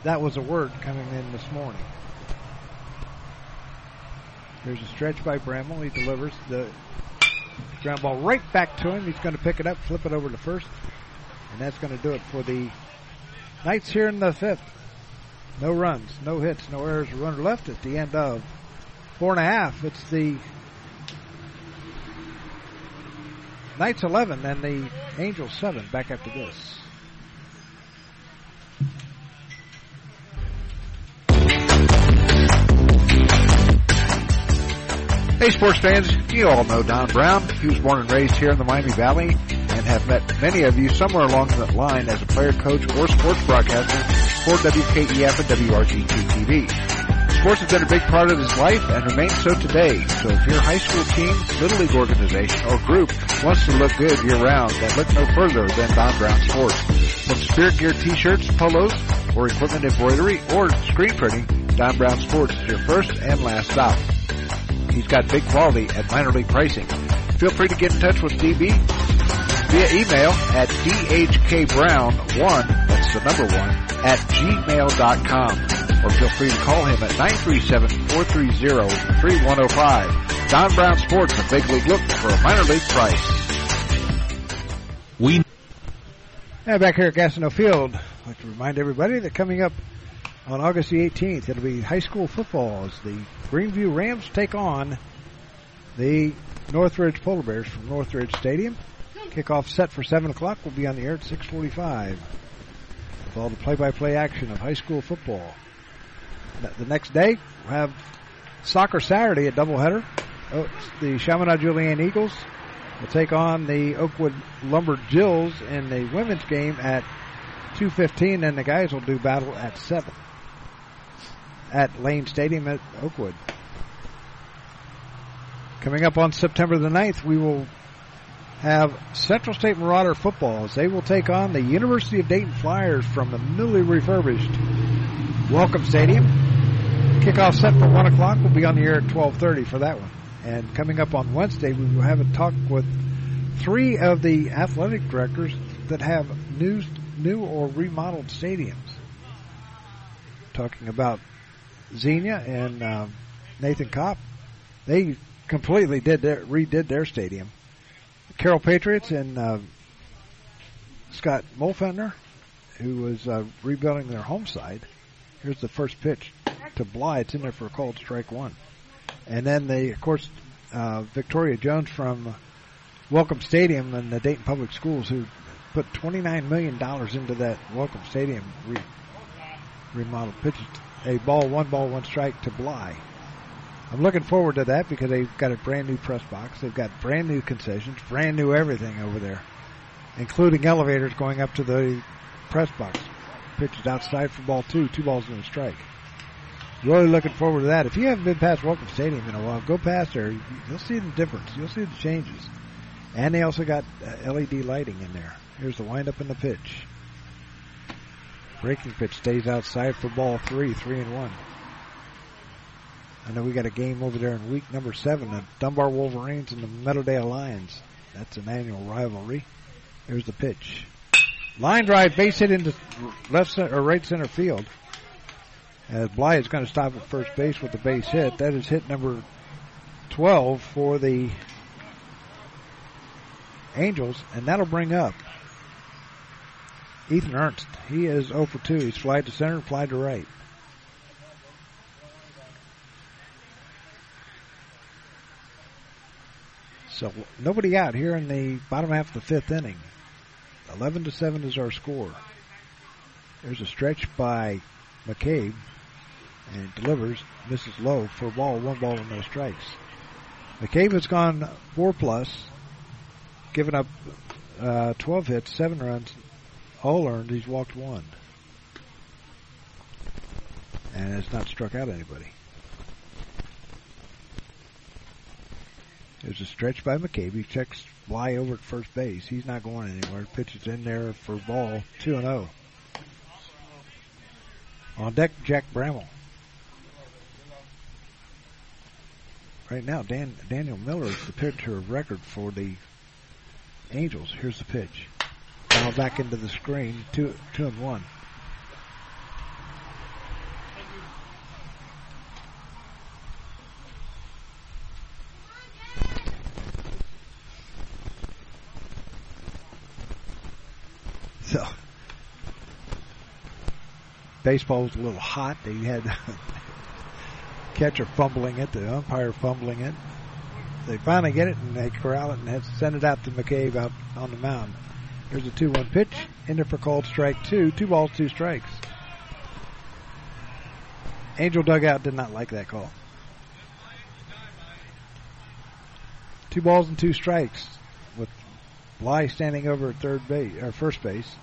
A: that was a word coming in this morning. There's a stretch by Bramall. He delivers the ground ball right back to him. He's going to pick it up, flip it over to first, and that's going to do it for the Knights here in the fifth. No runs, no hits, no errors. Runner left at the end of four and a half. It's the Knights 11 and the Angels 7 back after this.
E: Hey, sports fans, you all know Don Brown. He was born and raised here in the Miami Valley and have met many of you somewhere along that line as a player, coach, or sports broadcaster for WKEF and WRGT TV. Sports has been a big part of his life and remains so today. So if your high school team, little league organization, or group wants to look good year round, then look no further than Don Brown Sports. From spirit gear t-shirts, polos, or equipment embroidery, or screen printing, Don Brown Sports is your first and last stop. He's got big quality at minor league pricing. Feel free to get in touch with DB via email at dhkbrown1, that's the number one, at gmail.com. Or feel free to call him at 937-430-3105. Don Brown Sports, a big league look for a minor league price.
B: We
A: And back here at Gastineau Field, I'd like to remind everybody that coming up on August the 18th, it'll be high school football as the Greenview Rams take on the Northridge Polar Bears from Northridge Stadium. Kickoff set for 7 o'clock. We'll be on the air at 645 with all the play-by-play action of high school football. The next day, we'll have Soccer Saturday, a doubleheader. Oh, the Chaminade Julienne Eagles will take on the Oakwood Lumber Jills in the women's game at 2.15, and the guys will do battle at 7 at Lane Stadium at Oakwood. Coming up on September the 9th, we will have Central State Marauder football as they will take on the University of Dayton Flyers from the newly refurbished Welcome Stadium. Kickoff set for 1 o'clock. We'll be on the air at 12.30 for that one. And coming up on Wednesday, we will have a talk with three of the athletic directors that have new, new or remodeled stadiums. Talking about Xenia and um, Nathan Kopp. They completely did their, redid their stadium. Carroll Patriots and uh, Scott Molfender, who was uh, rebuilding their home side. Here's the first pitch to Bly. It's in there for a called strike one. And then they, of course, uh, Victoria Jones from Welcome Stadium and the Dayton Public Schools, who put $29 million into that Welcome Stadium re- remodel. Pitches a ball, one ball, one strike to Bly. I'm looking forward to that because they've got a brand new press box. They've got brand new concessions, brand new everything over there, including elevators going up to the press box. Pitches outside for ball two, two balls and a strike. Really looking forward to that. If you haven't been past Welcome Stadium in a while, go past there. You'll see the difference. You'll see the changes. And they also got uh, LED lighting in there. Here's the windup and the pitch. Breaking pitch stays outside for ball three, three and one. I know we got a game over there in week number seven, the Dunbar Wolverines and the Meadowdale Lions. That's an annual rivalry. Here's the pitch. Line drive, base hit into left center, or right center field. As Bly is going to stop at first base with the base hit. That is hit number 12 for the Angels, and that'll bring up Ethan Ernst. He is 0 for 2. He's flied to center, flied to right. So nobody out here in the bottom half of the fifth inning. 11 to 7 is our score. There's a stretch by McCabe and delivers, misses low for a ball, one ball and no strikes. McCabe has gone four plus, given up uh, 12 hits, seven runs, all earned. He's walked one. And has not struck out anybody. There's a stretch by McCabe. He checks fly over at first base. He's not going anywhere. Pitch is in there for ball 2 and 0. On deck, Jack Bramall. Right now, Dan, Daniel Miller is the pitcher of record for the Angels. Here's the pitch. Now back into the screen. Two, two and one. Baseball was a little hot. They had catcher fumbling it, the umpire fumbling it. They finally get it and they corral it and have, send it out to McCabe out on the mound. Here's a 2-1 pitch. In there for called strike two. Two balls, two strikes. Angel dugout did not like that call. Two balls and two strikes with Bly standing over at third base or first base.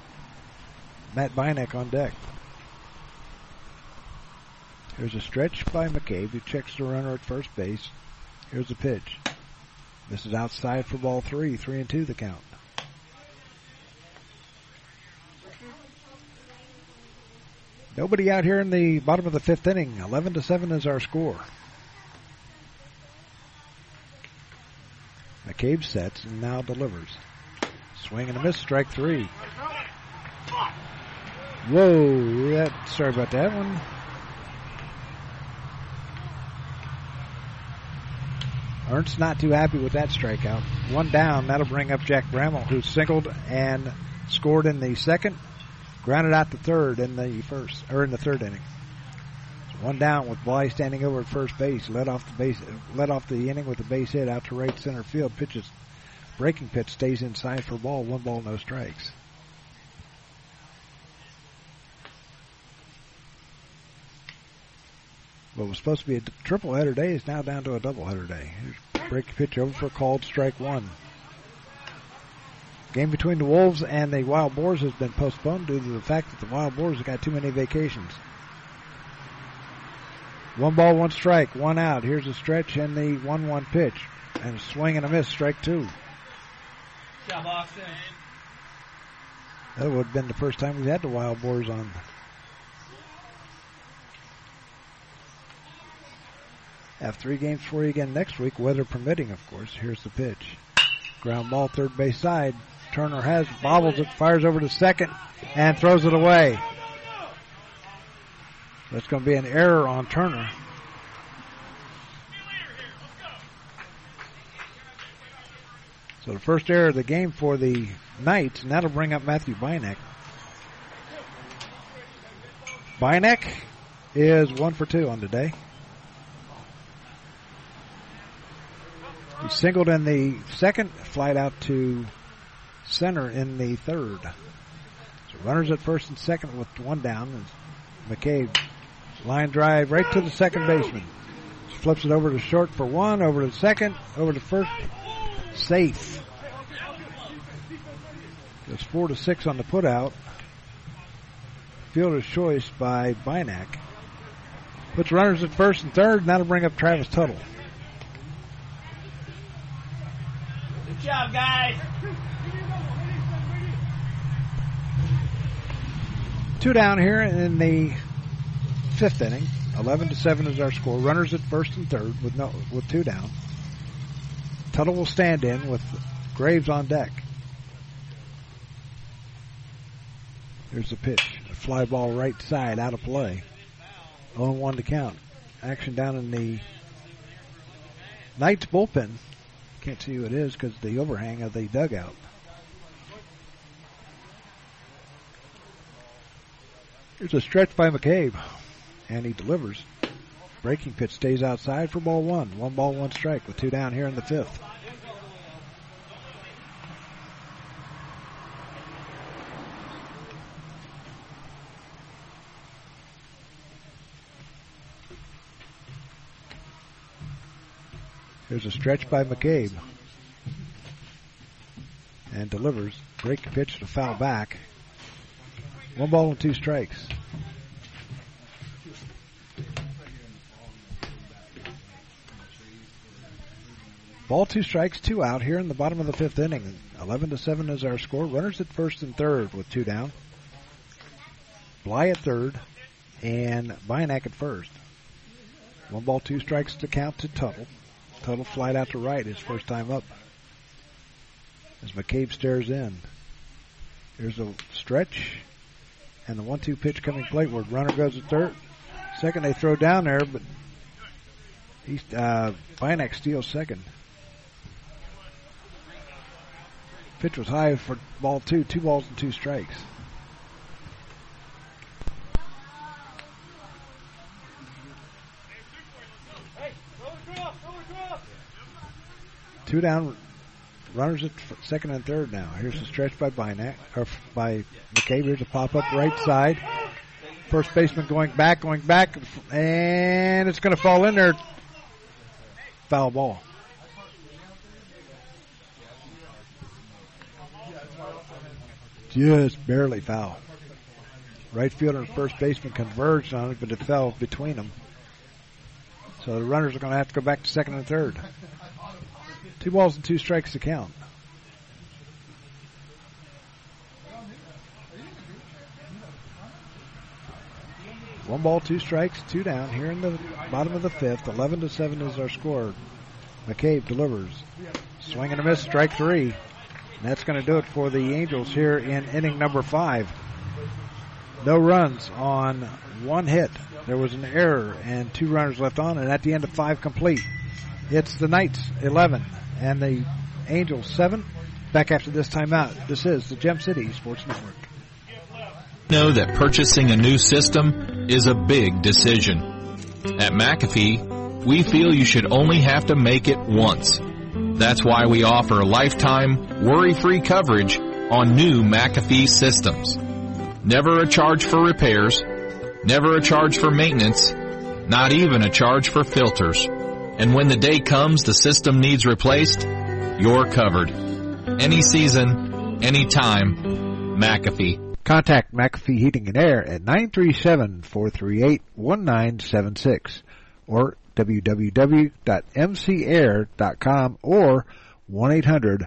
A: Matt Beineck on deck. Here's a stretch by McCabe who checks the runner at first base. Here's a pitch. This is outside for ball three. Three and two the count. Nobody out here in the bottom of the fifth inning. 11 to 7 is our score. McCabe sets and now delivers. Swing and a miss, strike three. Whoa, that, sorry about that one. Ernst not too happy with that strikeout. One down, that'll bring up Jack Bramall, who singled and scored in the second, grounded out the third in the first, or in the third inning. So one down with Bly standing over at first base, led off the base, led off the inning with a base hit out to right center field. Pitches, breaking pitch stays inside for ball. One ball, no strikes. What was supposed to be a triple header day is now down to a double header day. Here's breaking pitch over for called strike one. Game between the Wolves and the Wild Boars has been postponed due to the fact that the Wild Boars have got too many vacations. One ball, one strike, one out. Here's a stretch and the 1 1 pitch. And a swing and a miss, strike two. That would have been the first time we've had the Wild Boars on. Have three games for you again next week, weather permitting, of course. Here's the pitch. Ground ball, third base side. Turner has, bobbles it, fires over to second, and throws it away. That's going to be an error on Turner. So the first error of the game for the Knights, and that'll bring up Matthew Beineck. Beineck is one for two on the day. Singled in the second, flight out to center in the third. So runners at first and second with one down. McCabe line drive right to the second baseman. Flips it over to short for one, over to second, over to first. Safe. Goes four to six on the putout. Fielder's choice by Beineck. Puts runners at first and third, and that'll bring up Travis Tuttle.
D: Good job, guys.
A: Two down here in the fifth inning. Eleven to seven is our score. Runners at first and third with no with two down. Tuttle will stand in with Graves on deck. Here's the pitch. A fly ball right side out of play. 0 1 to count. Action down in the Knights bullpen. Can't see who it is because the overhang of the dugout. Here's a stretch by McCabe, and he delivers. Breaking pitch stays outside for ball one. One ball, one strike with two down here in the fifth. There's a stretch by McCabe. And delivers. Break pitch to foul back. One ball and two strikes. Ball two strikes, two out here in the bottom of the fifth inning. 11 to 7 is our score. Runners at first and third with two down. Bly at third and Beineck at first. One ball, two strikes to count to Tuttle. Tuttle flight out to right his first time up. As McCabe stares in. Here's a stretch and the one-two pitch coming plateward. Runner goes to third. Second they throw down there, but he's uh, steals second. Pitch was high for ball two, two balls and two strikes. Two down, runners at second and third now. Here's a stretch by Beineck, or by McCabe. Here's a pop up right side. First baseman going back, going back, and it's going to fall in there. Foul ball. just barely foul. Right fielder and first baseman converged on it, but it fell between them. So the runners are going to have to go back to second and third. Two balls and two strikes to count. One ball, two strikes, two down. Here in the bottom of the fifth, 11 to 7 is our score. McCabe delivers. Swing and a miss, strike three. And that's going to do it for the Angels here in inning number five. No runs on one hit. There was an error and two runners left on, and at the end of five complete, it's the Knights 11 and the Angels 7. Back after this timeout, this is the Gem City Sports Network.
B: Know that purchasing a new system is a big decision. At McAfee, we feel you should only have to make it once. That's why we offer lifetime, worry-free coverage on new McAfee systems. Never a charge for repairs, never a charge for maintenance, not even a charge for filters. And when the day comes the system needs replaced, you're covered. Any season, any time, McAfee.
A: Contact McAfee Heating and Air at 937-438-1976 or www.mcair.com or 1-800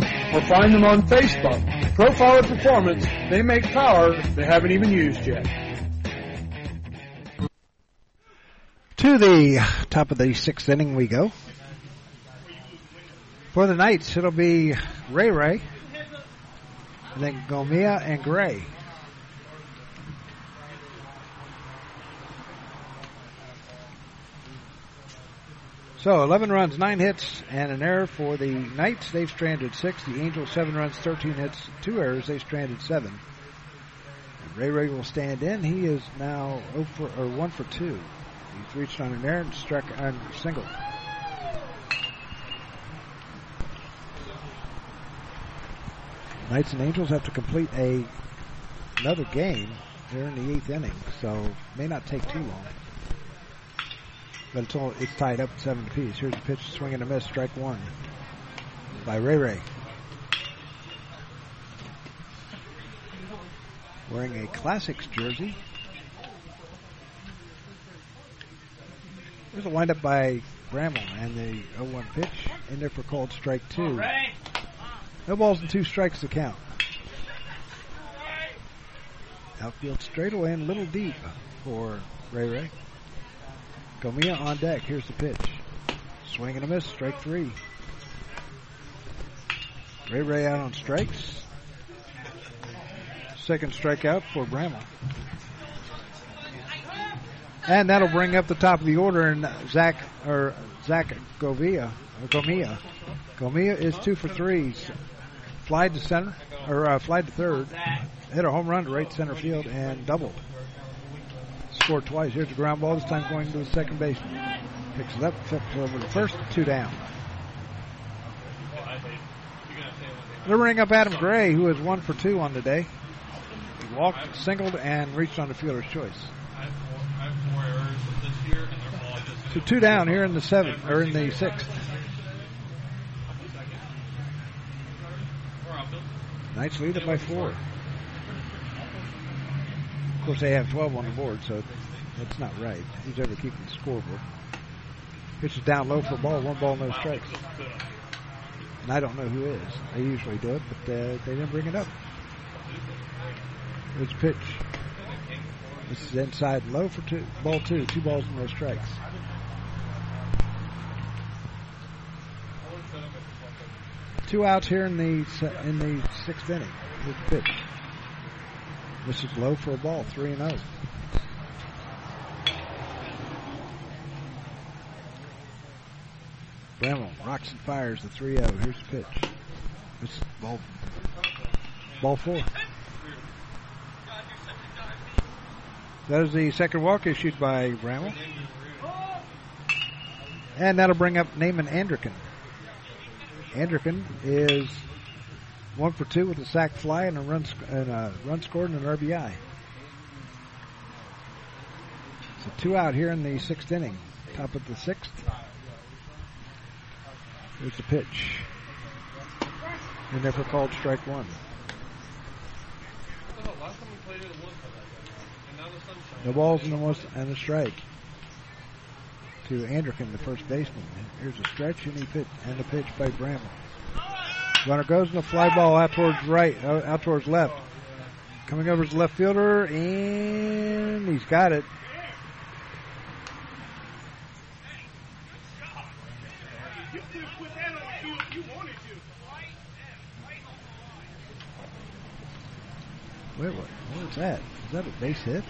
C: or find them on Facebook. Profiler Performance, they make power they haven't even used yet.
A: To the top of the sixth inning we go. For the Knights, it'll be Ray Ray, then Gomia and Gray. So 11 runs, 9 hits, and an error for the Knights. They've stranded 6. The Angels, 7 runs, 13 hits, 2 errors. They've stranded 7. And Ray Ray will stand in. He is now 0 for, or 1 for 2. He's reached on an error and struck on single. Knights and Angels have to complete a another game. They're in the eighth inning, so may not take too long. But it's all it's tied up at seven apiece. Here's a pitch, swing and a miss, strike one by Ray Ray. Wearing a Classics jersey. There's a windup by Bramall and the 0-1 pitch in there for called strike two. No balls and two strikes to count. Outfield straightaway and a little deep for Ray Ray. Gomia on deck. Here's the pitch. Swing and a miss. Strike three. Ray Ray out on strikes. Second strikeout for Bramall. And that'll bring up the top of the order, and Zach or Zach Govia, Gomia. Gomia is two for three. Fly to center, or uh, fly to third. Hit a home run to right center field and doubled. Twice. Here's the ground ball. This time going to the second baseman. Picks it up, flips over to first, two down. They're bringing up Adam Gray, who is one for two on the day. He walked, singled, and reached on the fielder's choice. So two down here in the seventh, or in the sixth. Knights lead it by four. Of course, they have 12 on the board, so that's not right. Who's ever keeping the scoreboard? Pitch is down low for ball, one ball, no strikes. And I don't know who is. They usually do it, but uh, they didn't bring it up. It's pitch. This is inside low for two, ball two, two balls and no strikes. Two outs here in the in the sixth inning. Pitch. This is low for a ball, three and oh. zero. Bramall rocks and fires the 3 0. Here's the pitch. This is ball, ball four. That is the second walk issued by Bramall. And that'll bring up Naaman Anderkin. Anderkin is one for two with a sac fly and a run, sc- and a run scored and an RBI. So two out here in the sixth inning. Top of the sixth. Here's the pitch. And never called strike one. No balls and a, and a strike to Anderkin, the first baseman. Here's a stretch and he pitch and a pitch by Bramall. Runner goes in a fly ball out towards right, out towards left. Coming over is the left fielder, and he's got it. Wait, what? What is that? Is that a base hit?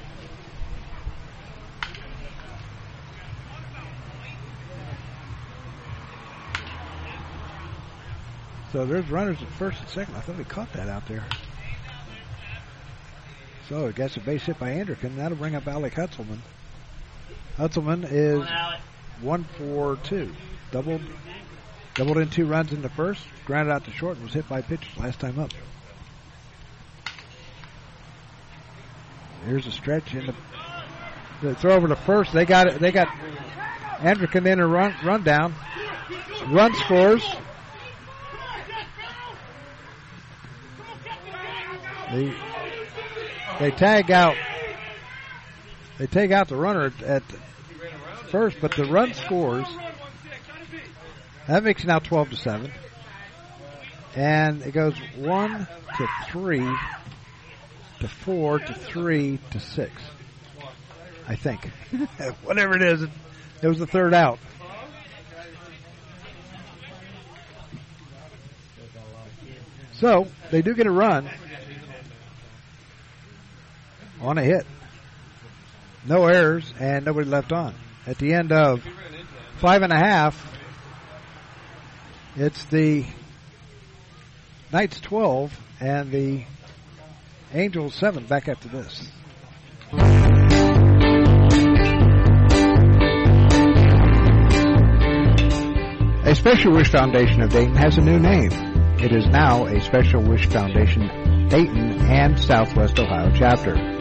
A: So there's runners at first and second. I thought we caught that out there. So it gets a base hit by Anderkin. That'll bring up Alec Hutzelman. Hutzelman is one for two. Doubled doubled in two runs in the first, grounded out to short, and was hit by pitches last time up. Here's a stretch in the, the throw over to first. They got it. They got Anderkin in a run run down. Run scores. They they tag out. They take out the runner at, first, but the run scores. That makes it now twelve to seven, and it goes one to three to four to three to six. I think, whatever it is, it was the third out. So they do get a run on a hit. No errors and nobody left on. At the end of five and a half, it's the Knights 12 and the Angels 7 back after this. A Special Wish Foundation of Dayton has a new name. It is now a Special Wish Foundation Dayton and Southwest Ohio chapter.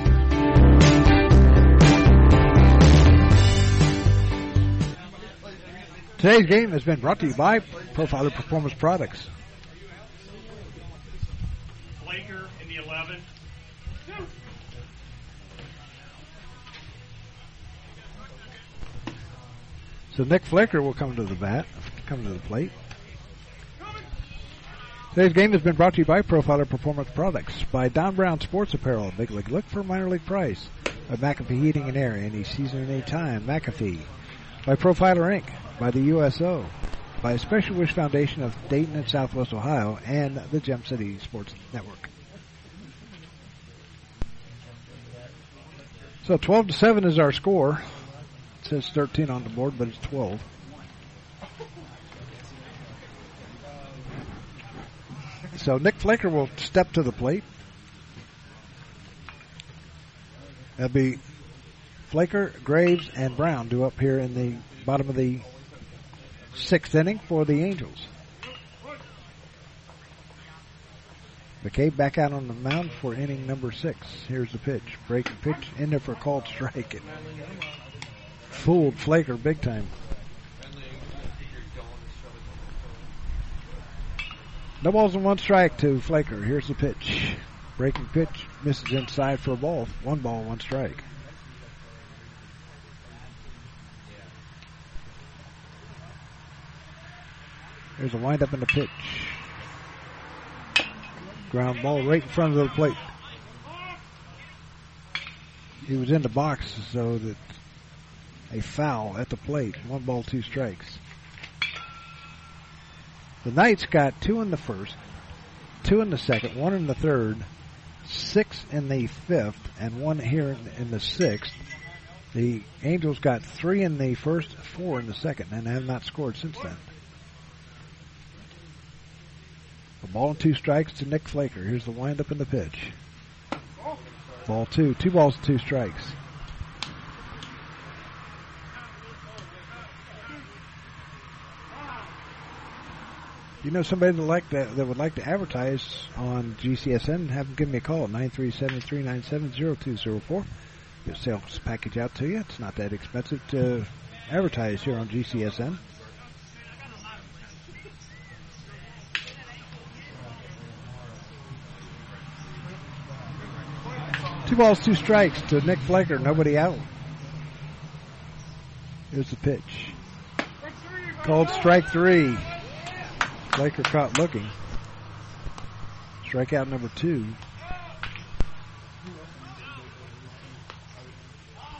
A: Today's game has been brought to you by Profiler Performance Products.
L: Blaker in the 11.
A: So Nick Flaker will come to the bat, come to the plate. Today's game has been brought to you by Profiler Performance Products, by Don Brown Sports Apparel, Big League Look for minor league price, by McAfee Heating and Air, any season, any time, McAfee, by Profiler Inc., by the USO, by Special Wish Foundation of Dayton and Southwest Ohio, and the Gem City Sports Network. So 12 to 7 is our score. It says 13 on the board, but it's 12. So Nick Flaker will step to the plate. That'll be Flaker, Graves, and Brown do up here in the bottom of the sixth inning for the Angels. McCabe back out on the mound for inning number six. Here's the pitch. Breaking pitch in there for a called strike. It fooled Flaker big time. No balls and one strike to Flaker. Here's the pitch. Breaking pitch misses inside for a ball. One ball, one strike. There's a windup in the pitch. Ground ball right in front of the plate. He was in the box, so that a foul at the plate. One ball, two strikes. The Knights got two in the first, two in the second, one in the third, six in the fifth, and one here in, the sixth. The Angels got three in the first, four in the second, and have not scored since then. A ball and two strikes to Nick Flaker. Here's the windup and the pitch. Ball two. Two balls and two strikes. You know somebody that like that, that would like to advertise on GCSN, have them give me a call at 937-397-0204. Get a sales package out to you. It's not that expensive to advertise here on GCSN. Two balls, two strikes to Nick Flaker. Nobody out. Here's the pitch. Called strike three. Flaker caught looking. Strikeout number two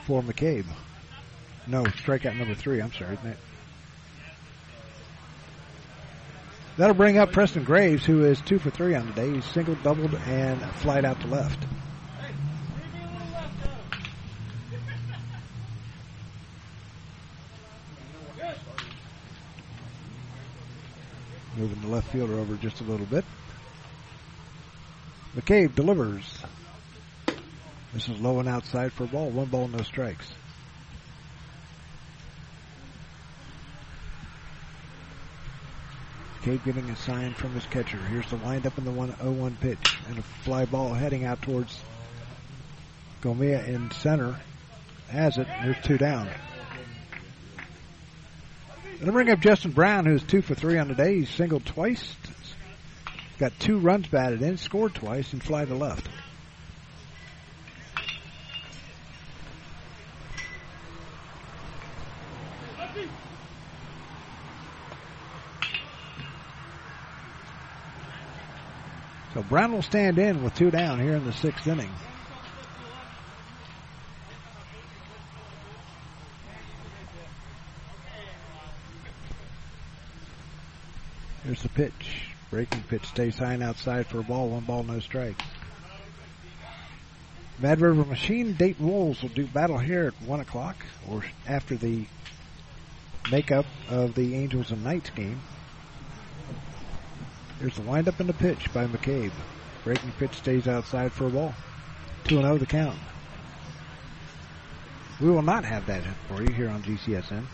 A: for McCabe. No, strikeout number three. I'm sorry. That'll bring up Preston Graves, who is two for three on the day. He's single, doubled, and flied out to left. Moving the left fielder over just a little bit. McCabe delivers. This is low and outside for a ball. One ball, no strikes. McCabe getting a sign from his catcher. Here's the windup in the 1-0-1 pitch. And a fly ball heading out towards Gomia in center. Has it. There's two down. Gonna bring up Justin Brown, who's two for three on the day. He's singled twice, got two runs batted in, scored twice, and fly to left. So Brown will stand in with two down here in the sixth inning. Pitch. Breaking pitch stays high and outside for a ball. One ball, no strikes. Mad River Machine Dayton Wolves will do battle here at 1 o'clock or after the makeup of the Angels and Knights game. Here's the windup and the pitch by McCabe. Breaking pitch stays outside for a ball. 2 0 the count. We will not have that for you here on GCSN.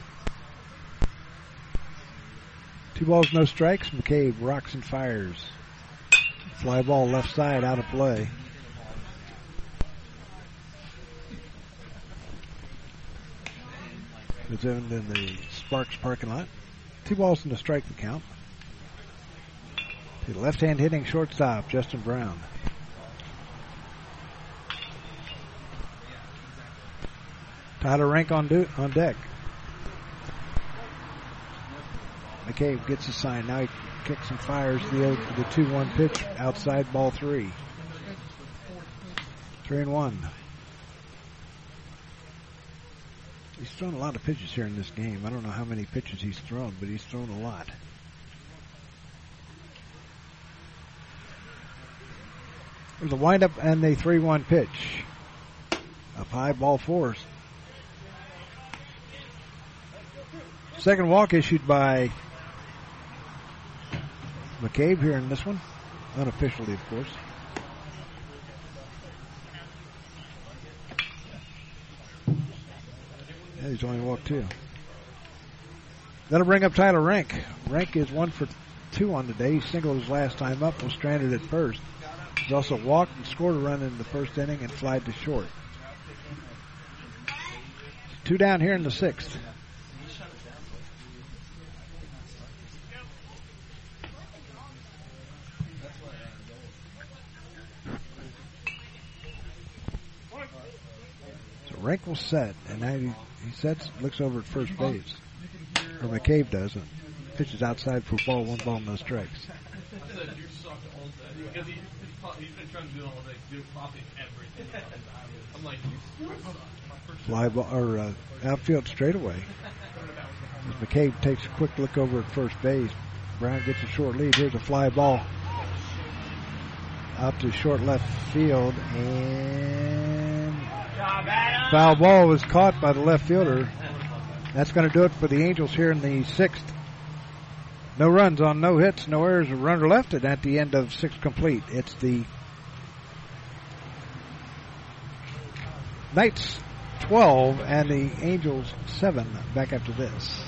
A: Two balls, no strikes. McCabe rocks and fires. Fly ball left side out of play. It's in the Sparks parking lot. Two balls and a strike to count. The left hand hitting shortstop, Justin Brown. Tyler Rank on, do- on deck. McCabe gets the sign. Now he kicks and fires the the two one pitch outside ball three. Three and one. He's thrown a lot of pitches here in this game. I don't know how many pitches he's thrown, but he's thrown a lot. There's a windup and a 3 1 pitch. Up high, ball four. Second walk issued by McCabe here in this one. Unofficially, of course. Yeah, he's only walked two. That'll bring up Tyler Rank. Rank is one for two on the day. He singled his last time up, was stranded at first. He's also walked and scored a run in the first inning and flied to short. Two down here in the sixth. So Rank will set, and now he, he sets, looks over at first base. Or McCabe does, and pitches outside for ball, one ball, no strikes.
L: Because he, he's been trying to do all day, do popping everything. I'm like, you suck.
A: Fly ball, or uh, outfield straightaway. As McCabe takes a quick look over at first base, Brown gets a short lead. Here's a fly ball out to short left field, and foul ball was caught by the left fielder. That's going to do it for the Angels here in the sixth. No runs on no hits, no errors, a runner left, and at the end of six complete, it's the Knights 12 and the Angels 7 back after this.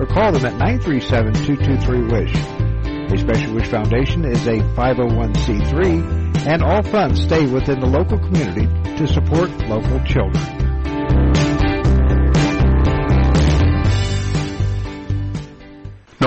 A: or call them at 937-223-WISH. A Special Wish Foundation is a 501c3, and all funds stay within the local community to support local children.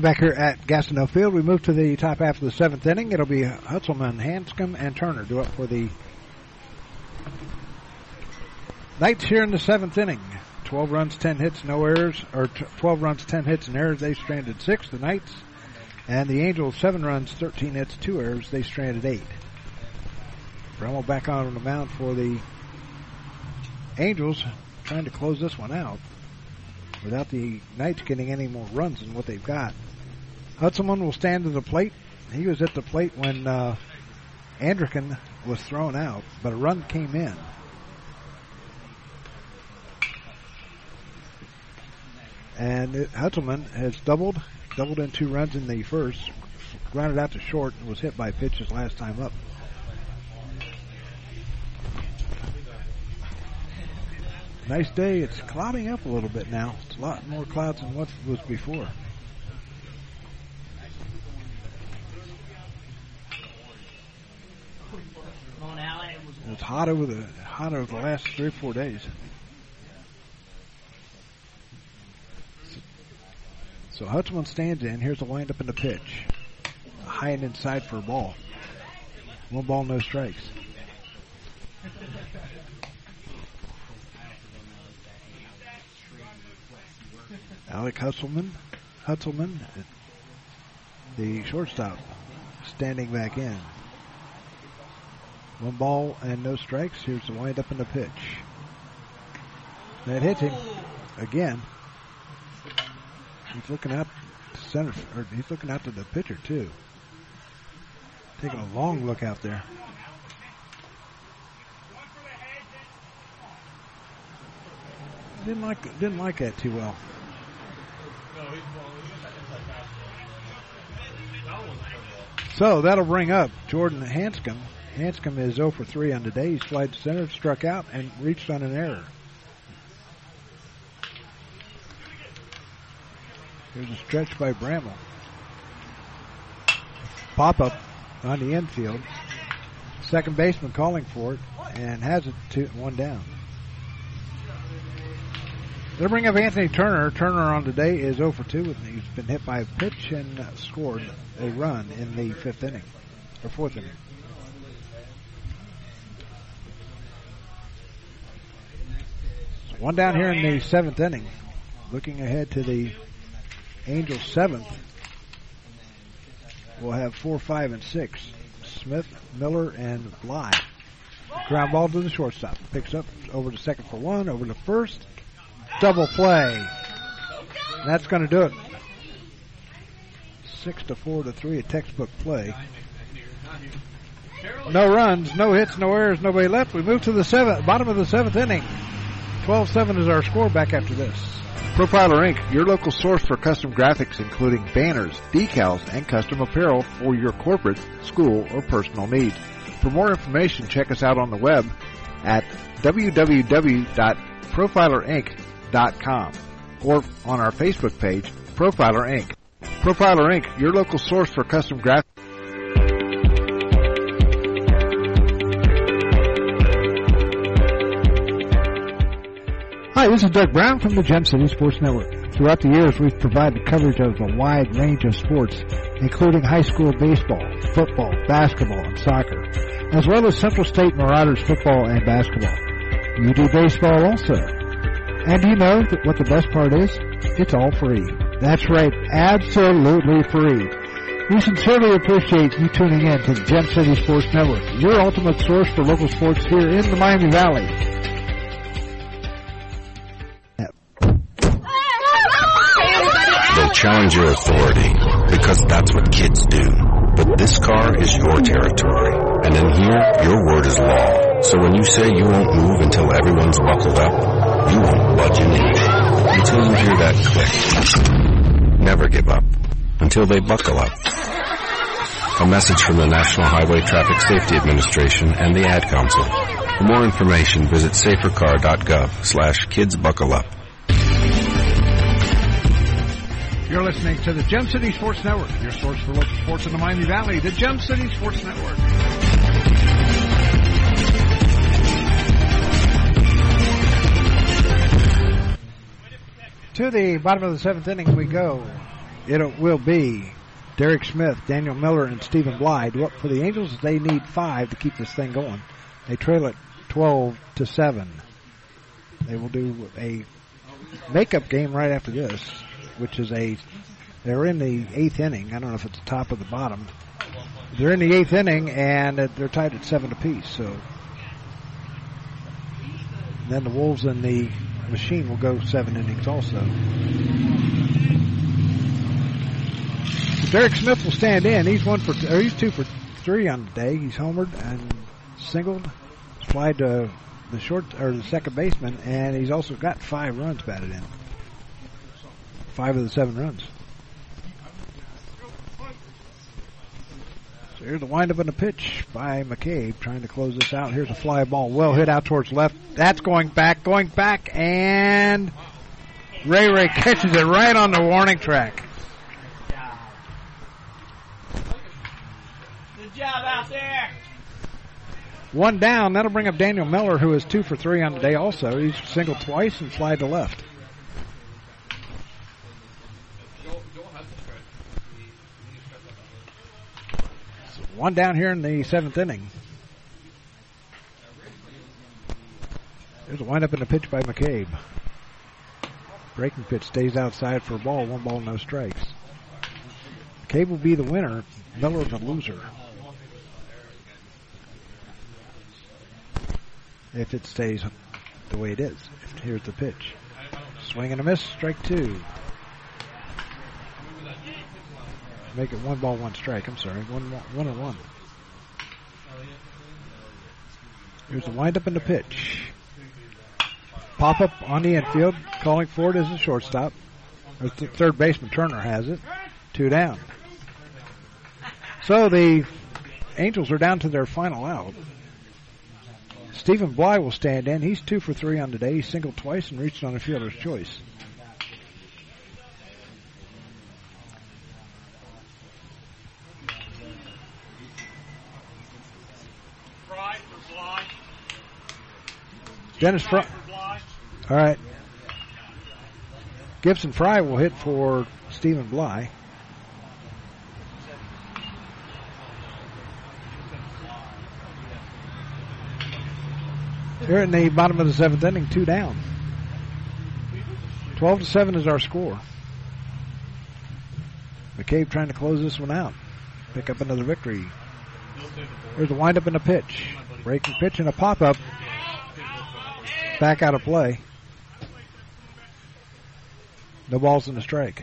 A: Back here at Gastineau Field, we move to the top half of the seventh inning. It'll be Hutzelman, Hanscom, and Turner do up for the Knights here in the seventh inning. 12 runs, 10 hits, no errors, or 12 runs, 10 hits, and errors. They stranded six, the Knights. And the Angels, 7 runs, 13 hits, 2 errors. They stranded 8. Bramall back on the mound for the Angels, trying to close this one out without the Knights getting any more runs than what they've got. Hutzelman will stand to the plate. He was at the plate when uh, Anderkin was thrown out, but a run came in. And Hutzelman has doubled, doubled in two runs in the first, grounded out to short, and was hit by pitches last time up. Nice day. It's clouding up a little bit now. It's a lot more clouds than what was before. It's hot over the hot over the last three or four days. So Hutchman stands in. Here's the windup and the pitch. High and inside for a ball. One ball, no strikes. Alec Husselman, Hutzelman, the shortstop, standing back in. One ball and no strikes. Here's the windup and the pitch. That hits him again. He's looking out to center, or he's looking out to the pitcher too. Taking a long look out there. Didn't like didn't like that too well. So that'll bring up Jordan Hanscom. Hanscom is 0 for 3 on the day. He's flied to center, struck out, and reached on an error. There's a stretch by Bramall. Pop up on the infield. Second baseman calling for it and has it two, one down. They'll bring up Anthony Turner. Turner on today is 0 for 2. and He's been hit by a pitch and scored a run in the fifth inning, or fourth inning. One down here in the seventh inning. Looking ahead to the Angels seventh. We'll have four, five, and six. Smith, Miller, and Bly. Ground ball to the shortstop. Picks up over to second for one, over to first. Double play. And that's going to do it. Six to four to three, a textbook play. No runs, no hits, no errors, nobody left. We move to the seventh, bottom of the seventh inning. 12-7 is our score back after this.
E: Profiler Inc., your local source for custom graphics including banners, decals, and custom apparel for your corporate, school, or personal needs. For more information, check us out on the web at www.profilerinc.com or on our Facebook page, Profiler Inc. Profiler Inc., your local source for custom graphics.
A: Hi, this is Doug Brown from the Gem City Sports Network. Throughout the years, we've provided coverage of a wide range of sports, including high school baseball, football, basketball, and soccer, as well as Central State Marauders football and basketball. You do baseball also. And you know what the best part is? It's all free. That's right, absolutely free. We sincerely appreciate you tuning in to the Gem City Sports Network, your ultimate source for local sports here in the Miami Valley.
M: They'll challenge your authority because that's what kids do. But this car is your territory. And in here, your word is law. So when you say you won't move until everyone's buckled up, you budge an inch until you hear that click. Never give up until they buckle up. A message from the National Highway Traffic Safety Administration and the Ad Council. For more information, visit safercar.gov slash kidsbuckleup.
A: You're listening to the Gem City Sports Network, your source for local sports in the Miami Valley, the Gem City Sports Network. To the bottom of the seventh inning we go. It will be Derek Smith, Daniel Miller, and Stephen Blyde. What for the Angels? They need five to keep this thing going. They trail it twelve to seven. They will do a makeup game right after this, which is a. They're in the eighth inning. I don't know if it's the top or the bottom. They're in the eighth inning and they're tied at seven apiece. So then the Wolves and the Machine will go seven innings also. So Derek Smith will stand in. He's one for or he's two for three on the day. He's homered and singled, flied to uh, the short or the second baseman, and he's also got five runs batted in. Five of the seven runs. So here's the windup and the pitch by McCabe trying to close this out. Here's a fly ball, well hit out towards left. That's going back, going back, and Ray Ray catches it right on the warning track.
D: Good job out there.
A: One down. That'll bring up Daniel Miller, who is two for three on the day. Also, he's singled twice and fly to left. One down here in the seventh inning. There's a windup in the pitch by McCabe. Breaking pitch stays outside for a ball. One ball, no strikes. McCabe will be the winner. Miller the loser. if it stays the way it is. Here's the pitch. Swing and a miss, strike two. Make it one ball, one strike. I'm sorry, one, one and one. Here's the windup and the pitch. Pop up on the infield, calling for it as a shortstop. The third baseman Turner has it. Two down. So the Angels are down to their final out. Stephen Bly will stand in. He's two for three on the day. He singled twice and reached on a fielder's choice. Dennis Fry. All right. Gibson Fry will hit for Stephen Bly. Here in the bottom of the seventh inning, two down. 12 to 7 is our score. McCabe trying to close this one out. Pick up another victory. There's a windup and a pitch. Breaking pitch and a pop up. Back out of play. No balls in the strike.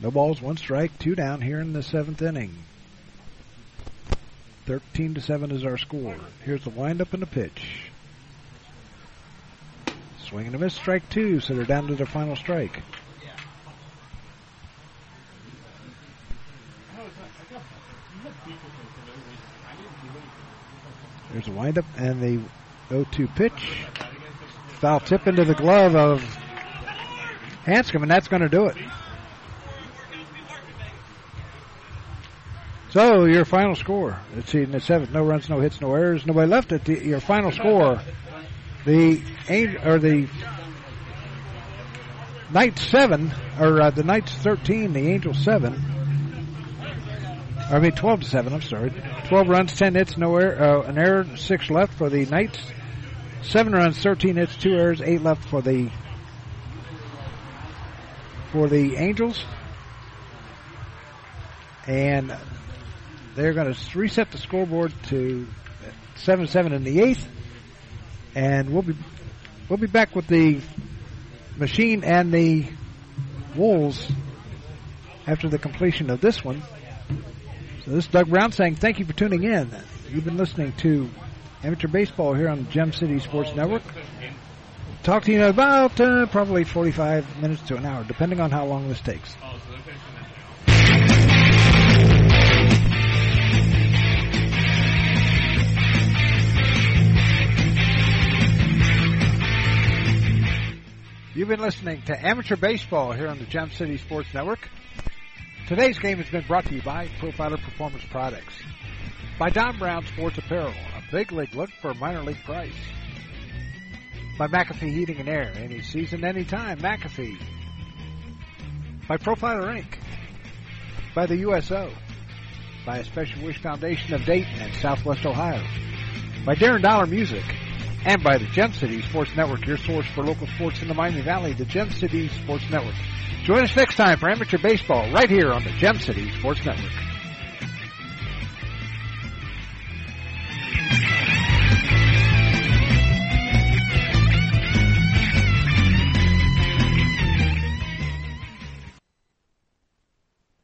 A: No balls, one strike, two down here in the seventh inning. 13 to 7 is our score. Here's the windup and the pitch. Swing and a miss, strike two, so they're down to their final strike. There's a windup and the 0-2 pitch. Foul tip into the glove of Hanscom, and that's going to do it. So your final score. Let's see, in the seventh, no runs, no hits, no errors, nobody left it. The, your final score, the or the Knights seven, or uh, the Knights thirteen, the Angels seven. I mean, twelve to seven. I'm sorry, twelve runs, ten hits, no error, uh, an error, six left for the Knights. Seven runs, thirteen hits, two errors, eight left for the for the Angels. And they're going to reset the scoreboard to seven seven in the eighth, and we'll be we'll be back with the machine and the Wolves after the completion of this one. So this is Doug Brown saying thank you for tuning in. You've been listening to amateur baseball here on the Gem City Sports Network. Talk to you in about uh, probably 45 minutes to an hour, depending on how long this takes. You've been listening to Amateur Baseball here on the Gem City Sports Network. Today's game has been brought to you by Profiler Performance Products. By Don Brown Sports Apparel, a big league look for a minor league price. By McAfee Heating and Air, any season, anytime, McAfee. By Profiler Inc. By the USO. By a Special Wish Foundation of Dayton and Southwest Ohio. By Darren Dollar Music and by the Gem City Sports Network, your source for local sports in the Miami Valley, the Gem City Sports Network. Join us next time for amateur baseball right here on the Gem City Sports Network.